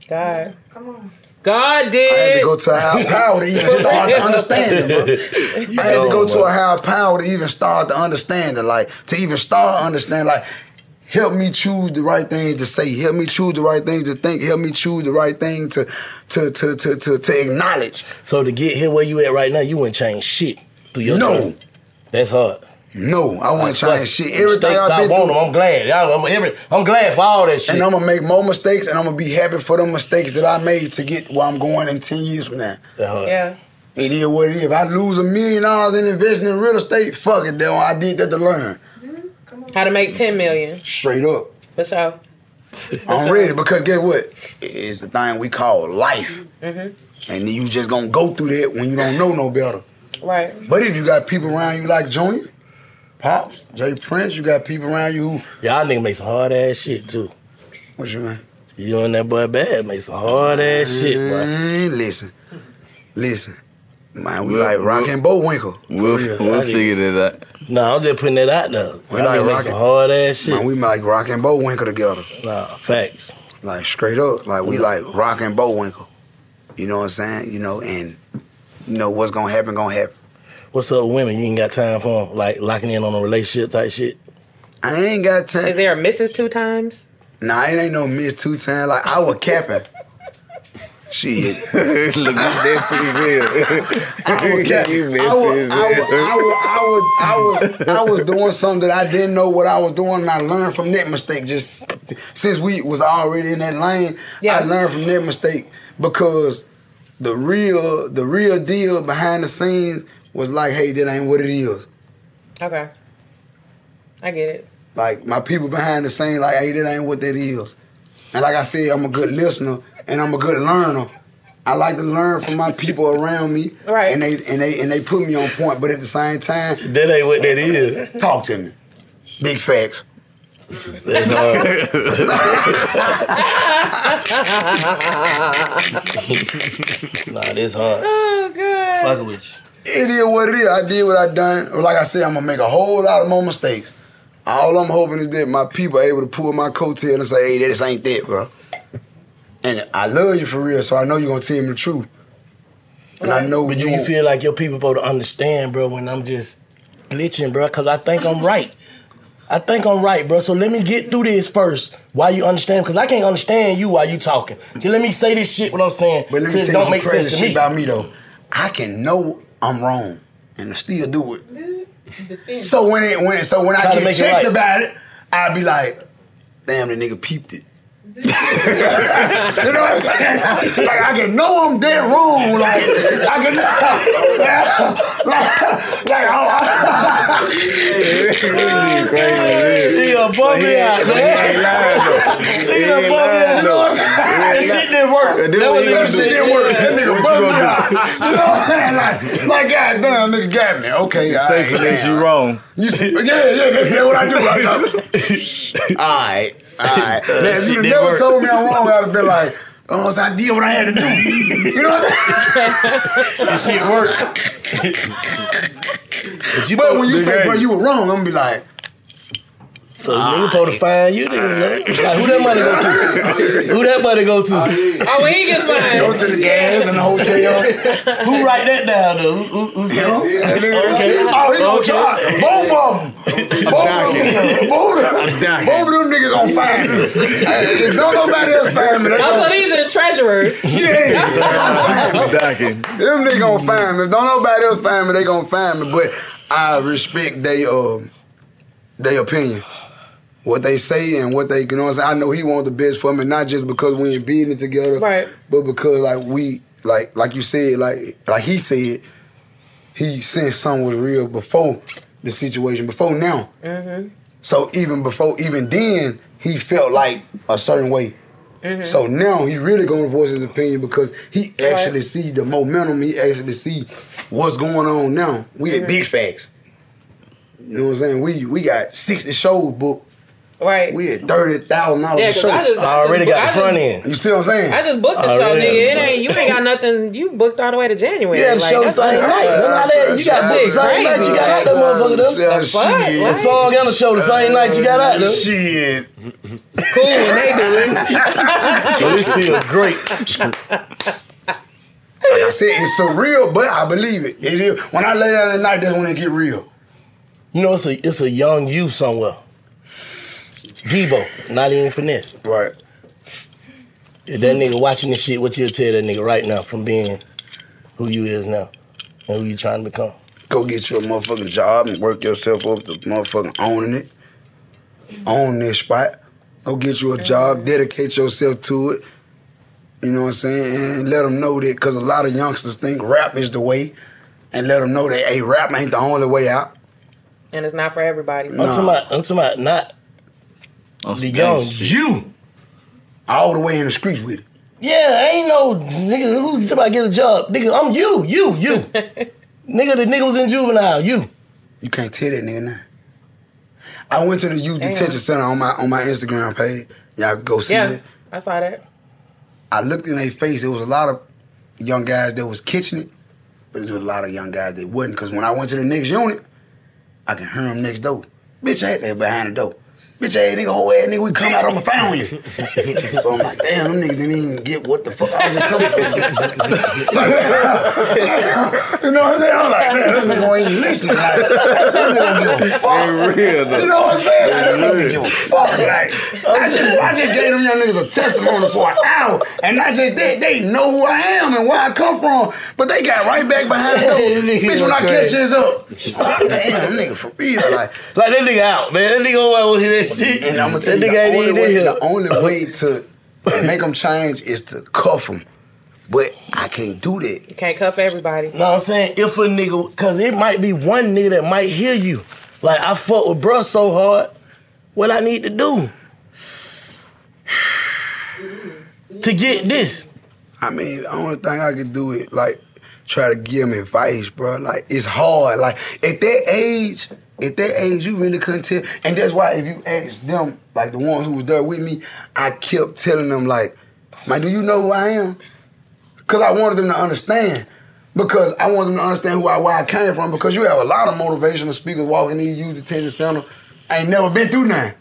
God. Come on. God did. I had to go to a higher power to even start to understand it, bro. I had to go to a higher power to even start to understand it, like to even start understand, like help me choose the right things to say, help me choose the right things to think, help me choose the right thing to to to to to, to acknowledge. So to get here where you at right now, you wouldn't change shit through your No. journey. That's hard. No, I wouldn't Fuck change shit. Everything I've I been want through. them. I'm glad. I'm, every, I'm glad for all that shit. And I'm gonna make more mistakes, and I'm gonna be happy for the mistakes that I made to get where I'm going in ten years from now. Yeah. It is what it is. If I lose a million dollars in investing in real estate, fuck it. Though I did that to learn. How to make 10 million. Straight up. For sure. I'm ready because guess what? It's the thing we call life. Mm-hmm. And you just gonna go through that when you don't know no better. Right. But if you got people around you like Junior, Pops, J Prince, you got people around you who Y'all nigga make some hard ass shit too. What you mean? You and that boy bad make some hard ass shit, bro. Man, listen. Listen. Man, we like Rock and Bullwinkle. We'll, we'll figure that out. No, I'm just putting that out there. We Y'all like nigga Rock some hard ass shit. Man, we like Rock and Bullwinkle together. Nah, facts. Like straight up. Like we like Rock and Bullwinkle. You know what I'm saying? You know, and you know what's gonna happen, gonna happen. What's up with women? You ain't got time for 'em? Like locking in on a relationship type shit? I ain't got time. Is there a misses two times? Nah, it ain't no miss two times. Like I was capping. Shit. Look, that's his ear. I was, You I was, his I was. I was, I was, I was, I was doing something that I didn't know what I was doing, and I learned from that mistake. Just since we was already in that lane, I learned from that mistake because the real, the real deal behind the scenes was like, hey, that ain't what it is. Okay. I get it. Like my people behind the scene, like, hey, that ain't what that is. And like I said, I'm a good listener and I'm a good learner. I like to learn from my people around me. Right. And they and they and they put me on point, but at the same time, that ain't what that is. Talk to me. Big facts. That's nah, this hard. Oh, God. Fuck with It is what it is. I did what I done. Like I said, I'm gonna make a whole lot of more mistakes. All I'm hoping is that my people are able to pull my coattail and say, hey, this ain't that, bro. And I love you for real, so I know you're gonna tell me the truth. And I know But do you feel like your people supposed to understand, bro, when I'm just glitching, bro? Because I think I'm right. I think I'm right, bro. So let me get through this first. Why you understand? Because I can't understand you while you talking. Let me say this shit. What I'm saying. But let me tell you don't some make crazy sense to shit me. about me though. I can know I'm wrong and I still do it. So when it when so when I to get checked right. about it, I'd be like, damn, the nigga peeped it. You know what I'm saying? Like I can know I'm dead wrong. Like I can like like oh, I, He done bump me out, man. He done bump me out. You know what I'm saying? That shit didn't work. That That, what that shit didn't work. That nigga What you me out. You know what I'm saying? Like, like goddamn, nigga got me. Okay, all Say right, connects you wrong. You see, yeah, yeah, that's, that's what I do right now. all right, all right. Now, if you never work. told me I'm wrong, I'd have been like, oh, so I did what I had to do. You know what I'm saying? This shit work. but, when you say, bro, you were wrong, I'm gonna be like, So nigga supposed to find you, nigga. Like, who that money go to? Who that money go to? Oh, when he gets mine. go to the gas and the hotel. Who write that down though? Who, who, who said? Okay. Oh, he gonna Okay. charge. Both of them. Both of them. Both of them. Both of them niggas gonna find me. Hey, If don't nobody else find me, they Also, gonna, these are the treasurers. yeah. Docking. Them niggas gonna find me. If don't nobody else find me, they gonna find me. But I respect they um their opinion. What they say and what they, you know what? I know he wants the best for me, not just because we ain't beating it together, Right. but because like we, like like you said, like like he said, he sensed something was real before the situation, before now. Mm-hmm. So even before, even then, he felt like a certain way. Mhm. So now he really gonna voice his opinion because he actually see the momentum. He actually see what's going on now. We Mm-hmm. at big facts. You know what I'm saying? We we got 60 shows booked. Right. We at thirty thousand dollars Yeah, a 'cause show. I just- I I already just- got the I just- front end. You see what I'm saying? I just booked the show, nigga. It ain't you ain't got nothing. You booked all the way to January. You had the like, show the same night. of. Look how that- you got booked the same night you got out that motherfucker, though. Yeah, The fuck? shit. Right. The song and the show the same night you got out there. Shit. Cool when they do it. So this feel great. Like I said, it's surreal, but I believe it. It is. When I lay down at night, that's when it get real. You know, it's a it's a young you somewhere. Debo, not even finesse. Right. If that nigga watching this shit, what you'll tell that nigga right now from being who you is now and who you trying to become? Go get you a motherfucking job and work yourself up to motherfucking owning it. Own this spot. Go get you a job, dedicate yourself to it. You know what I'm saying? And let them know that, because a lot of youngsters think rap is the way. And let them know that, hey, rap ain't the only way out. And it's not for everybody. I'm talking about, I'm talking about not Oh, the young you. All the way in the streets with it. Yeah, ain't no nigga who talking about get a job. Nigga, I'm you, you, you. nigga, the nigga was in juvenile, you. You can't tell that nigga now. I went to the youth Damn. detention center on my on my Instagram page. Y'all go see Yeah, it. I saw that. I looked in their face. There was a lot of young guys that was kitchen it, but there was a lot of young guys that wasn't. Cause when I went to the next unit, I can hear them next door. Bitch, I had that behind the door. Bitch, ass nigga, whole ass nigga, we come out, I'ma found you. so I'm like, damn, them niggas didn't even get what the fuck I was just coming from. you know what I'm saying? I'm like, damn, them nigga ain't listening. Like, them nigga don't give a fuck. real, though. You know what I'm saying? Like, them niggas give a fuck. Like, I just, I just gave them young niggas a testimony for an hour, and not just that, they know who I am and where I come from, but they got right back behind the door. Bitch, when I catch this up, damn, nigga for real. Like, Like that nigga out, man. That nigga oh, to hear that shit. and I'm gonna tell that you, nigga the only, way, the only way to make them change is to cuff them. But I can't do that. You can't cuff everybody. You know what I'm saying? If a nigga, cause it might be one nigga that might hear you. Like I fuck with bruh so hard. What I need to do to get this? I mean, the only thing I could do is like try to give them advice, bro. Like it's hard. Like at that age, at that age, you really couldn't tell. And that's why if you ask them, like the ones who was there with me, I kept telling them like, "Man, do you know who I am?" Because I wanted them to understand. Because I wanted them to understand who I, where I came from. Because you have a lot of motivational speakers walking in these youth detention center, I ain't never been through nothing.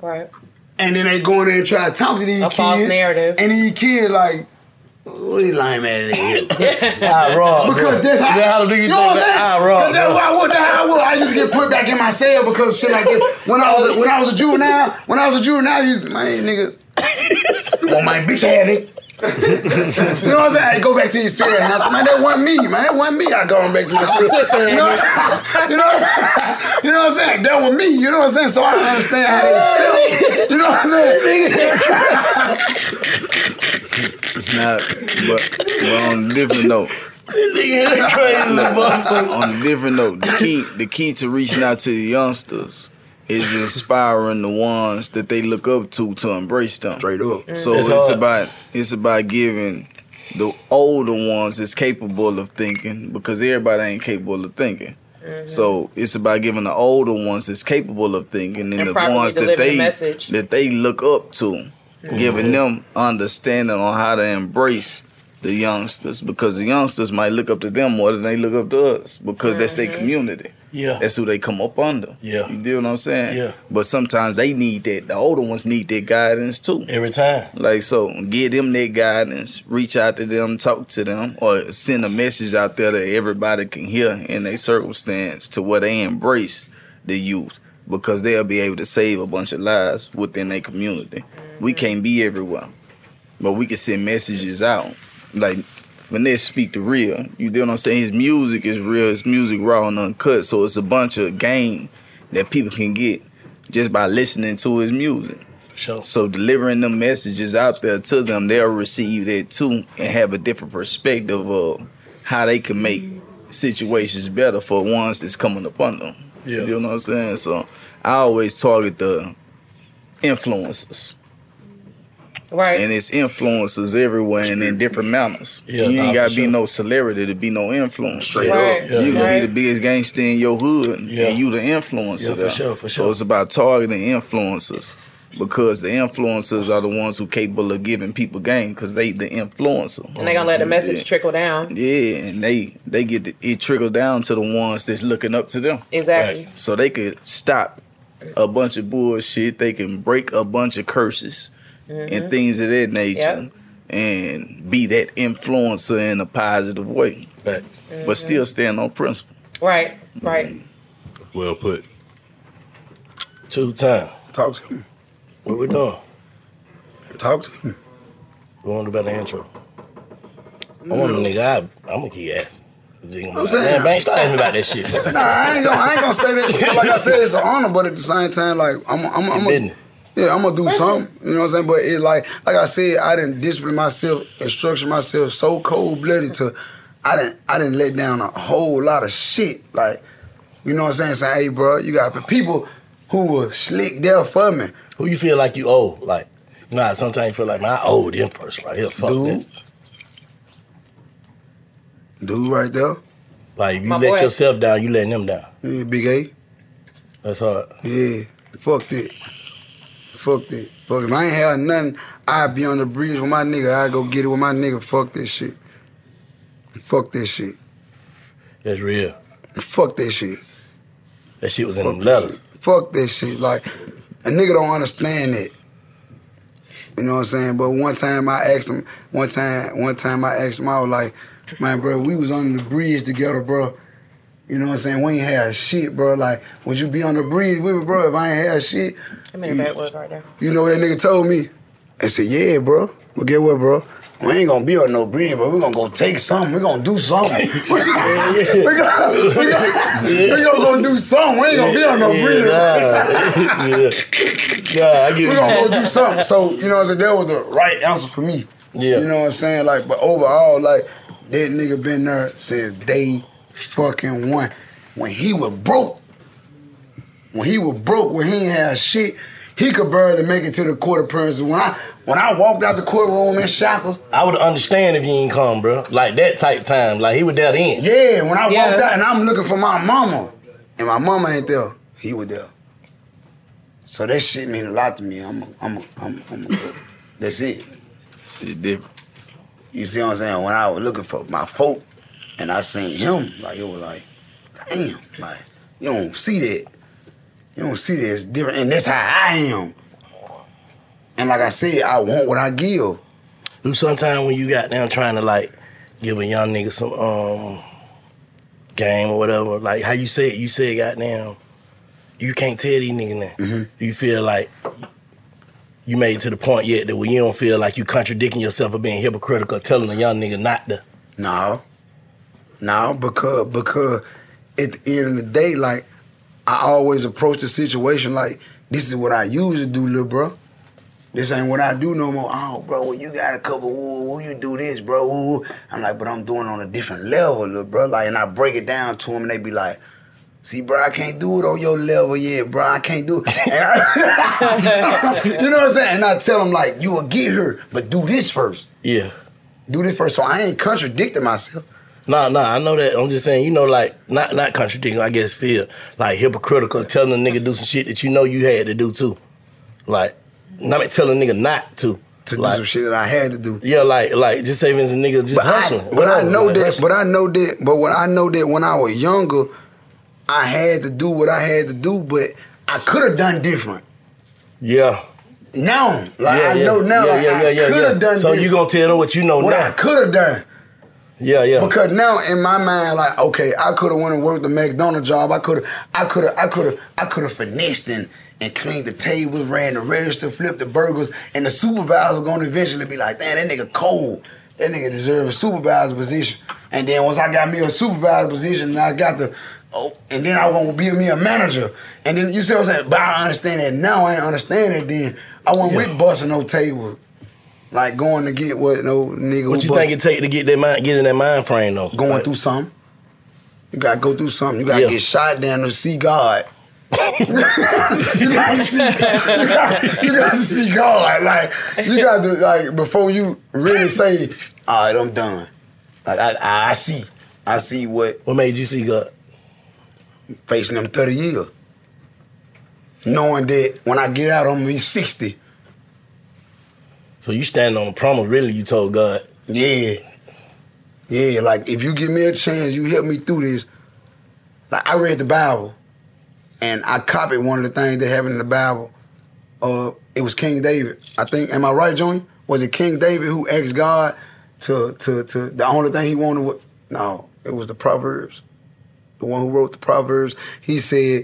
Right. And then they go in there and try to talk to these A kids. false narrative. And these kids like, what these lame ass niggas? I rob. Because that's how, That's how do you know think what I'm that saying? I rob, 'Cause that's bro. who I was. That's how I was. I used to get put back in my cell because shit like this. When I was a, when I was a juvenile, when I was a juvenile, you man nigga, you want my bitch ass nigga. you know what I'm saying? I go back to your cell, house. man. That wasn't me, man. That wasn't me. I going back to my cell. You know, you know, you know what I'm saying? That was me. You know what I'm saying? So I understand how they feel. You know what I'm saying? Nah, but, but on a different note. Nigga, crazy as a motherfucker. on a different note, the key the key to reaching out to the youngsters is inspiring the ones that they look up to to embrace them. Straight up. Mm. So It's it's, about it's about giving the older ones that's capable of thinking because everybody ain't capable of thinking. So it's about giving the older ones that's capable of thinking and, And the ones that they the that they look up to, giving them understanding on how to embrace the youngsters because the youngsters might look up to them more than they look up to us because that's their mm-hmm. community. Yeah. That's who they come up under. Yeah. You do what I'm saying? Yeah. But sometimes they need that. The older ones need that guidance too. Every time. Like so, give them that guidance. Reach out to them, talk to them, or send a message out there that everybody can hear in their circumstance to where they embrace the youth because they'll be able to save a bunch of lives within their community. We can't be everywhere, but we can send messages out. Like Finesse speak the real. You know what I'm saying? His music is real. His music raw and uncut. So it's a bunch of game that people can get just by listening to his music. Sure. So delivering them messages out there to them, they'll receive that too and have a different perspective of how they can make situations better for ones that's coming upon them. Yeah. You know what I'm saying? So I always target the influencers. Right. And it's influencers everywhere and in different manners. Yeah, you nah, ain't gotta for be sure. no celebrity to be no influencer. Straight up. Right, you gonna right. be the biggest gangster in your hood Yeah. and you the influencer. Yeah, for there. sure, for sure. So it's about targeting influencers. Because the influencers are the ones who capable of giving people game because they the influencer. And they gonna let the message Yeah. trickle down. Yeah, and they they get the, it trickles down to the ones that's looking up to them. Exactly. So they could stop a bunch of bullshit. They can break a bunch of curses Mhm. and things of that nature, Yep. and be that influencer in a positive way. Mhm. But still stand on principle. Right. Right. Well put. Two time. Talk to him. What we doing? Talk to him. We want to do about the intro. I want a nigga. I, I'm gonna keep asking. I'm I'm saying- man, man, stop asking me about that shit. Nah, I ain't gonna, I ain't gonna say that. Like I said, it's an honor, but at the same time, like I'm, I'm, I'm, I'm yeah, I'm gonna do something. You know what I'm saying? But it like, like I said, I didn't discipline myself and structure myself so cold blooded to, I didn't, I didn't let down a whole lot of shit. Like, you know what I'm saying? Saying, hey, bro, you got people who were slick there for me. Who you feel like you owe? Like, you know, how sometimes you feel like, man, I owe them person right here. Fuck Dude. that. Dude, right there. Like, if you My let boy. yourself down, you letting them down. Yeah, Big A. That's hard. Yeah, fuck that. Fuck that. Fuck if I ain't had nothing, I'd be on the bridge with my nigga. I'd go get it with my nigga. Fuck that shit. Fuck that shit. That's real. Fuck that shit. That shit was in Fuck them letters. Fuck that shit. Like, a nigga don't understand that. You know what I'm saying? But one time I asked him, one time, one time I asked him, I was like, man, bro, we was on the bridge together, bro. You know what I'm saying? We ain't had shit, bro. Like, would you be on the bridge with me, bro, if I ain't had shit? I'm in a bad word right now. You know what that nigga told me? I said, yeah, bro. But get what, bro? We ain't gonna be on no bridge, but We gonna go take something. We gonna do something. we gonna, we gonna, we gonna, we gonna go do something. We ain't gonna be on no bridge. yeah. yeah, I get we what gonna go do something. So, you know what I'm saying? That was the right answer for me. Yeah. You know what I'm saying? Like, but overall, like, that nigga been there since day fucking one. When he was broke, when he was broke, when he ain't had shit, he could barely make it to the court appearances. When I when I walked out the courtroom in shackles, I would understand if you ain't come, bro. Like that type time. Like he was there then. yeah, when I walked out and I'm looking for my mama, and my mama ain't there, he was there. So that shit mean a lot to me. I'm, a, I'm, a, I'm, a, I'm a, that's it. It's different. You see what I'm saying? When I was looking for my folk, and I seen him, like it was like, damn, like you don't see that. You don't see that. It's different, and that's how I am. And like I said, I want what I give. Do sometimes when you got down trying to like give a young nigga some um game or whatever, like how you said you said goddamn, you can't tell these niggas now. Mm-hmm. Do you feel like you made it to the point yet that where you don't feel like you contradicting yourself or being hypocritical, telling a young nigga not to? No. No, because because at the end of the day, like I always approach the situation like this is what I usually do, little bro. This ain't what I do no more. Oh, bro, well, you got a couple. Woo, woo, you do this, bro. Woo. I'm like, but I'm doing on a different level, little bro. Like, and I break it down to them, and they be like, "See, bro, I can't do it on your level yet, bro. I can't do it." I- you know what I'm saying? And I tell them like, "You will get her, but do this first. Yeah. Do this first. So I ain't contradicting myself. Nah, nah, I know that. I'm just saying, you know, like not not contradicting. I guess feel like hypocritical, telling a nigga do some shit that you know you had to do too. Like, not telling a nigga not to. To like, do some shit that I had to do. Yeah, like like just saving a nigga just But I, hustling. but I know like, that. hustling. But I know that. But when I know that when I was younger, I had to do what I had to do. But I could have done different. Yeah. Now, like Yeah, I yeah. know now, Yeah, like, yeah, yeah, I yeah, could yeah. have done. So you different. gonna tell them what you know what now? I could have done. Yeah, yeah. Because now in my mind, like, okay, I could have went and worked the McDonald's job. I could have, I could have, I could have, I could have finessed and, and cleaned the tables, ran the register, flipped the burgers, and the supervisor was gonna eventually be like, damn, that nigga cold. that nigga deserve a supervisor position. And then once I got me a supervisor position, and I got the, oh, and then I want to be me a manager. And then you see what I'm saying? But I understand that now. I ain't understand it then. I wasn't with busting no tables. Like going to get what no nigga. What you think it take to get that mind, get in that mind frame though? Going Like, through something. You gotta go through something. You gotta Yeah. get shot down to see God. you gotta see. You gotta, you gotta see God. Like you got to like before you really say, "All right, I'm done." Like I, I, I see. I see what. What made you see God? Facing them thirty years, knowing that when I get out, I'm gonna be sixty. So you standing on a promise, really? You told God. Yeah. Yeah, like if you give me a chance, you help me through this. Like I read the Bible and I copied one of the things that happened in the Bible. Uh it was King David. I think am I right, Joey? Was it King David who asked God to to to the only thing he wanted was no, it was the Proverbs. The one who wrote the Proverbs, he said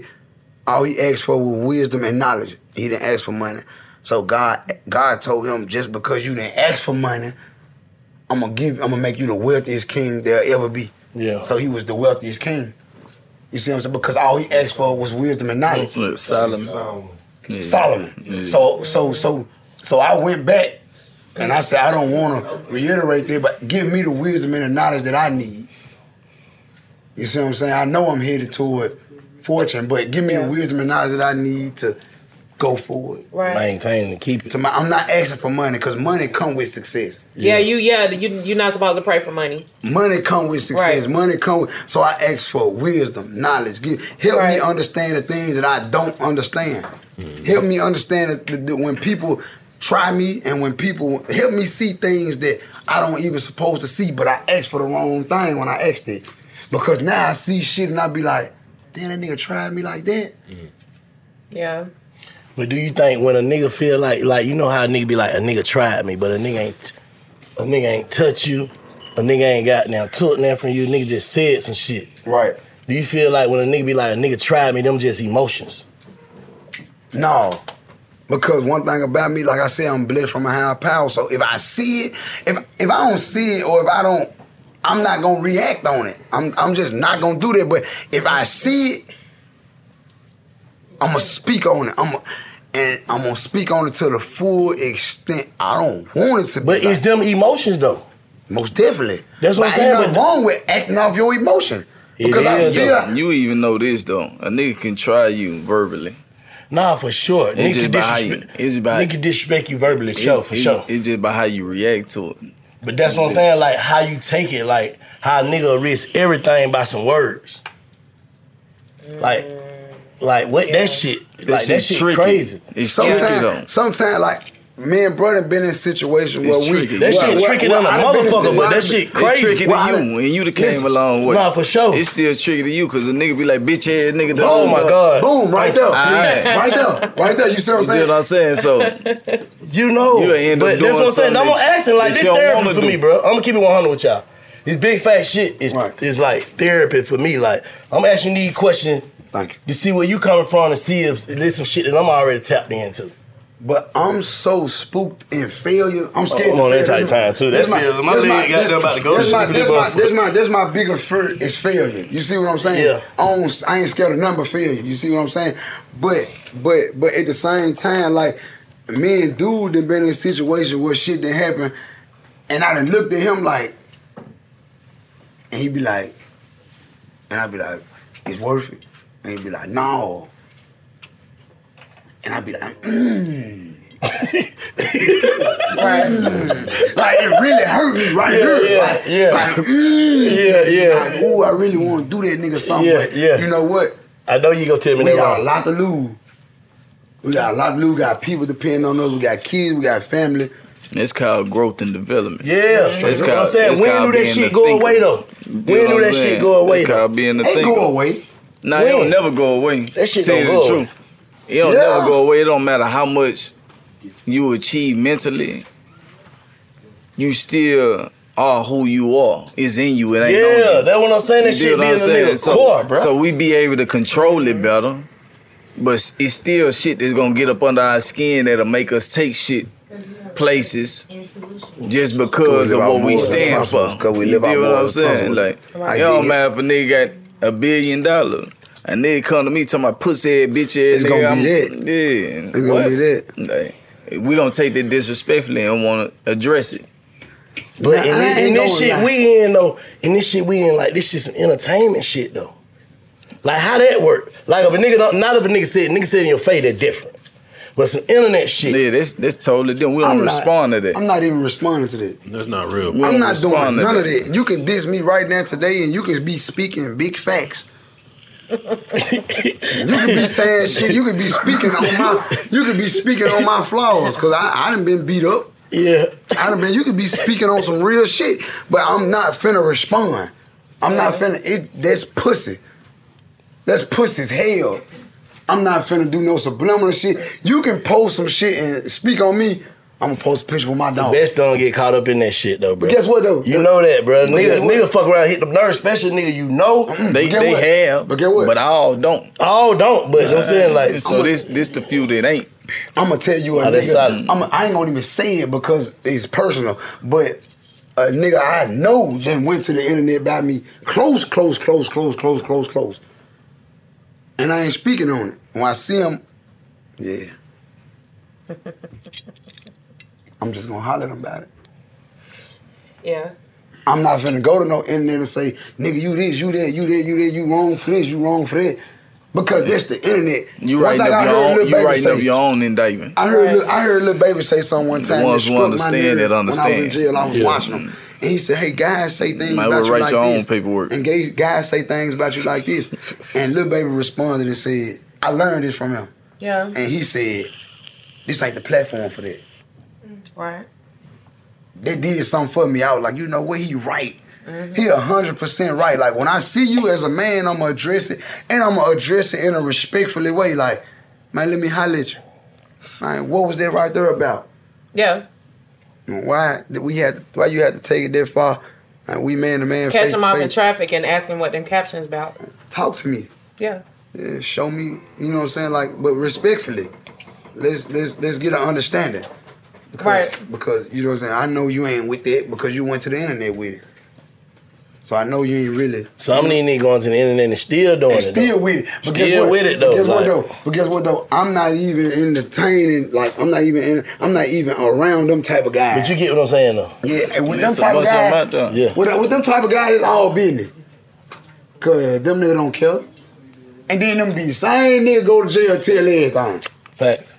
all he asked for was wisdom and knowledge. He didn't ask for money. So God God told him just because you didn't ask for money, I'm gonna give I'm gonna make you the wealthiest king there'll ever be. Yeah. So he was the wealthiest king. You see what I'm saying? Because all he asked for was wisdom and knowledge. Look, Solomon. Yeah. Solomon. Yeah. So so so so I went back and I said I don't want to reiterate that, but give me the wisdom and the knowledge that I need. You see what I'm saying? I know I'm headed toward fortune, but give me the wisdom and knowledge that I need to go forward. Right. Maintain and keep it. To my, I'm not asking for money because money come with success. Yeah, you yeah, you you're not supposed to pray for money. Money come with success. Right. Money come with. So I ask for wisdom, knowledge. Give, help me understand the things that I don't understand. Mm-hmm. Help me understand that, that- that when people try me and when people help me see things that I don't even supposed to see, but I asked for the wrong thing when I asked it. Because now I see shit and I be like, damn, that nigga tried me like that. Yeah. But do you think when a nigga feel like like you know how a nigga be like a nigga tried me, but a nigga ain't a nigga ain't touch you, a nigga ain't got now took nothing from you, nigga just said some shit. Right. Do you feel like when a nigga be like a nigga tried me, them just emotions? No. Because one thing about me, like I said, I'm blessed from a higher power. So if I see it, if if I don't see it or if I don't, I'm not gonna react on it. I'm I'm just not gonna do that. But if I see it, I'm gonna speak on it. I'm and I'm gonna speak on it to the full extent. I don't want it to be. But it's them emotions though. Most definitely. That's what But I'm saying, Ain't nothing but- wrong with acting off your emotion. Because I Yo, feel you even know this though. A nigga can try you verbally. Nah, for sure. It's Nigga just can about how you. It's about. nigga disrespect you verbally, it's- sure, for it's- sure. It's just about how you react to it. But that's what I'm saying, like how you take it, like how a nigga risk everything by some words. Like, like what that shit, like that shit crazy. It's sometimes, sometimes like me and brother been in situations where It's we tricky. That shit tricky than a I done been motherfucker, but that shit crazy. It's tricky to done- you, and you done came Listen, a long way. Nah, for sure. It's still tricky to you because a nigga be like, bitch ass nigga. Oh my da." God. Boom, right there. Alright. Right there. Right there. You see what I'm You see saying? what I'm saying? So You know, You end up but doing that's what I'm saying. I'm gonna ask him like this you don't therapy wanna for me, bro. I'm gonna keep it 100 with y'all. This big fat shit is is like therapy for me. Like I'm asking these questions Thank you. to see where you coming from and see if there's some shit that I'm already tapped into. But I'm so spooked in failure. I'm oh, scared. I'm to on that time, too. That's, feels- my leg got about to go. This Shit, my, this my, foot. my, this, my, my bigger fear is failure. You see what I'm saying? Yeah. I, don't, I ain't scared of number failure. You see what I'm saying? But but but at the same time, like me and dude done been in a situation where shit didn't happen, and I done looked at him like, and he be like, and I be like, it's worth it. And he'd be like, no. And I'd be like, mm. right. Like it really hurt me right Yeah, here. yeah, like, yeah. like, mm. Yeah, yeah. Like, ooh, I really want to do that nigga something. Yeah, but yeah. you know what? I know you gonna tell me We that got a wrong. lot to lose. We got a lot to lose. We got people depending on us. We got kids. We got family. it's called growth and development. Yeah, It's that's what I'm called- saying. it's When called do that being shit the go thinker. away though? You When know do what that I'm shit saying? go away It's though? called being the Ain't thinker. go away. Nah, it don't never go away. That shit Tell don't you go the truth. It don't Yeah. never go away. It don't matter how much you achieve mentally. You still are who you are. It's in you. It ain't on Yeah, that's what I'm saying. That You shit be in the saying? nigga So, core, bro. so we be able to control it better. But it's still shit that's gonna get up under our skin that'll make us take shit places just because of what we stand for. Because we You live our feel what I'm saying? Like, I it don't matter if a nigga got a billion dollars. A nigga come to me talking about pussy ass bitch ass It's nigga. gonna be I'm- that. Yeah. It's gonna be that. Like, we gonna take that disrespectfully and want to address it. But Nah, in, this- in ain't this shit lie. we in though, in this shit we in like this shit some entertainment shit though. Like how that work? Like if a nigga don't, not if a nigga said nigga said in your face, they're different. But some internet shit. Yeah, this that's totally different. We don't I'm not- respond to that. I'm not even responding to that. That's not real. I'm not doing none of that. You can diss me right now today, and you can be speaking big facts. you could be saying shit. You could be speaking on my. You could be speaking on my flaws because I I done been beat up. Yeah, I done been. You could be speaking on some real shit, but I'm not finna respond. I'm not finna. It that's pussy. That's pussy's hell. I'm not finna do no subliminal shit. You can post some shit and speak on me. I'm gonna post a picture with my The dog. best don't get caught up in that shit though, bro. But guess what though? You know that, bro. Nigga, nigga fuck around, hit the nerve, especially nigga you know. Mm, they they have, but get what? But all don't. All don't. But I'm saying like, so this this the few that ain't. I'm gonna tell you a Oh, nigga. solid. I'm I ain't gonna even say it because it's personal, but a nigga I know then went to the internet about me close, close, close, close, close, close, close, and I ain't speaking on it. When I see him, yeah, I'm just gonna holler at him about it. Yeah. I'm not finna go to no internet and say, nigga, you this, you that, you that, you that, you wrong for this, you wrong for that. Because that's the internet. You One writing thing I up your heard own. Lil You Baby writing say- up your own indictment. I heard Lil- I heard Lil Baby say something one time. The time. ones that who struck my understand nerve that When I was in jail, I was Yeah. watching him, and he said, "Hey, guys say things Might about well you write like your own paperwork. and guys say things about you like this." and Lil Baby responded and said, "I learned this from him," Yeah. and he said, "This ain't the platform for that." Right. They did something for me. I was like, you know what? He right. Mm-hmm. He a hundred percent right. Like when I see you as a man, I'm gonna address it, and I'm gonna address it in a respectfully way. Like, man, let me holler at you. Man, what was that right there about? Yeah. Why did we had to, why you had to take it that far? And we man to man. Catch them off in traffic and ask them what them captions about. Talk to me. Yeah. Yeah, show me. You know what I'm saying? Like, but respectfully. Let's let's let's get an understanding. Because, Right. Because you know what I'm saying. I know you ain't with that because you went to the internet with it. So I know you ain't really. Some of these niggas going to the internet and still doing And it. still though. with it. But guess Still what? with it though. But though. guess what like- though? But guess what though? I'm not even entertaining. Like I'm not even. In, I'm not even around them type of guys. But you get what I'm saying though. Yeah, and with them type of guys, about that? Yeah. with, with them type of guys, it's all business. Cause them niggas don't care. And then them be the same nigga go to jail tell everything. Facts.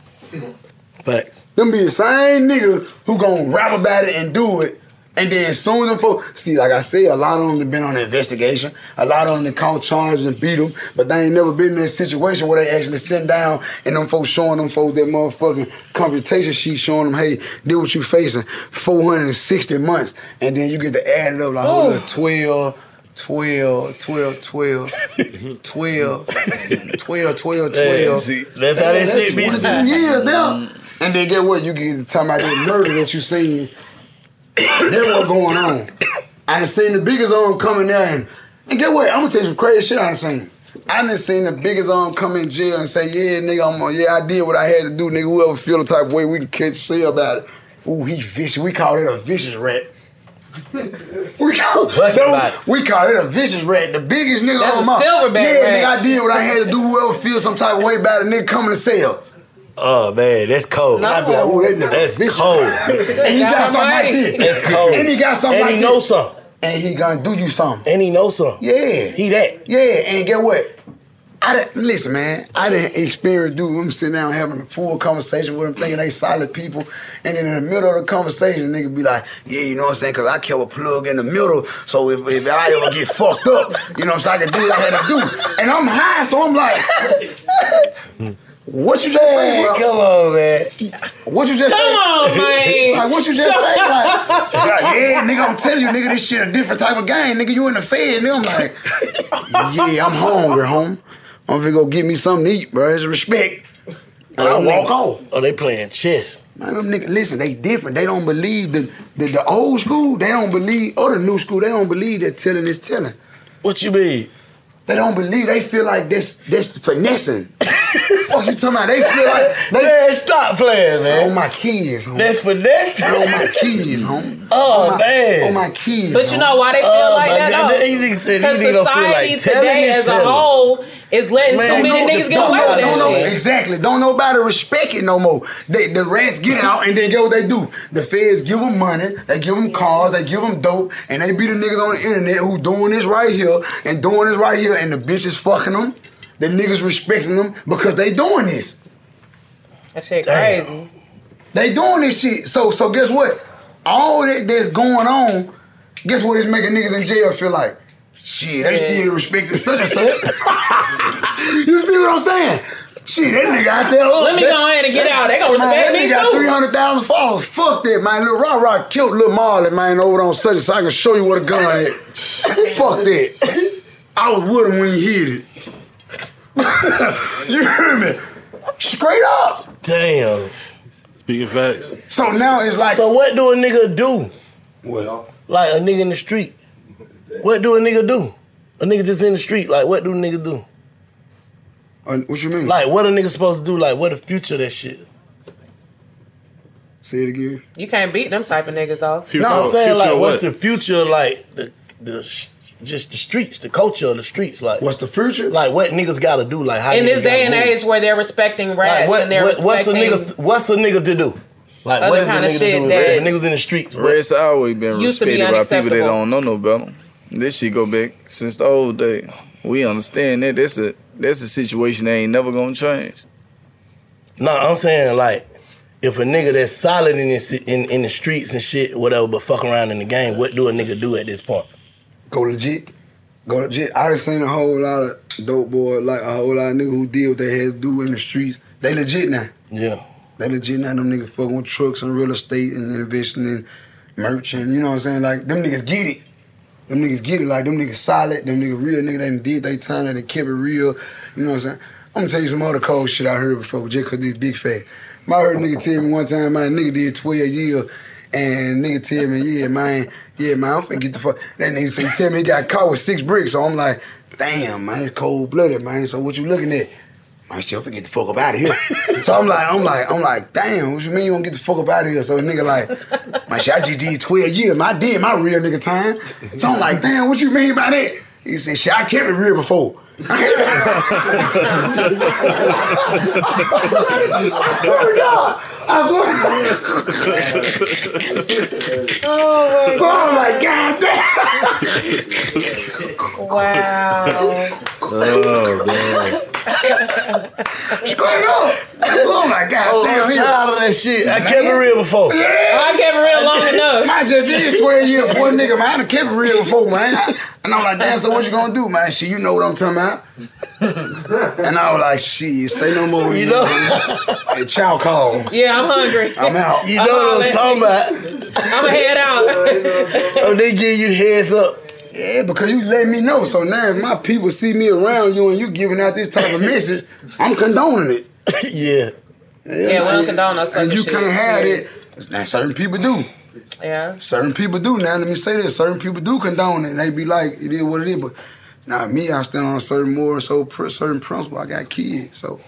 Facts. Them be the same niggas who gon' rap about it and do it. And then soon as them folks, see, like I said, a lot of them have been on an investigation. A lot of them they caught charges and beat them, but they ain't never been in a situation where they actually sit down and them folks showing them folks that motherfucking confrontation sheet showing them, hey, this what you facing, 460 months. And then you get to add it up like, oh, up, 12, 12, 12, 12, 12, 12, 12, 12. Yeah, see, that's how that shit be. 22 years now. Mm. And then get what? You get to talking about that murder that you seen. Then what going on? I done seen the biggest arm coming there and, and get what? I'm gonna tell you some crazy shit I done seen. I done seen the biggest arm come in jail and say, yeah, nigga, I'm on, yeah, I did what I had to do, nigga. Whoever feel the type of way we can catch say about it. Ooh, he vicious. We call it a vicious rat. We call What no, it? we call it a vicious rat. The biggest nigga That's on a my silverback Yeah, rat. nigga, I did what I had to do. Whoever feel some type of way about it, nigga coming to sell. Oh man, that's cold. No. I be like, ooh, that nigga That's vicious. cold. And he got something like this. That's cold. And he got something And like he this. know something. And he gonna do you something. And he know something. Yeah. He that. Yeah, and get what? I didn't listen, man. I didn't experience dude. I'm sitting down having a full conversation with them, thinking they solid people, and then in the middle of the conversation, nigga be like, "Yeah, you know what I'm saying? Cause I kept a plug in the middle, so if, if I ever get fucked up, you know what I'm saying? I can do what I had to do." And I'm high, so I'm like, "What you just say? bro? Come on, man. What you just Come say? on, man. Like what you just say? Like, like, yeah, nigga, I'm telling you, nigga, this shit a different type of game. Nigga, you in the fed. Nigga, I'm like, yeah, I'm hungry, home. I'm gonna go get me something to eat, bro. It's respect. And I walk off. Oh, they playing chess. Man, them niggas, listen, they different. They don't believe the, the the old school. They don't believe, or the new school. They don't believe that telling is telling. What you mean? They don't believe. They feel like that's that's finessing. Fuck you talking about? They feel like they man, stop playing, man. On my kids, homie. That's for this. on oh, my kids, homie. Oh, on my, man. On my kids. But you know why they feel Oh, like my that? God, though? they said Because these niggas feel society like telling today as a whole is letting Man, too many niggas get don't away know- with don't know- shit. Exactly. Don't nobody respect it no more. They, the rats get out and then get what they do. The feds give them money, they give them cars, they give them dope, and they be the niggas on the internet who doing this right here and doing this right here, and the bitches fucking them. The niggas respecting them because they doing this. That shit crazy. They doing this shit. So so guess what? All that that's going on, guess what is making niggas in jail feel like? Shit, they Yeah. still respecting such and such. you see what I'm saying? Shit, that nigga out there. Up, Let me that- go ahead and get that- out. They gonna man, respect that me got 300,000 followers. Fuck that, man. Little Rock Rock killed Little Marley, man, over on such and so I can show you what a gun is. Fuck that. I was with him when he hit it. You hear me? Straight up. Damn. Speaking facts. So now it's like. So what do a nigga do? What? Like a nigga in the street. What do a nigga do? A nigga just in the street. Like what do a nigga do? Uh, what you mean? Like what a nigga supposed to do? Like what the future of that shit? Say it again. You can't beat them type of niggas though. no, I'm saying like what's the future like the the sh- just the streets, the culture of the streets. Like what's the future? Like what niggas got to do? Like how In this day and move. age where they're respecting Like what, and they're what what's a respecting nigga what's a nigga to do? Like what is a kinda nigga to do? that niggas in the streets. what- Rest always been Used to be respected by people that don't know no better. This shit go back since the old day. We understand that that's a that's a situation that ain't never gonna change. No, I'm saying like if a nigga that's solid in this, in in the streets and shit, whatever, but fuck around in the game, what do a nigga do at this point? Go legit. Go legit. I done seen a whole lot of dope boy, like a whole lot of niggas who did what they had to do in the streets. They legit now. Yeah. They legit now. Them niggas fucking with trucks and real estate and investing in merch and you know what I'm saying? Like them niggas get it. Them niggas get it. Like them niggas solid. Them niggas real nigga. They did they time. And they kept it real. You know what I'm saying? I'm gonna tell you some other cold shit I heard before just cause these big fat. I heard nigga tell me one time, my nigga did 12 years. And nigga tell me, yeah, man, yeah, man, I'm finna get the fuck. That nigga say, tell me he got caught with six bricks. So I'm like, damn, man, it's cold blooded, man. So what you looking at? Man, shit, I'm finna get the fuck up out of here. so I'm like, I'm like, I'm like, damn, what you mean you gonna get the fuck up out of here? So the nigga like, man, shit, I just did 12 years. Man, I did my real nigga time. So I'm like, damn, what you mean by that? He said, shit, I kept it real before. Oh my God. I swear. Oh So I'm like, God. Wow. Oh man. Straight up. Oh my God Oh, damn. I'm tired of that shit. I kept it real before. Yeah. Oh, I kept it real long enough. I just did 12 years for a nigga, man. I done kept it real before, man. And I'm like, damn, so what you gonna do, man? Shit, you know what I'm talking about. And I was like, shit, say no more. You know? Hey, chow call. Yeah, I'm hungry. I'm out. You know what I'm talking about? I'ma head out. Oh, they give you the heads up. Yeah, because you let me know. So now if my people see me around you and you giving out this type of message, I'm condoning it. yeah. Yeah, we don't condone that And you shit. can't have it. Now certain people do. Yeah. Certain people do. Now let me say this: certain people do condone it. And they be like, it is what it is. But now me, I stand on a certain moral, so pr- certain principle. I got kids, so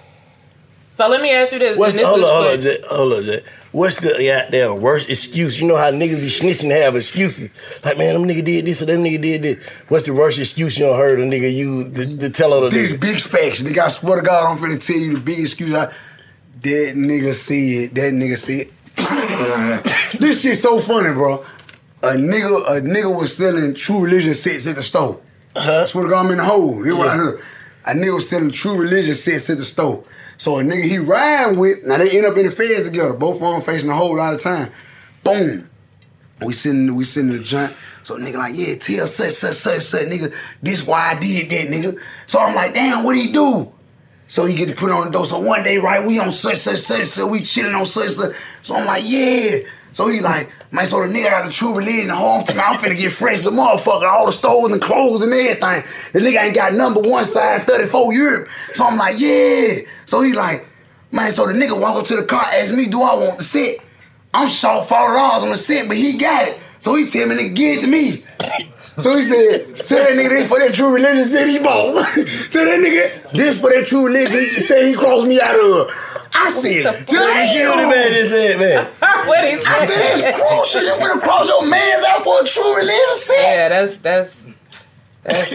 So let me ask you this. What's the, hold is on, hold for- on, Jay, hold on, Jay. What's the goddamn worst excuse? You know how niggas be snitching to have excuses. Like, man, them nigga did this or them nigga did this. What's the worst excuse you done heard a nigga use to, to tell other these niggas? big facts. Nigga, I swear to God, I'm finna tell you the big excuse. I, that nigga see It. That nigga see It. This shit so funny, bro. A nigga, a nigga was selling True Religion sets at the store. Huh. I swear to God, I'm in the hole. This what I Yeah. heard. A nigga was selling True Religion sets at the store. So a nigga he riding with, now they end up in the feds together. Both of them facing a whole lot of time. Boom. We sitting, we sitting in the joint. So nigga like, yeah, tell such, such, such, such, nigga, this why I did that, nigga. So I'm like, damn, what he do? So he get to put on the door. So one day, right, we on such, such, such, so we chilling on such, such. So I'm like, yeah. So he like, man, so the nigga got a true religion the home time. I'm finna get fresh as a motherfucker. All the stores and clothes and everything. The nigga ain't got number one size 34 Europe. So I'm like, yeah. So he like, man, so the nigga walk up to the car, ask me, do I want the set? I'm short $40 on the set, but he got it. So he tell me, to give it to me. So he said, tell that nigga this for that true religion said he bought. tell that nigga this for that true religion he said he crossed me out of. I said, Tell damn. me what the man just said, man. what he I said, it's crucial. You finna cross your man's out for a true religion. Yeah, that's that's that's.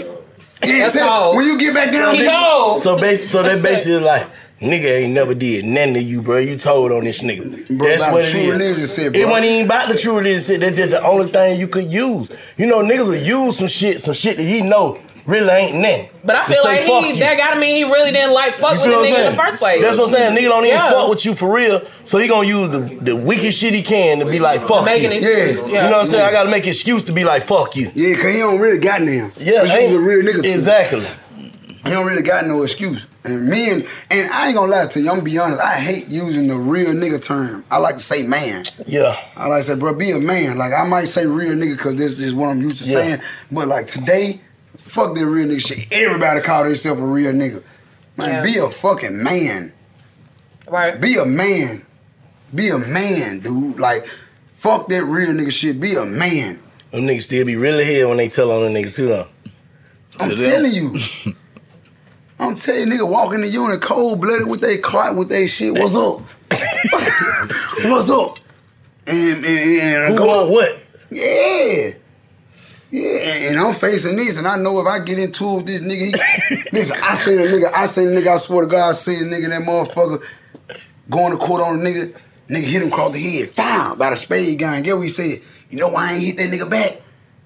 That's tell- cold. when you get back down He there- So basically, so they basically like, nigga ain't never did nothing to you, bro. You told on this nigga. Bro, That's what it true is. religion shit, It wasn't even about the true religion shit. That's just the only thing you could use. You know, niggas will use some shit, some shit that he know really ain't nothing. But I feel like he you. that gotta mean he really didn't like fuck You with the what I'm nigga in the first place. That's what I'm saying. Nigga don't even Yeah. fuck with you for real. So he gonna use the, the weakest shit he can to be like, fuck Making you. excuses, You yeah. know what I'm saying? I gotta make an excuse to be like, fuck you. Yeah, cause he don't really got now. Yeah, Cause he was a real nigga too. Exactly. He don't really got no excuse. And me and, and I ain't gonna lie to you, I'm gonna be honest, I hate using the real nigga term. I like to say man. Yeah. I like to say, bro, be a man. Like I might say real nigga because this is what I'm used to Yeah. saying. But like today, fuck that real nigga shit. Everybody call themselves a real nigga. Man, Yeah. be a fucking man. Right. Be a man. Be a man, dude. Like, fuck that real nigga shit. Be a man. Them niggas still be really here when they tell on the nigga too, though. I'm telling you. I'm telling you, nigga walking in the unit cold blooded with they cart with they shit. What's up? What's up? And, and, and Who want what? Yeah. Yeah, and, and I'm facing this, and I know if I get into it with this nigga, he, listen, I seen a nigga, I seen a nigga, I swear to God, I seen a nigga, that motherfucker going to court on a nigga, nigga hit him across the head, found by the spade gun. Get what he said? You know why I ain't hit that nigga back?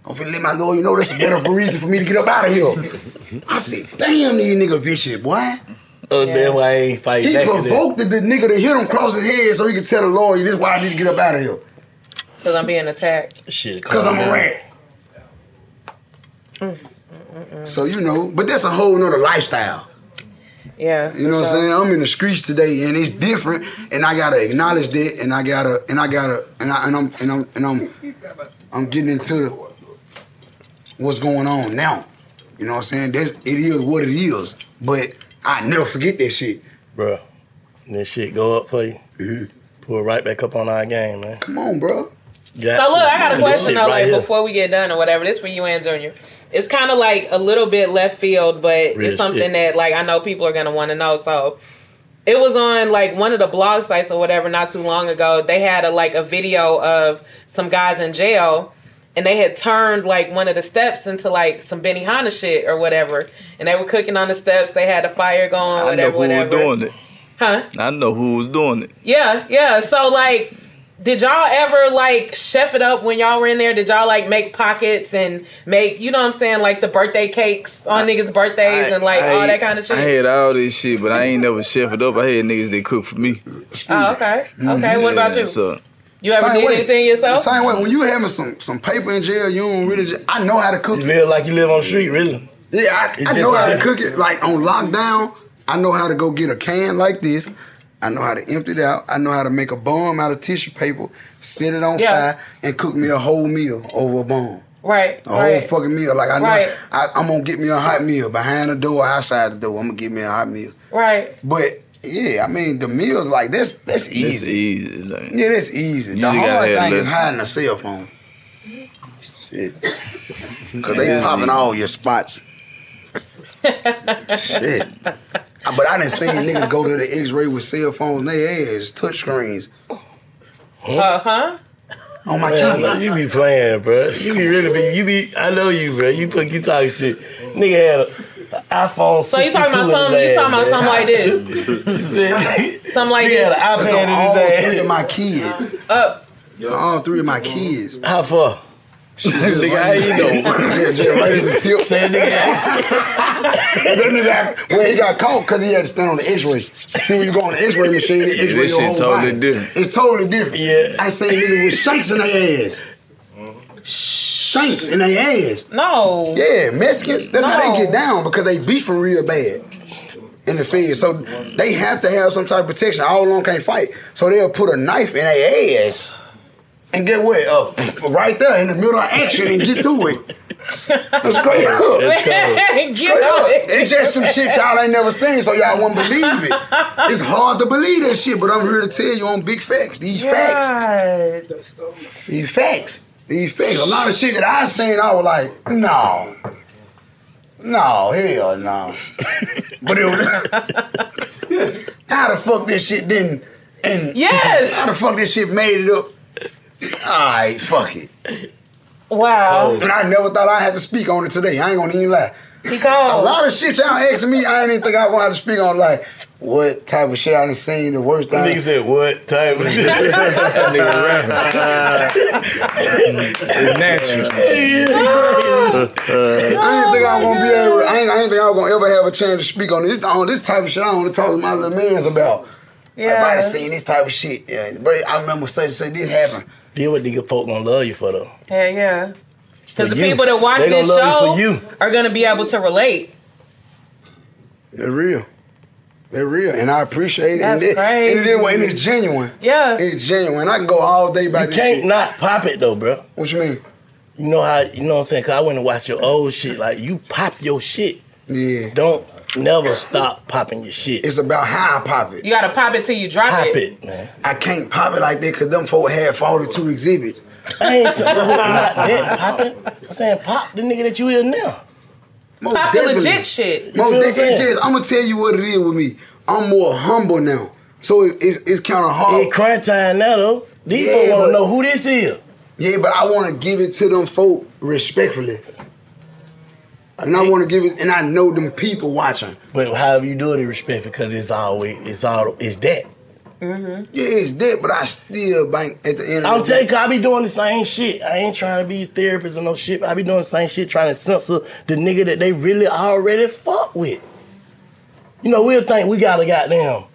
I'm finna let my lawyer know that's a better reason for me to get up out of here. I said, damn, these nigga vicious, boy. Oh, that's why I ain't fight He back. to that. provoked the, the nigga to hit him across his head so he could tell the lawyer, this is why I need to get up out of here. Because I'm being attacked. Shit, Because I'm a rat. So you know, but that's a whole nother lifestyle. Yeah. You know what I'm saying? I'm in the streets today and it's different and I gotta acknowledge that and I gotta and I gotta and I and I'm and I'm and I'm I'm getting into the what's going on now. You know what I'm saying? That's it is what it is. But I never forget that shit. Bro, that shit go up for you. Mm-hmm. Pull it right back up on our game, man. Come on, bro. So look, I got a question though, like Right before we get done or whatever. This for you and Junior. It's kind of like a little bit left field, but Real it's something shit. that like I know people are gonna want to know. So it was on like one of the blog sites or whatever not too long ago. They had a like a video of some guys in jail. And they had turned like one of the steps into like some Benihana shit or whatever, and they were cooking on the steps. They had a fire going, I know whatever, who whatever. was doing it. Huh? I know who was doing it. Yeah, yeah. So like, did y'all ever like chef it up when y'all were in there? Did y'all like make pockets and make you know what I'm saying like the birthday cakes on niggas' birthdays and like all that kind of shit? I had all this shit, but I ain't never chef it up. I had niggas that cook for me. oh, okay. Okay. What about you? So You ever Same did way. anything yourself? Same way. When you having some some paper in jail, you don't really. Just, I know how to cook. You live like you live on the street, really. Yeah, I, I know how to cook it. Like on lockdown, I know how to go get a can like this. I know how to empty it out. I know how to make a bomb out of tissue paper, set it on Yeah. fire, and cook me a whole meal over a bomb. Right. A whole right. fucking meal. Like I know, Right. I, I'm gonna get me a hot meal behind the door, outside the door. I'm gonna get me a hot meal. Right. But yeah, I mean the meals like that's that's it's easy. easy. Like, Yeah, that's easy. The just hard have thing is hiding a cell phone. Shit. Cause they popping all your spots. Shit. But I done seen niggas go to the X-ray with cell phones They their ass, touch screens. Uh huh. Oh my Man, god. you be playing, bro. You be really be. You be. I know you, bro. You put you talking shit. Nigga had a, a iPhone. So you talking about 62 something? his You talking about ass, something like this? something like Nigga had this. an That's iPad on all in his three of ass. my kids. Up. So all three of my kids. How far? Nigga, how you know? Yeah, just right at the tip. Say nigga And that nigga, well, he got caught because he had to stand on the X-ray. See, when you go on the X-ray machine, the X-ray this your shit whole totally body. different. It's totally different. Yeah. I seen niggas with shanks in their ass. Shanks in their ass. No. Yeah, Mexicans. That's how they get down because they beefing real bad in the field. So they have to have some type of protection. All along can't fight. So they'll put a knife in their ass. And get what? Uh, right there in the middle of action and get to it. That's great. Get Straight on up. It's just some shit y'all ain't never seen, so y'all won't believe it. It's hard to believe that shit, but I'm here to tell you on big facts. These facts. These facts. These facts. A lot of shit that I seen, I was like, no. No, hell no. but it was how the fuck this shit didn't and Yes. how the fuck this shit made it up. Alright, fuck it. Wow. And I never thought I had to speak on it today. I ain't gonna even lie. Because A lot of shit y'all asking me, I didn't even think I wanted to speak on like what type of shit I done seen the worst time. Nigga said what type of shit? it's natural. I didn't think I was gonna be able. I ain't, I didn't think I was gonna ever have a chance to speak on this on this type of shit. I want to talk to my little mans about. Yeah. Like, I done seen this type of shit. Yeah. But I remember such and such this happened. Did what nigga folk gonna love you for though. Hell yeah. Because the you. people that watch They this love you show you. are gonna be able to relate. They're real. They're real, and I appreciate it. That's and, it and, it is, crazy. and it's genuine. Yeah. It's genuine. I can go all day by this. You this can't shit. not pop it though, bro. What you mean? You know how you know what I'm saying? Cause I went and watched your old shit. Like you pop your shit. Yeah. Don't never stop popping your shit. It's about how I pop it. You gotta pop it till you drop Pop it. it, man. I can't pop it like that because them folk had 42 exhibits. I ain't saying not that popping. I'm saying pop the nigga that you is now. Most Pop the definitely. legit shit. Most feel I'm de- it's saying? just, I'm gonna tell you what it is with me. I'm more humble now, so it, it's, it's kind of hard. It crime time now though. These Yeah, folks wanna but- know who this is. Yeah, but I want to give it to them folk respectfully, and I want to give it, and I know them people watching. But however you do it, is respect because it's always it's all it's that. Mm-hmm. Yeah, it's that, but I still bank at the end. I'm of telling you, I be doing the same shit. I ain't trying to be a therapist or no shit. but I be doing the same shit, trying to censor the nigga that they really already fuck with. You know, we'll think we gotta goddamn,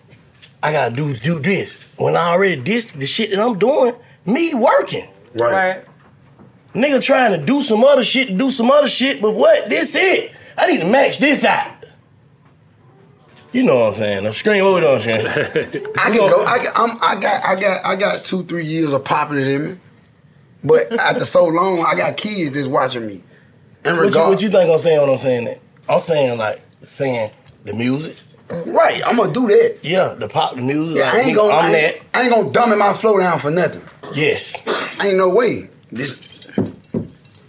I gotta do do this. When I already did the shit that I'm doing, me working. Right. Right. Nigga trying to do some other shit, do some other shit, but what? This it. I need to match this out. You know what I'm saying? I'm screaming over there, Shane. I can go. I, can, I'm, I got. I got. I got two, three years of popping it in me. But after so long, I got kids that's watching me. And What you, regard, what you think I'm saying when I'm saying that? I'm saying like saying the music. right? I'm gonna do that. Yeah, the pop, the music. Yeah, like, I ain't gonna. I'm I that. ain't, I ain't gonna dumb my flow down for nothing. Yes. Ain't no way. This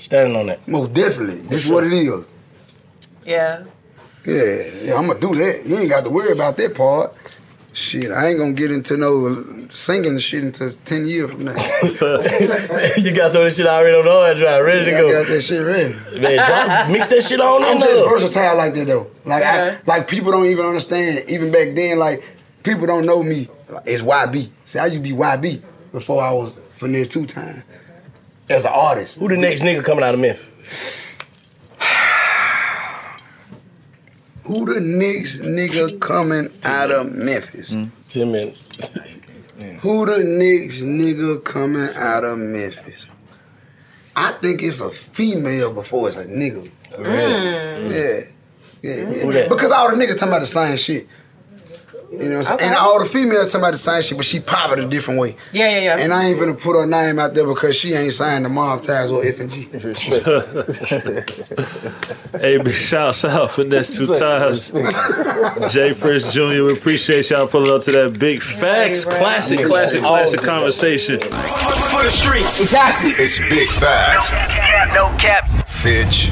Standing on that. most definitely. This is what it is. Yeah. Yeah, yeah. I'm gonna do that. You ain't got to worry about that part. Shit, I ain't gonna get into no singing shit until ten years from now. you got some of this shit already on the hard drive, ready to go. I got that shit ready. Man, drop, mix that shit on I'm just there. versatile like that though. Like I, like people don't even understand. Even back then, like people don't know me. It's YB. See, I used to be YB before I was Finesse2Tymes as an artist. Who the next nigga coming out of Memphis? Who the next nigga coming out of Memphis? Hmm. Ten minutes. Who the next nigga coming out of Memphis? I think it's a female before it's a nigga. Really? Yeah. Yeah, yeah. Because all the niggas talking about the same shit. You know what I'm saying? And all the females talking about the same shit, but she pop it a different way. Yeah, yeah, yeah. And I ain't gonna put her name out there because she ain't signed the mob ties or F and G. Hey, big shouts out Finesse2Tymes. J Prince Jr. We appreciate y'all pulling up to that big facts, classic, classic, classic conversation. For the streets. Exactly. It's big facts. No cap. Bitch.